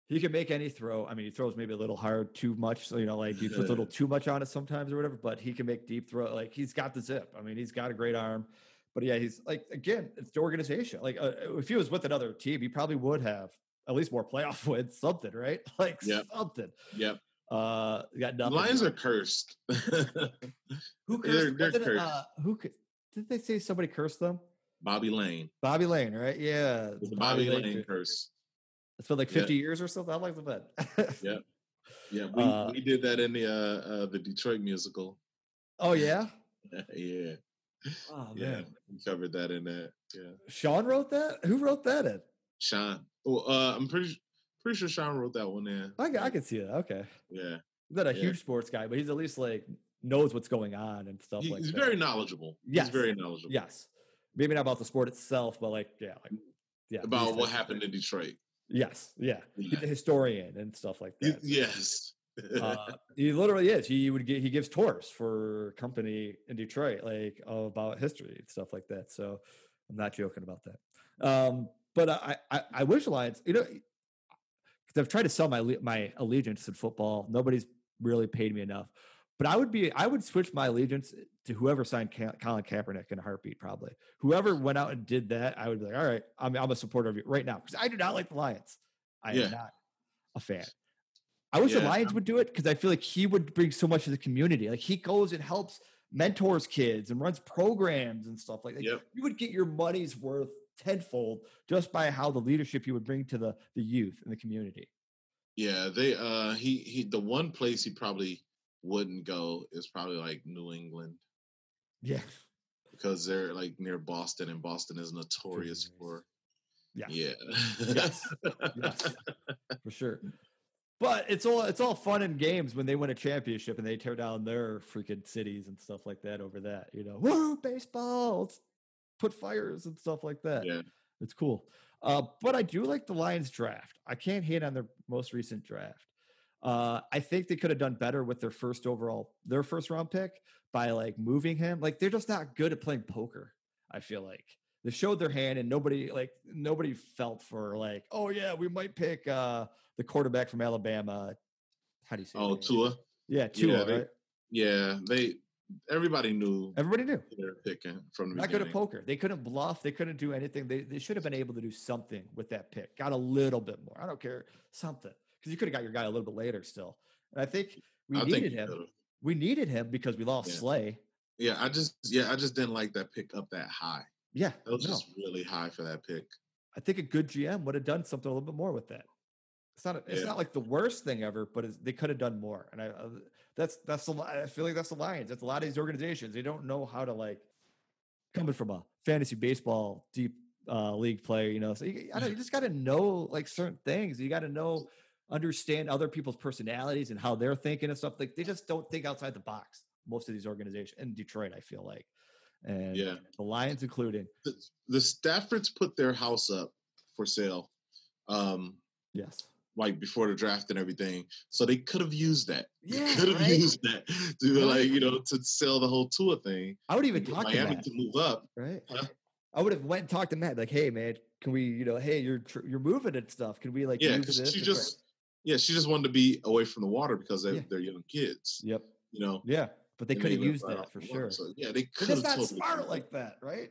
S1: he can make any throw. I mean, he throws maybe a little hard, too much. So you know, like he puts a little *laughs* too much on it sometimes or whatever. But he can make deep throw. Like he's got the zip. I mean, he's got a great arm. But yeah, he's like again, it's the organization. Like uh, if he was with another team, he probably would have at least more playoff *laughs* wins, something, right? *laughs* Like
S2: Yep.
S1: something.
S2: Yep.
S1: Uh, got nothing.
S2: Lions are cursed.
S1: who
S2: they're-
S1: cursed?
S2: they're cursed.
S1: uh, who did they say somebody cursed them?
S2: Bobby Layne.
S1: Bobby Layne, right? Yeah,
S2: The
S1: it's
S2: Bobby Layne
S1: cur-
S2: curse.
S1: It's been like
S2: Yeah.
S1: 50 years or something. I like the bet.
S2: Yeah. *laughs* Yeah, we,
S1: Uh,
S2: we did that in the uh, uh the Detroit musical.
S1: oh yeah. *laughs*
S2: yeah.
S1: Oh
S2: Yeah. We covered that in that. Yeah.
S1: Sean wrote that. Who wrote that in?
S2: Sean. Well, uh I'm pretty pretty sure Sean wrote that one in.
S1: I, I can see that. Okay.
S2: Yeah.
S1: He's not a
S2: Yeah.
S1: huge sports guy, but he's at least like knows what's going on and stuff
S2: He-
S1: like that.
S2: he's very knowledgeable.
S1: Yes.
S2: He's very knowledgeable.
S1: Yes. Maybe not about the sport itself, but like, yeah, like, yeah.
S2: About what happened in Detroit.
S1: Yes. Yeah. He's a historian and stuff like that.
S2: yes. *laughs*
S1: uh, he literally is. He would get he gives tours for company in Detroit, like about history and stuff like that. So I'm not joking about that. Um, but I, I I wish Lions, you know, because I've tried to sell my my allegiance in football. Nobody's really paid me enough. But I would be I would switch my allegiance to whoever signed Colin Kaepernick in a heartbeat. Probably whoever went out and did that, I would be like, all right, I'm I'm a supporter of you right now because I do not like the Lions. I
S2: Yeah.
S1: am not a fan. I wish the Lions would do it because I feel like he would bring so much to the community. Like he goes and helps mentors kids and runs programs and stuff like that.
S2: Yep.
S1: You would get your money's worth tenfold just by how the leadership you would bring to the the youth and the community.
S2: Yeah, they uh he he the one place he probably wouldn't go is probably like New England
S1: Yeah.
S2: because they're like near Boston and Boston is notorious for
S1: Yeah.
S2: yeah.
S1: Yes. yes. For sure. But it's all it's all fun and games when they win a championship and they tear down their freaking cities and stuff like that over that. You know, woo, baseball, let's put fires and stuff like that.
S2: Yeah.
S1: It's cool. Uh, but I do like the Lions draft. I can't hate on their most recent draft. Uh, I think they could have done better with their first overall, their first round pick by like moving him. Like they're just not good at playing poker. I feel like they showed their hand and nobody like nobody felt for like, oh yeah, we might pick uh the quarterback from Alabama. How do you say?
S2: Oh. Tua.
S1: Yeah, Tua.
S2: Yeah, they-
S1: right?
S2: Yeah, they everybody knew
S1: Everybody knew.
S2: they were picking from the
S1: Not good at poker. They couldn't bluff. They couldn't do anything. They, they should have been able to do something with that pick. Got a little bit more. I don't care. Something. Because you could have got your guy a little bit later still. And I think we
S2: I
S1: needed
S2: he
S1: him.
S2: could've.
S1: We needed him because we lost
S2: Yeah.
S1: Slay.
S2: Yeah, I just yeah, I just didn't like that pick up that high.
S1: Yeah.
S2: That was
S1: no.
S2: just really high for that pick.
S1: I think a good GM would have done something a little bit more with that. It's not. A, it's
S2: Yeah.
S1: not like the worst thing ever, but it's, they could have done more. And I, uh, that's that's the. I feel like that's the Lions. That's a lot of these organizations. They don't know how to like coming from a fantasy baseball deep uh, league player. You know, so you, I don't, you *laughs* just got to know like certain things. You got to know, understand other people's personalities and how they're thinking and stuff. Like they just don't think outside the box. Most of these organizations in Detroit, I feel like, and
S2: Yeah.
S1: the Lions including.
S2: The, the Staffords put their house up for sale. Um
S1: Yes.
S2: like before the draft and everything. So they could have used that. *laughs*
S1: Yeah,
S2: could have
S1: right?
S2: used that to
S1: Right.
S2: like, you know, to sell the whole tour thing.
S1: I would even talk to
S2: Miami
S1: Matt.
S2: to move up.
S1: right?
S2: Huh?
S1: I would have went and talked to Matt, like, "Hey, man, can we, you know, hey, you're tr- you're moving and stuff. Can we like
S2: Yeah,
S1: use
S2: because
S1: this?"
S2: she just yeah, she just wanted to be away from the water because they,
S1: Yeah.
S2: they're young kids.
S1: yep,
S2: You know.
S1: yeah, but they could have used that for sure.
S2: So yeah, they could have
S1: it's not
S2: totally
S1: smart like that, right?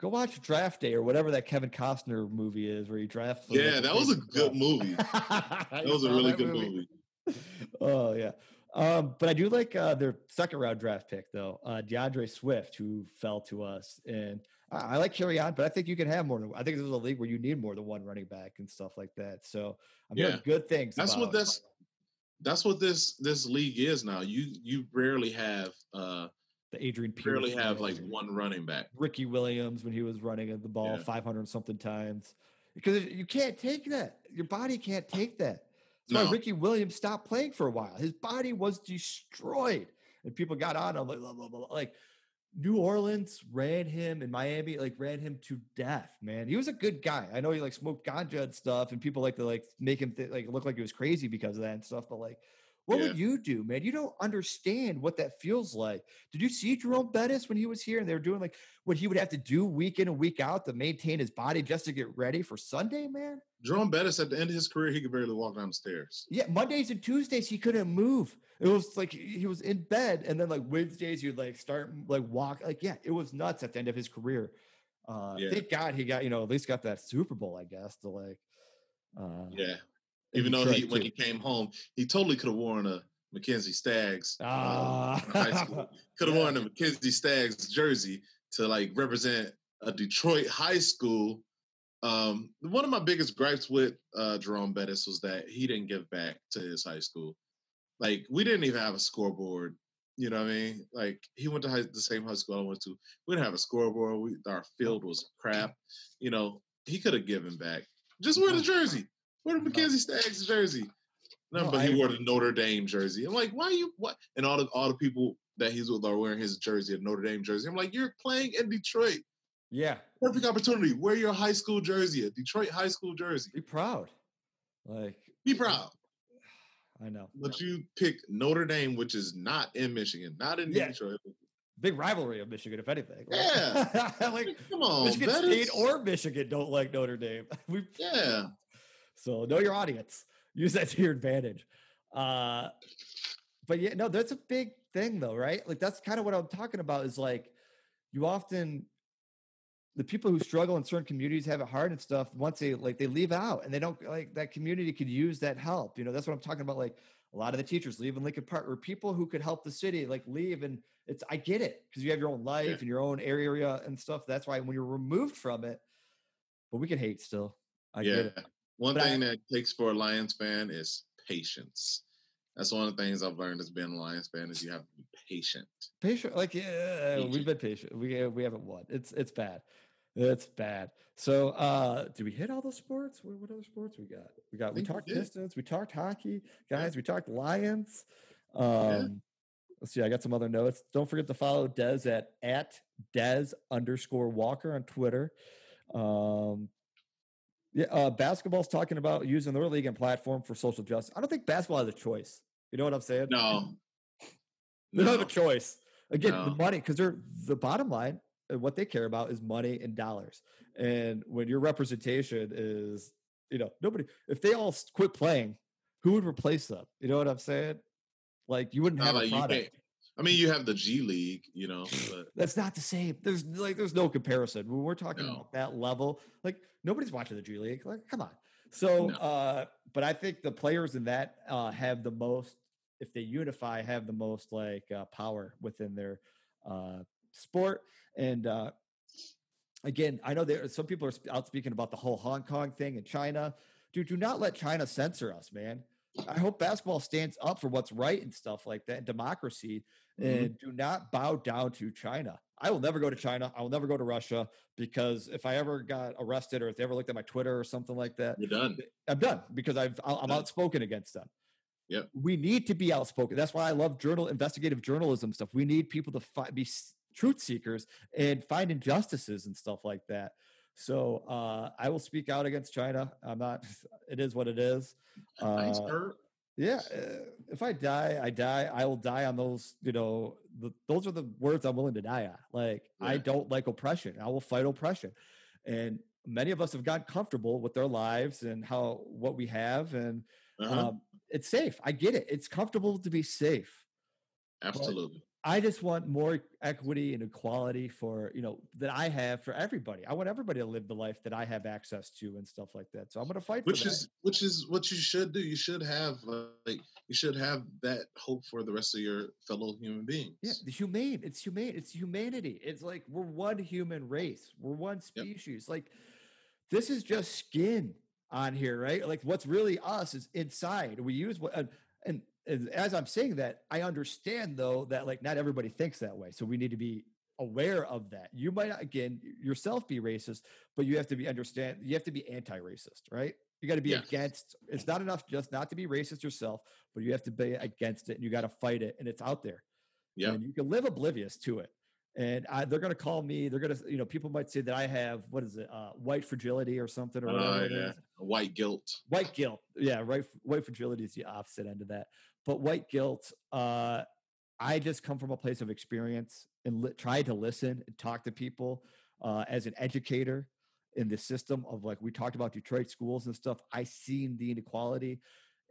S1: Go watch Draft Day or whatever that Kevin Costner movie is, where he drafts.
S2: Yeah, that was a good movie. *laughs*
S1: that
S2: That was a really good movie. *laughs*
S1: oh yeah. Um, but I do like uh, their second round draft pick though, uh, D'Andre Swift, who fell to us, and I, like carry on, but I think you can have more than. I think this is a league where you need more than one running back and stuff like that. So I'm
S2: Yeah.
S1: good things.
S2: That's what this that's what this this league is now. You you rarely have uh
S1: the Adrian
S2: rarely have like one running back.
S1: Ricky Williams when he was running at the ball
S2: Yeah.
S1: 500 something times because you can't take that. Your body can't take that. That's why Ricky Williams stopped playing for a while. His body was destroyed, and people got on him like, blah, blah, blah. like New Orleans ran him and Miami like ran him to death. Man, he was a good guy. I know he like smoked ganja and stuff, and people like to like make him th- like look like he was crazy because of that and stuff. But like, what would you do, man? You don't understand what that feels like. Did you see Jerome Bettis when he was here and they were doing like what he would have to do week in and week out to maintain his body just to get ready for Sunday, man?
S2: Jerome Bettis at the end of his career, he could barely walk down the stairs.
S1: Yeah, Mondays and Tuesdays he couldn't move. It was like he was in bed, and then like Wednesdays you'd like start like walk. Like yeah, it was nuts at the end of his career. Uh,
S2: Yeah.
S1: Thank God he got you know at least got that Super Bowl, I guess, to like Uh,
S2: Yeah. Even though he when he came home, he totally could have worn a Mackenzie Stags uh,
S1: Ah.
S2: high school. Could have
S1: Yeah.
S2: worn a Mackenzie Stags jersey to like represent a Detroit high school. Um, one of my biggest gripes with uh, Jerome Bettis was that he didn't give back to his high school. Like we didn't even have a scoreboard. You know what I mean? Like he went to high, the same high school I went to. We didn't have a scoreboard. We, our field was crap. You know, he could have given back. Just wear the jersey. Wear the. Mackenzie Stags jersey. No, but he wore the Notre Dame jersey. I'm like, why are you what? And all the all the people that he's with are wearing his jersey, a Notre Dame jersey. I'm like, you're playing in Detroit.
S1: yeah,
S2: Perfect opportunity. Wear your high school jersey, a Detroit high school jersey.
S1: be proud. Like,
S2: Be proud.
S1: I know.
S2: But you pick Notre Dame, which is not in Michigan, not in
S1: Yeah.
S2: Detroit.
S1: Big rivalry of Michigan, if anything.
S2: Yeah. *laughs*
S1: like
S2: Come on,
S1: Michigan. State or Michigan don't like Notre Dame. *laughs* we
S2: yeah.
S1: So know your audience. Use that to your advantage. Uh, but yeah, no, that's a big thing though, right? Like that's kind of what I'm talking about. Is like you often the people who struggle in certain communities have it hard and stuff. Once they like they leave out and they don't like that community could use that help. You know, that's what I'm talking about. Like a lot of the teachers leave in Lincoln Park or people who could help the city like leave and it's I get it because you have your own life
S2: Yeah.
S1: and your own area and stuff. That's why when you're removed from it, but we can hate still. I
S2: yeah.
S1: get it.
S2: One
S1: But I-
S2: thing that takes for a Lions fan is patience. That's one of the things I've learned as being a Lions fan is you have to be patient.
S1: patient like yeah we've been patient. We we haven't won. It's it's bad. It's bad. So uh did we hit all the sports? What, what other sports we got? We got we
S2: we
S1: talked
S2: did.
S1: pistons we talked hockey.
S2: Yeah.
S1: guys we talked lions. Um let's see i got some other notes. Don't forget to follow Dez at at Dez underscore walker on twitter. Um yeah, uh, basketball's talking about using their league and platform for social justice. I don't think basketball has a choice. You know what I'm saying?
S2: No. *laughs*
S1: They don't have a choice. Again, the money, because they're the bottom line, and what they care about is money and dollars. And when your representation is, you know, nobody, if they all quit playing, who would replace them? You know what I'm saying? Like you wouldn't have a product.
S2: I mean, you have the G League, you know, but
S1: That's not the same. There's like there's no comparison. When we're talking
S2: No.
S1: about that level, like nobody's watching the G League. Like, come on. So
S2: No.
S1: uh, but I think the players in that uh have the most if they unify, have the most like uh, power within their uh sport. And uh again, I know there some people are out speaking about the whole Hong Kong thing in China. Dude, do not let China censor us, man. I hope basketball stands up for what's right and stuff like that, and democracy
S2: Mhm.
S1: and do not bow down to China. I will never go to China. I will never go to Russia because if I ever got arrested or if they ever looked at my Twitter or something like that,
S2: you're done.
S1: I'm done because I've I'm outspoken against them.
S2: Yeah,
S1: We need to be outspoken. That's why I love journal investigative journalism stuff. We need people to fi- be truth seekers and find injustices and stuff like that. So uh, I will speak out against China. I'm not. *laughs* It is what it is.
S2: Thanks,
S1: Uh,
S2: Kurt.
S1: Yeah, uh, if I die, I die. I will die on those. You know, the, those are the words I'm willing to die on. Like I don't like oppression. I will fight oppression, and many of us have gotten comfortable with their lives and how what we have, and
S2: Uh-huh.
S1: um, it's safe. I get it. It's comfortable to be safe.
S2: Absolutely.
S1: I just want more equity and equality for you know that I have for everybody. I want everybody to live the life that I have access to and stuff like that. So I'm going to fight
S2: Which
S1: for that.
S2: is which is what you should do. You should have uh, like you should have that hope for the rest of your fellow human beings.
S1: Yeah, the humane. It's humane. It's humanity. It's like we're one human race. We're one
S2: Yep.
S1: species. Like this is just skin on here, right? Like what's really us is inside. We use what and and as I'm saying that, I understand though that like not everybody thinks that way. So we need to be aware of that. You might not, again yourself be racist, but you have to be understand. You have to be anti-racist, right? You got to be
S2: Yes.
S1: against. It's not enough just not to be racist yourself, but you have to be against it, and you got to fight it, and it's out there
S2: Yeah.
S1: and you can live oblivious to it. And I, they're going to call me. They're going to, you know, people might say that I have what is it, uh, white fragility or something or whatever.
S2: Uh, yeah. White guilt.
S1: White guilt. Yeah, right. White fragility is the opposite end of that. But white guilt. Uh, I just come from a place of experience and li- try to listen and talk to people uh, as an educator in the system of like we talked about Detroit schools and stuff. I seen the inequality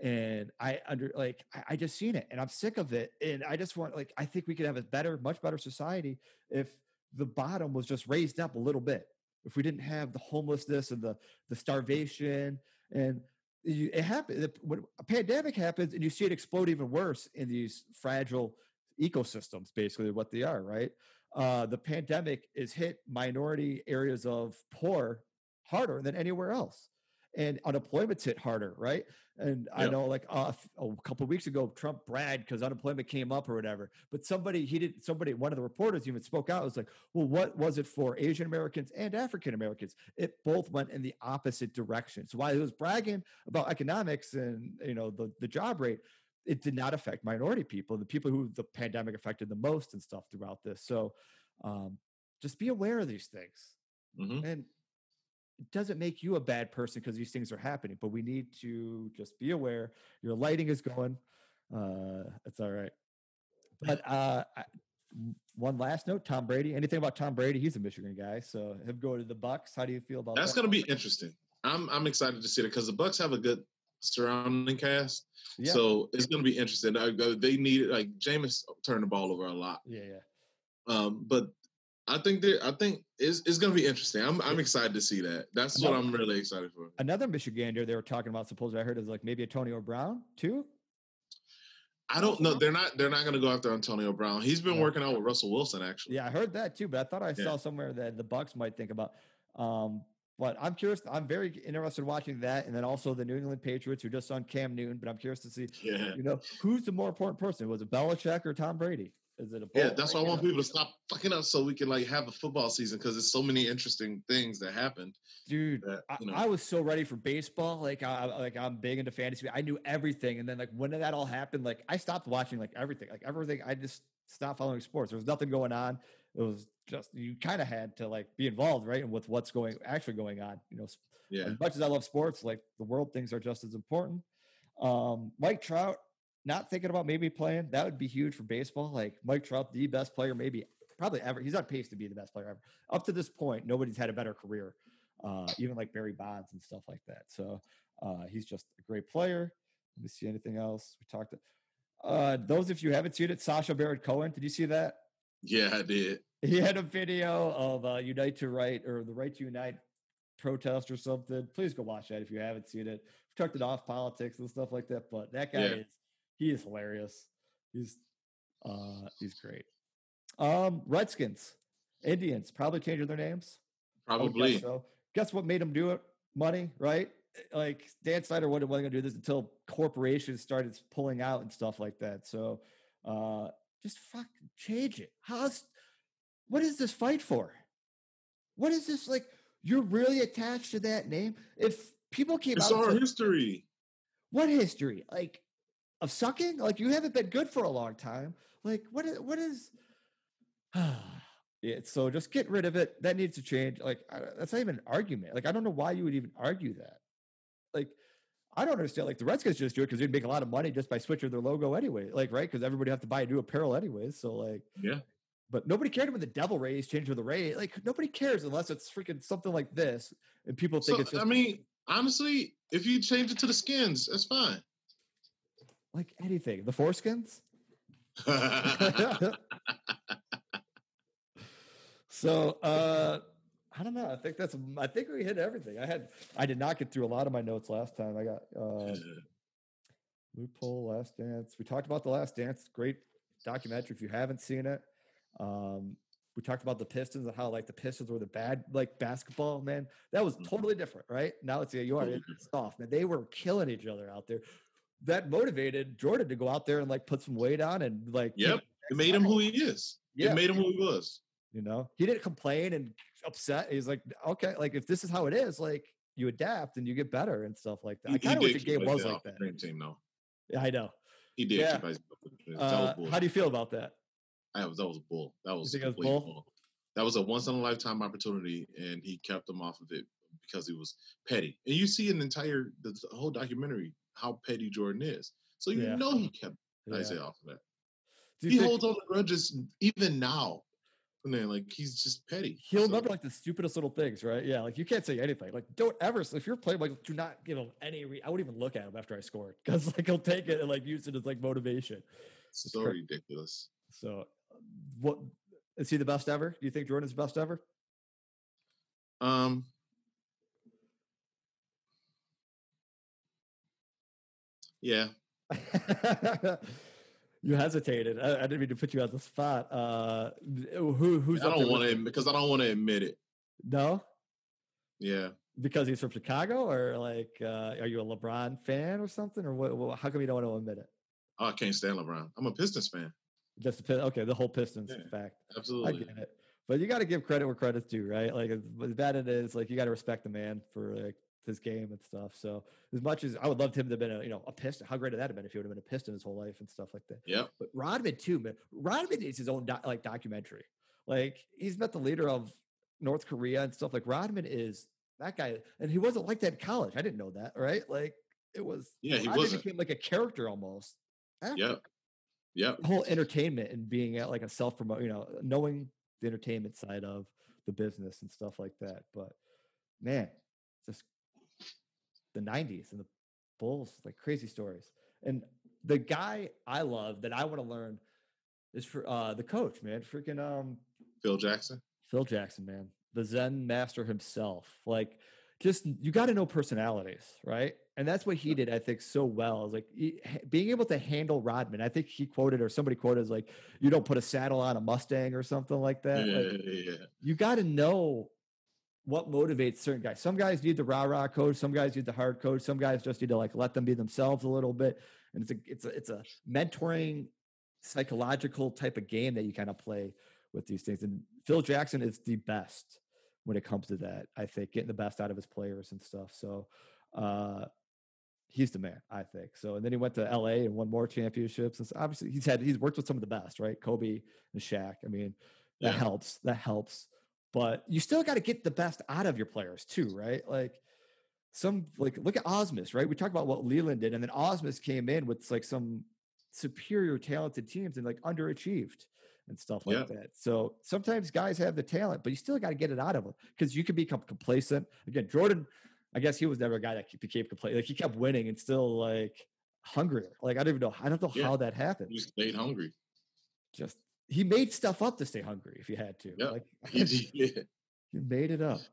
S1: and I under like I, I just seen it and I'm sick of it. And I just want like I think we could have a better, much better society if the bottom was just raised up a little bit. If we didn't have the homelessness and the the starvation and you, it happens when a pandemic happens and you see it explode even worse in these fragile ecosystems basically what they are right? Uh, the pandemic is hit minority areas of poor harder than anywhere else and unemployment's hit harder right and yep. I know, like uh, a couple weeks ago, Trump bragged because unemployment came up or whatever. But somebody, he did. Somebody, one of the reporters even spoke out. Was like, "Well, what was it for Asian Americans and African Americans? It both went in the opposite direction. So while he was bragging about economics and you know the the job rate, it did not affect minority people, the people who the pandemic affected the most and stuff throughout this. So um, just be aware of these things. Mm-hmm. And it doesn't make you a bad person because these things are happening, but we need to just be aware. Your lighting is going. Uh, it's all right. But *laughs* uh, I, one last note: Tom Brady. Anything about Tom Brady? He's a Michigan guy, so him going to the Bucs. How do you feel about that?
S2: that's that? going to be interesting. I'm I'm excited to see it because the Bucs have a good surrounding cast, yeah. so it's going to be interesting. They need like Jameis turned the ball over a lot.
S1: Yeah, yeah.
S2: Um, but I think that I think it's, it's going to be interesting. I'm I'm excited to see that. That's another, what I'm really excited for.
S1: Another Michigander they were talking about. Supposedly, I heard is like maybe Antonio Brown too.
S2: I don't know. They're not. They're not going to go after Antonio Brown. He's been yeah. working out with Russell Wilson actually.
S1: Yeah, I heard that too. But I thought I yeah. saw somewhere that the Bucs might think about. Um, but I'm curious. I'm very interested in watching that, and then also the New England Patriots, who just on Cam Newton. But I'm curious to see, yeah. you know, who's the more important person? Was it Belichick or Tom Brady? Is it a
S2: yeah? That's why I want people to stop fucking up so we can like have a football season because there's so many interesting things that happened.
S1: Dude, that, you know. I, I, was so ready for baseball. Like I like I'm big into fantasy. I knew everything, and then like when did that all happened, like I stopped watching like everything. Like everything, I just stopped following sports. There was nothing going on. It was just you kind of had to like be involved, right, and with what's going actually going on. You know, yeah. As much as I love sports, like the world things are just as important. Um, Mike Trout not thinking about maybe playing. That would be huge for baseball. Like Mike Trout, the best player, maybe probably ever. He's on pace to be the best player ever. Up to this point, nobody's had a better career. Uh, even like Barry Bonds and stuff like that. So uh, he's just a great player. Let me see anything else. We talked. To, uh, those if you haven't seen it, Sacha Baron Cohen. Did you see that?
S2: Yeah, I did.
S1: He had a video of uh, Unite to Right or the Right to Unite protest or something. Please go watch that if you haven't seen it. We've talked it off politics and stuff like that, but that guy yeah. is he is hilarious. He's uh he's great. Um Redskins, Indians, probably changing their names.
S2: Probably.
S1: Guess so. Guess what made them do it? Money, right? Like Dan Snyder wasn't going to do this until corporations started pulling out and stuff like that. So uh just fuck change it. How's what is this fight for? What is this like? You're really attached to that name? If people came
S2: it's
S1: out,
S2: our said, history.
S1: What history? Like of sucking? Like you haven't been good for a long time. Like what is what is *sighs* yeah, so just get rid of it. That needs to change. Like I, that's not even an argument. Like I don't know why you would even argue that. Like I don't understand. Like the Redskins just do it because they'd make a lot of money just by switching their logo anyway. Like right because everybody have to buy new apparel anyways. So like
S2: yeah.
S1: But nobody cared when the Devil Rays changed to the Ray. Like nobody cares unless it's freaking something like this, and people think so, it's. Just,
S2: I mean, honestly, if you change it to the skins, that's fine
S1: like anything. The foreskins. *laughs* so uh I don't know. I think that's I think we hit everything. I had I did not get through a lot of my notes last time. I got uh *laughs* loophole, last dance. We talked about the last dance. Great documentary if you haven't seen it. Um we talked about the Pistons and how like the Pistons were the bad like basketball man. That was mm-hmm. totally different, right? Now it's yeah, you are it's soft man. They were killing each other out there that motivated Jordan to go out there and like put some weight on and like
S2: yep, it made him who he is. Yeah, it made him who he was.
S1: You know, he didn't complain and upset. He's like, okay, like if this is how it is, like you adapt and you get better and stuff like that. He, I kind of wish the game was like that.
S2: Dream team, though.
S1: Yeah, I know.
S2: He did. Yeah.
S1: Uh, how do you feel about that?
S2: I was that was bull. That was, was bull? bull. That was a once in a lifetime opportunity, and he kept him off of it because he was petty. And you see an entire the whole documentary how petty Jordan is. So you yeah. know he kept yeah. Isiah off of that. He think, holds on to grudges even now. And then like he's just petty.
S1: He'll so. remember like the stupidest little things, right? Yeah, like you can't say anything. Like don't ever so if you're playing like do not give him any re- I wouldn't even look at him after I scored because like he'll take it and like use it as like motivation.
S2: It's so crazy. ridiculous.
S1: So what is he the best ever? Do you think Jordan's the best ever?
S2: Um Yeah. *laughs*
S1: you hesitated. I, I, didn't mean to put you on the spot. Uh, who who's?
S2: I don't want to because I don't want to admit it.
S1: No.
S2: Yeah.
S1: Because he's from Chicago, or like, uh, are you a LeBron fan or something, or what, how come you don't want to admit it?
S2: Oh, I can't stand LeBron. I'm a Pistons fan.
S1: Just okay, the whole Pistons yeah, fact.
S2: Absolutely.
S1: I get it. But you got to give credit where credit's due, right? Like as bad it is, like you got to respect the man for like his game and stuff. So as much as I would love him to have been a you know a piston, how great would that have been if he would have been a piston his whole life and stuff like that.
S2: Yeah.
S1: But Rodman too, man. Rodman is his own like documentary. Like he's met the leader of North Korea and stuff. Like Rodman is that guy, and he wasn't like that in college. I didn't know that, right? Like it was.
S2: Yeah, he was
S1: became like a character almost.
S2: Yeah. Yeah.
S1: whole entertainment and being at like a self promote, you know, knowing the entertainment side of the business and stuff like that. But man, just the 90s and the Bulls, like crazy stories. And the guy I love that I want to learn is for uh the coach, man. Freaking um
S2: Phil Jackson.
S1: Phil Jackson, man. The Zen master himself. Like just you got to know personalities, right? And that's what he did, I think, so well. Is like he, being able to handle Rodman. I think he quoted or somebody quoted as like, "You don't put a saddle on a Mustang" or something like that.
S2: Yeah,
S1: like,
S2: yeah.
S1: You got to know what motivates certain guys. Some guys need the rah rah coach. Some guys need the hard coach. Some guys just need to like let them be themselves a little bit. And it's a it's a it's a mentoring psychological type of game that you kind of play with these things. And Phil Jackson is the best when it comes to that. I think getting the best out of his players and stuff. So uh he's the man, I think. So and then he went to LA and won more championships. And so obviously he's had he's worked with some of the best, right? Kobe and Shaq. I mean, that yeah. helps. That helps but you still got to get the best out of your players too, right? Like some like look at Ausmus, right? We talked about what Leyland did, and then Ausmus came in with like some superior talented teams and like underachieved and stuff like yeah. that. So sometimes guys have the talent, but you still got to get it out of them because you can become complacent. Again, Jordan, I guess he was never a guy that became complacent. Like he kept winning and still like hungrier. Like I don't even know. I don't know yeah. how that happened.
S2: He stayed hungry.
S1: Just he made stuff up to stay hungry if he had to.
S2: Yeah,
S1: like, *laughs* *laughs*
S2: he
S1: made it up. *laughs*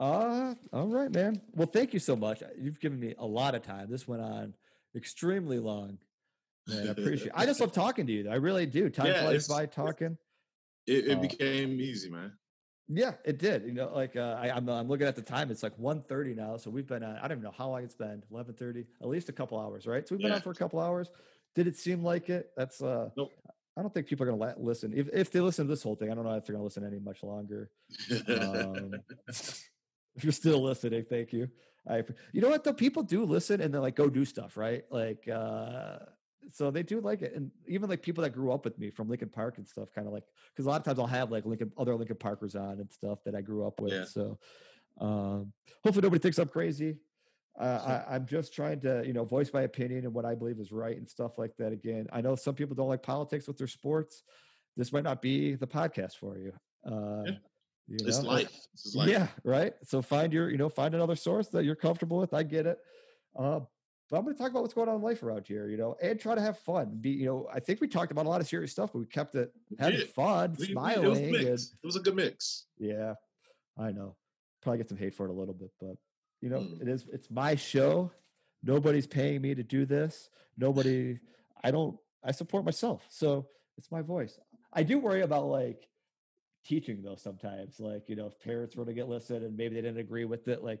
S1: Uh, all right, man. Well, thank you so much. You've given me a lot of time. This went on extremely long. Man, I appreciate. I just love talking to you. I really do. Time yeah, flies by talking.
S2: It, it uh, became easy, man.
S1: Yeah, it did. You know, like uh, I, am I'm, I'm looking at the time. It's like 1.30 now. So we've been on. I don't even know how long it's been. 11:30, at least a couple hours, right? So we've been yeah. on for a couple hours. Did it seem like it? That's uh.
S2: Nope.
S1: I don't think people are going to listen. If if they listen to this whole thing, I don't know if they're going to listen any much longer. Um, *laughs* *laughs* if you're still listening, thank you. I, you know what though, people do listen and then like go do stuff, right? Like, uh, so they do like it, and even like people that grew up with me from Lincoln Park and stuff, kind of like because a lot of times I'll have like Lincoln other Lincoln Parkers on and stuff that I grew up with. Yeah. So, um, hopefully nobody thinks I'm crazy. Uh, I, am just trying to, you know, voice my opinion and what I believe is right and stuff like that. Again, I know some people don't like politics with their sports. This might not be the podcast for you. Uh,
S2: yeah. You know? It's life. life.
S1: Yeah, right. So find your, you know, find another source that you're comfortable with. I get it. Uh, but I'm going to talk about what's going on in life around here, you know, and try to have fun. Be, you know, I think we talked about a lot of serious stuff, but we kept it having yeah. fun, we, smiling.
S2: It,
S1: was
S2: and, it was a good mix.
S1: Yeah, I know. Probably get some hate for it a little bit, but you know, mm. it is it's my show. Nobody's paying me to do this. Nobody I don't I support myself. So it's my voice. I do worry about like teaching though sometimes. Like, you know, if parents were to get listened and maybe they didn't agree with it, like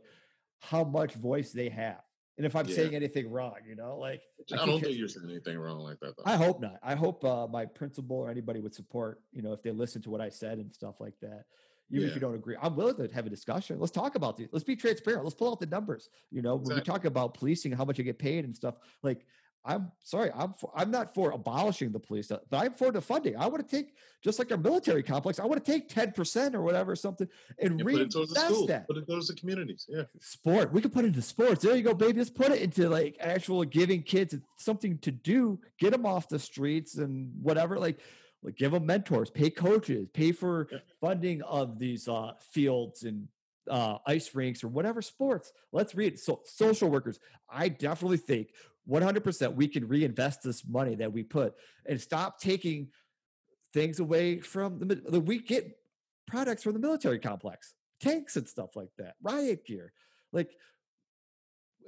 S1: how much voice they have. And if I'm yeah. saying anything wrong, you know, like
S2: I, I don't think you're saying anything wrong like that. Though.
S1: I hope not. I hope uh, my principal or anybody would support, you know, if they listen to what I said and stuff like that even yeah. if you don't agree. I'm willing to have a discussion. Let's talk about these. Let's be transparent. Let's pull out the numbers. You know, exactly. when we talk about policing, how much you get paid and stuff. Like, I'm sorry, I'm for, I'm not for abolishing the police, uh, but I'm for the funding. I want to take just like our military complex. I want to take ten percent or whatever something and yeah, reinvest that.
S2: Put it towards the communities. Yeah,
S1: sport. We could put it into sports. There you go, baby. Let's put it into like actual giving kids something to do. Get them off the streets and whatever. Like like give them mentors, pay coaches, pay for funding of these uh, fields and uh, ice rinks or whatever sports. Let's read so, social workers. I definitely think 100% we can reinvest this money that we put and stop taking things away from the we get products from the military complex, tanks and stuff like that, riot gear. Like,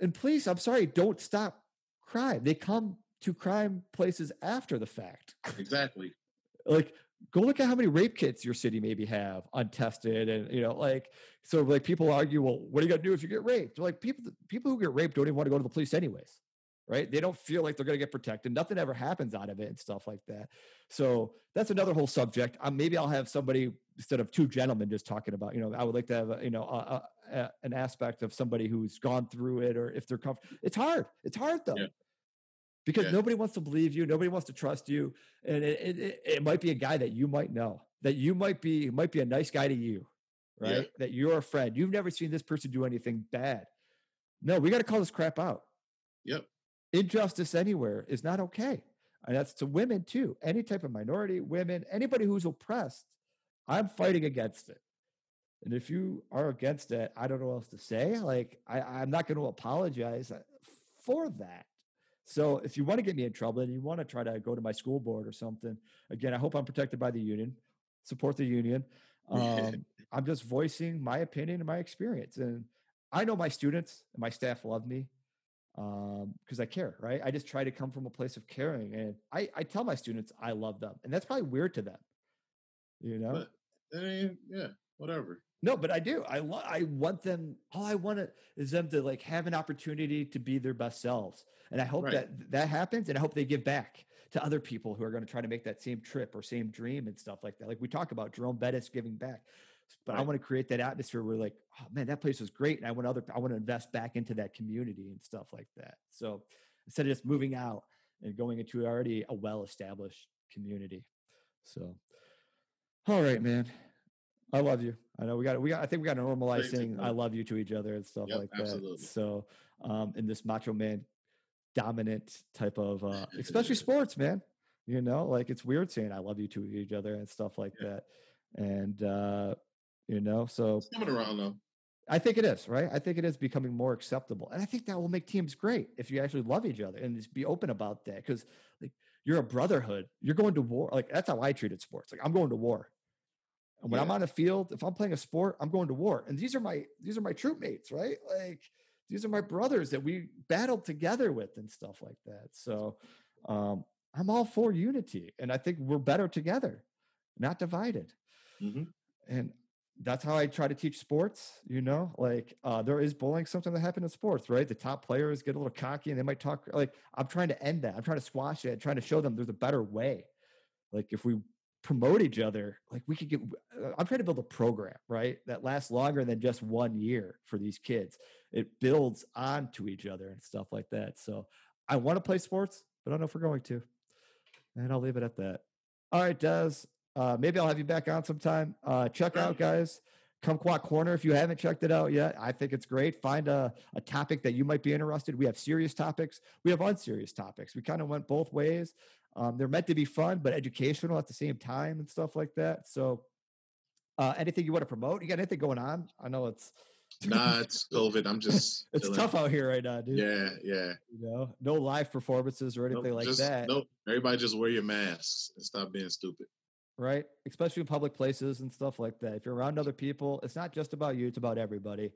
S1: and please, I'm sorry, don't stop crime. They come to crime places after the fact.
S2: Exactly.
S1: Like go look at how many rape kits your city maybe have untested and you know like so like people argue well what are you going to do if you get raped? Like people people who get raped don't even want to go to the police anyways right? They don't feel like they're going to get protected. Nothing ever happens out of it and stuff like that. So that's another whole subject. Um, maybe i'll have somebody instead of two gentlemen just talking about you know i would like to have a, you know a, a, an aspect of somebody who's gone through it or if they're comfortable it's hard. It's hard though.
S2: Yeah.
S1: Because
S2: Yeah.
S1: nobody wants to believe you nobody wants to trust you and it, it, it, might be a guy that you might know that you might be might be a nice guy to you right?
S2: Yeah.
S1: that you're a friend. You've never seen this person do anything bad. No we got to call this crap out.
S2: Yep.
S1: injustice anywhere is not okay and that's to women too. Any type of minority women anybody who's oppressed i'm fighting against it. And if you are against it i don't know what else to say. Like I, i'm not going to apologize uh, for that so if you want to get me in trouble and you want to try to go to my school board or something again i hope i'm protected by the union support the union *laughs* um, i'm just voicing my opinion and my experience and i know my students and my staff love me because I care, right? I just try to come from a place of caring, and I, I tell my students I love them, and that's probably weird to them, you know.
S2: But I mean, yeah, whatever.
S1: No, but I do. I want I want them. All I want is them to like have an opportunity to be their best selves, and I hope
S2: Right.
S1: that that happens, and I hope they give back to other people who are going to try to make that same trip or same dream and stuff like that. Like we talk about Jerome Bettis giving back. But I want to create that atmosphere where like, oh man, that place was great. And I want other I want to invest back into that community and stuff like that. So instead of just moving out and going into already a well-established community. So all right, man. I love you. I know we got we got I think we got to normalize saying I love you to each other and stuff
S2: Yep,
S1: like that. So um in this macho man dominant type of *laughs* uh especially sports, man. You know, like it's weird saying I love you to each other and stuff like
S2: Yeah.
S1: that. And uh you know, so
S2: It's coming around though.
S1: I think it is, right? I think it is becoming more acceptable. And I think that will make teams great if you actually love each other and just be open about that. Cause like you're a brotherhood. You're going to war. Like that's how I treated sports. Like I'm going to war. And when I'm on a field, if I'm playing a sport, I'm going to war. And these are my these are my troop mates, right? Like these are my brothers that we battled together with and stuff like that. So um I'm all for unity. And I think we're better together, not divided
S2: Mhm.
S1: and that's how I try to teach sports. You know, like uh, there is bullying, something that happened in sports, right? The top players get a little cocky and they might talk. Like I'm trying to end that. I'm trying to squash it. trying to show them there's a better way. Like if we promote each other, like we could get. uh, I'm trying to build a program, right, that lasts longer than just one year for these kids. It builds onto each other and stuff like that. So I want to play sports, but I don't know if we're going to. And I'll leave it at that. All right, Des. Uh, maybe I'll have you back on sometime. Uh, check out, guys, Kumquat Corner. If you haven't checked it out yet, I think it's great. Find a, a topic that you might be interested. We have serious topics. We have unserious topics. We kind of went both ways. Um, they're meant to be fun, but educational at the same time and stuff like that. So, uh, anything you want to promote? You got anything going on? I know it's
S2: Nah, *laughs* it's COVID. I'm just.
S1: it's
S2: chilling.
S1: tough out here right now, dude.
S2: Yeah, yeah.
S1: You know, no live performances or anything
S2: Nope,
S1: like
S2: just,
S1: that.
S2: Nope. Everybody just wear your masks and stop being stupid.
S1: right? Especially in public places and stuff like that. If you're around other people, it's not just about you; it's about everybody.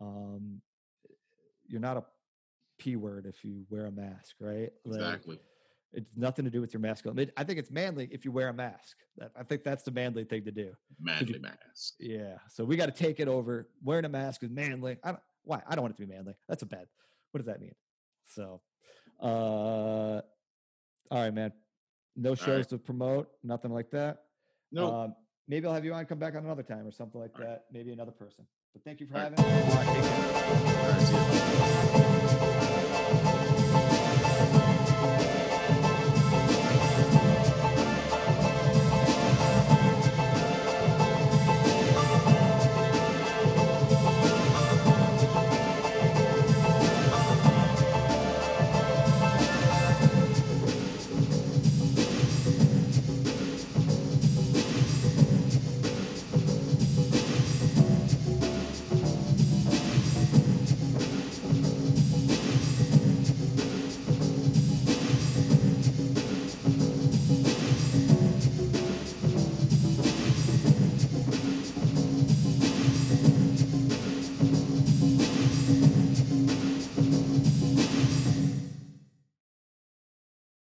S1: Um, you're not a p word if you wear a mask, right? Like,
S2: Exactly.
S1: It's nothing to do with your masculine. I think it's manly if you wear a mask. I think that's the manly thing to do.
S2: Manly mask.
S1: Yeah. So we got to take it over. Wearing a mask is manly. I don't, why? I don't want it to be manly. That's a bad. What does that mean? So, uh, all right, man. No shows
S2: right.
S1: to promote. Nothing like that.
S2: No.
S1: Um, maybe I'll have you on come back on another time or something like
S2: All right.
S1: that. Maybe another person. But thank you for
S2: All right.
S1: having me. Right, take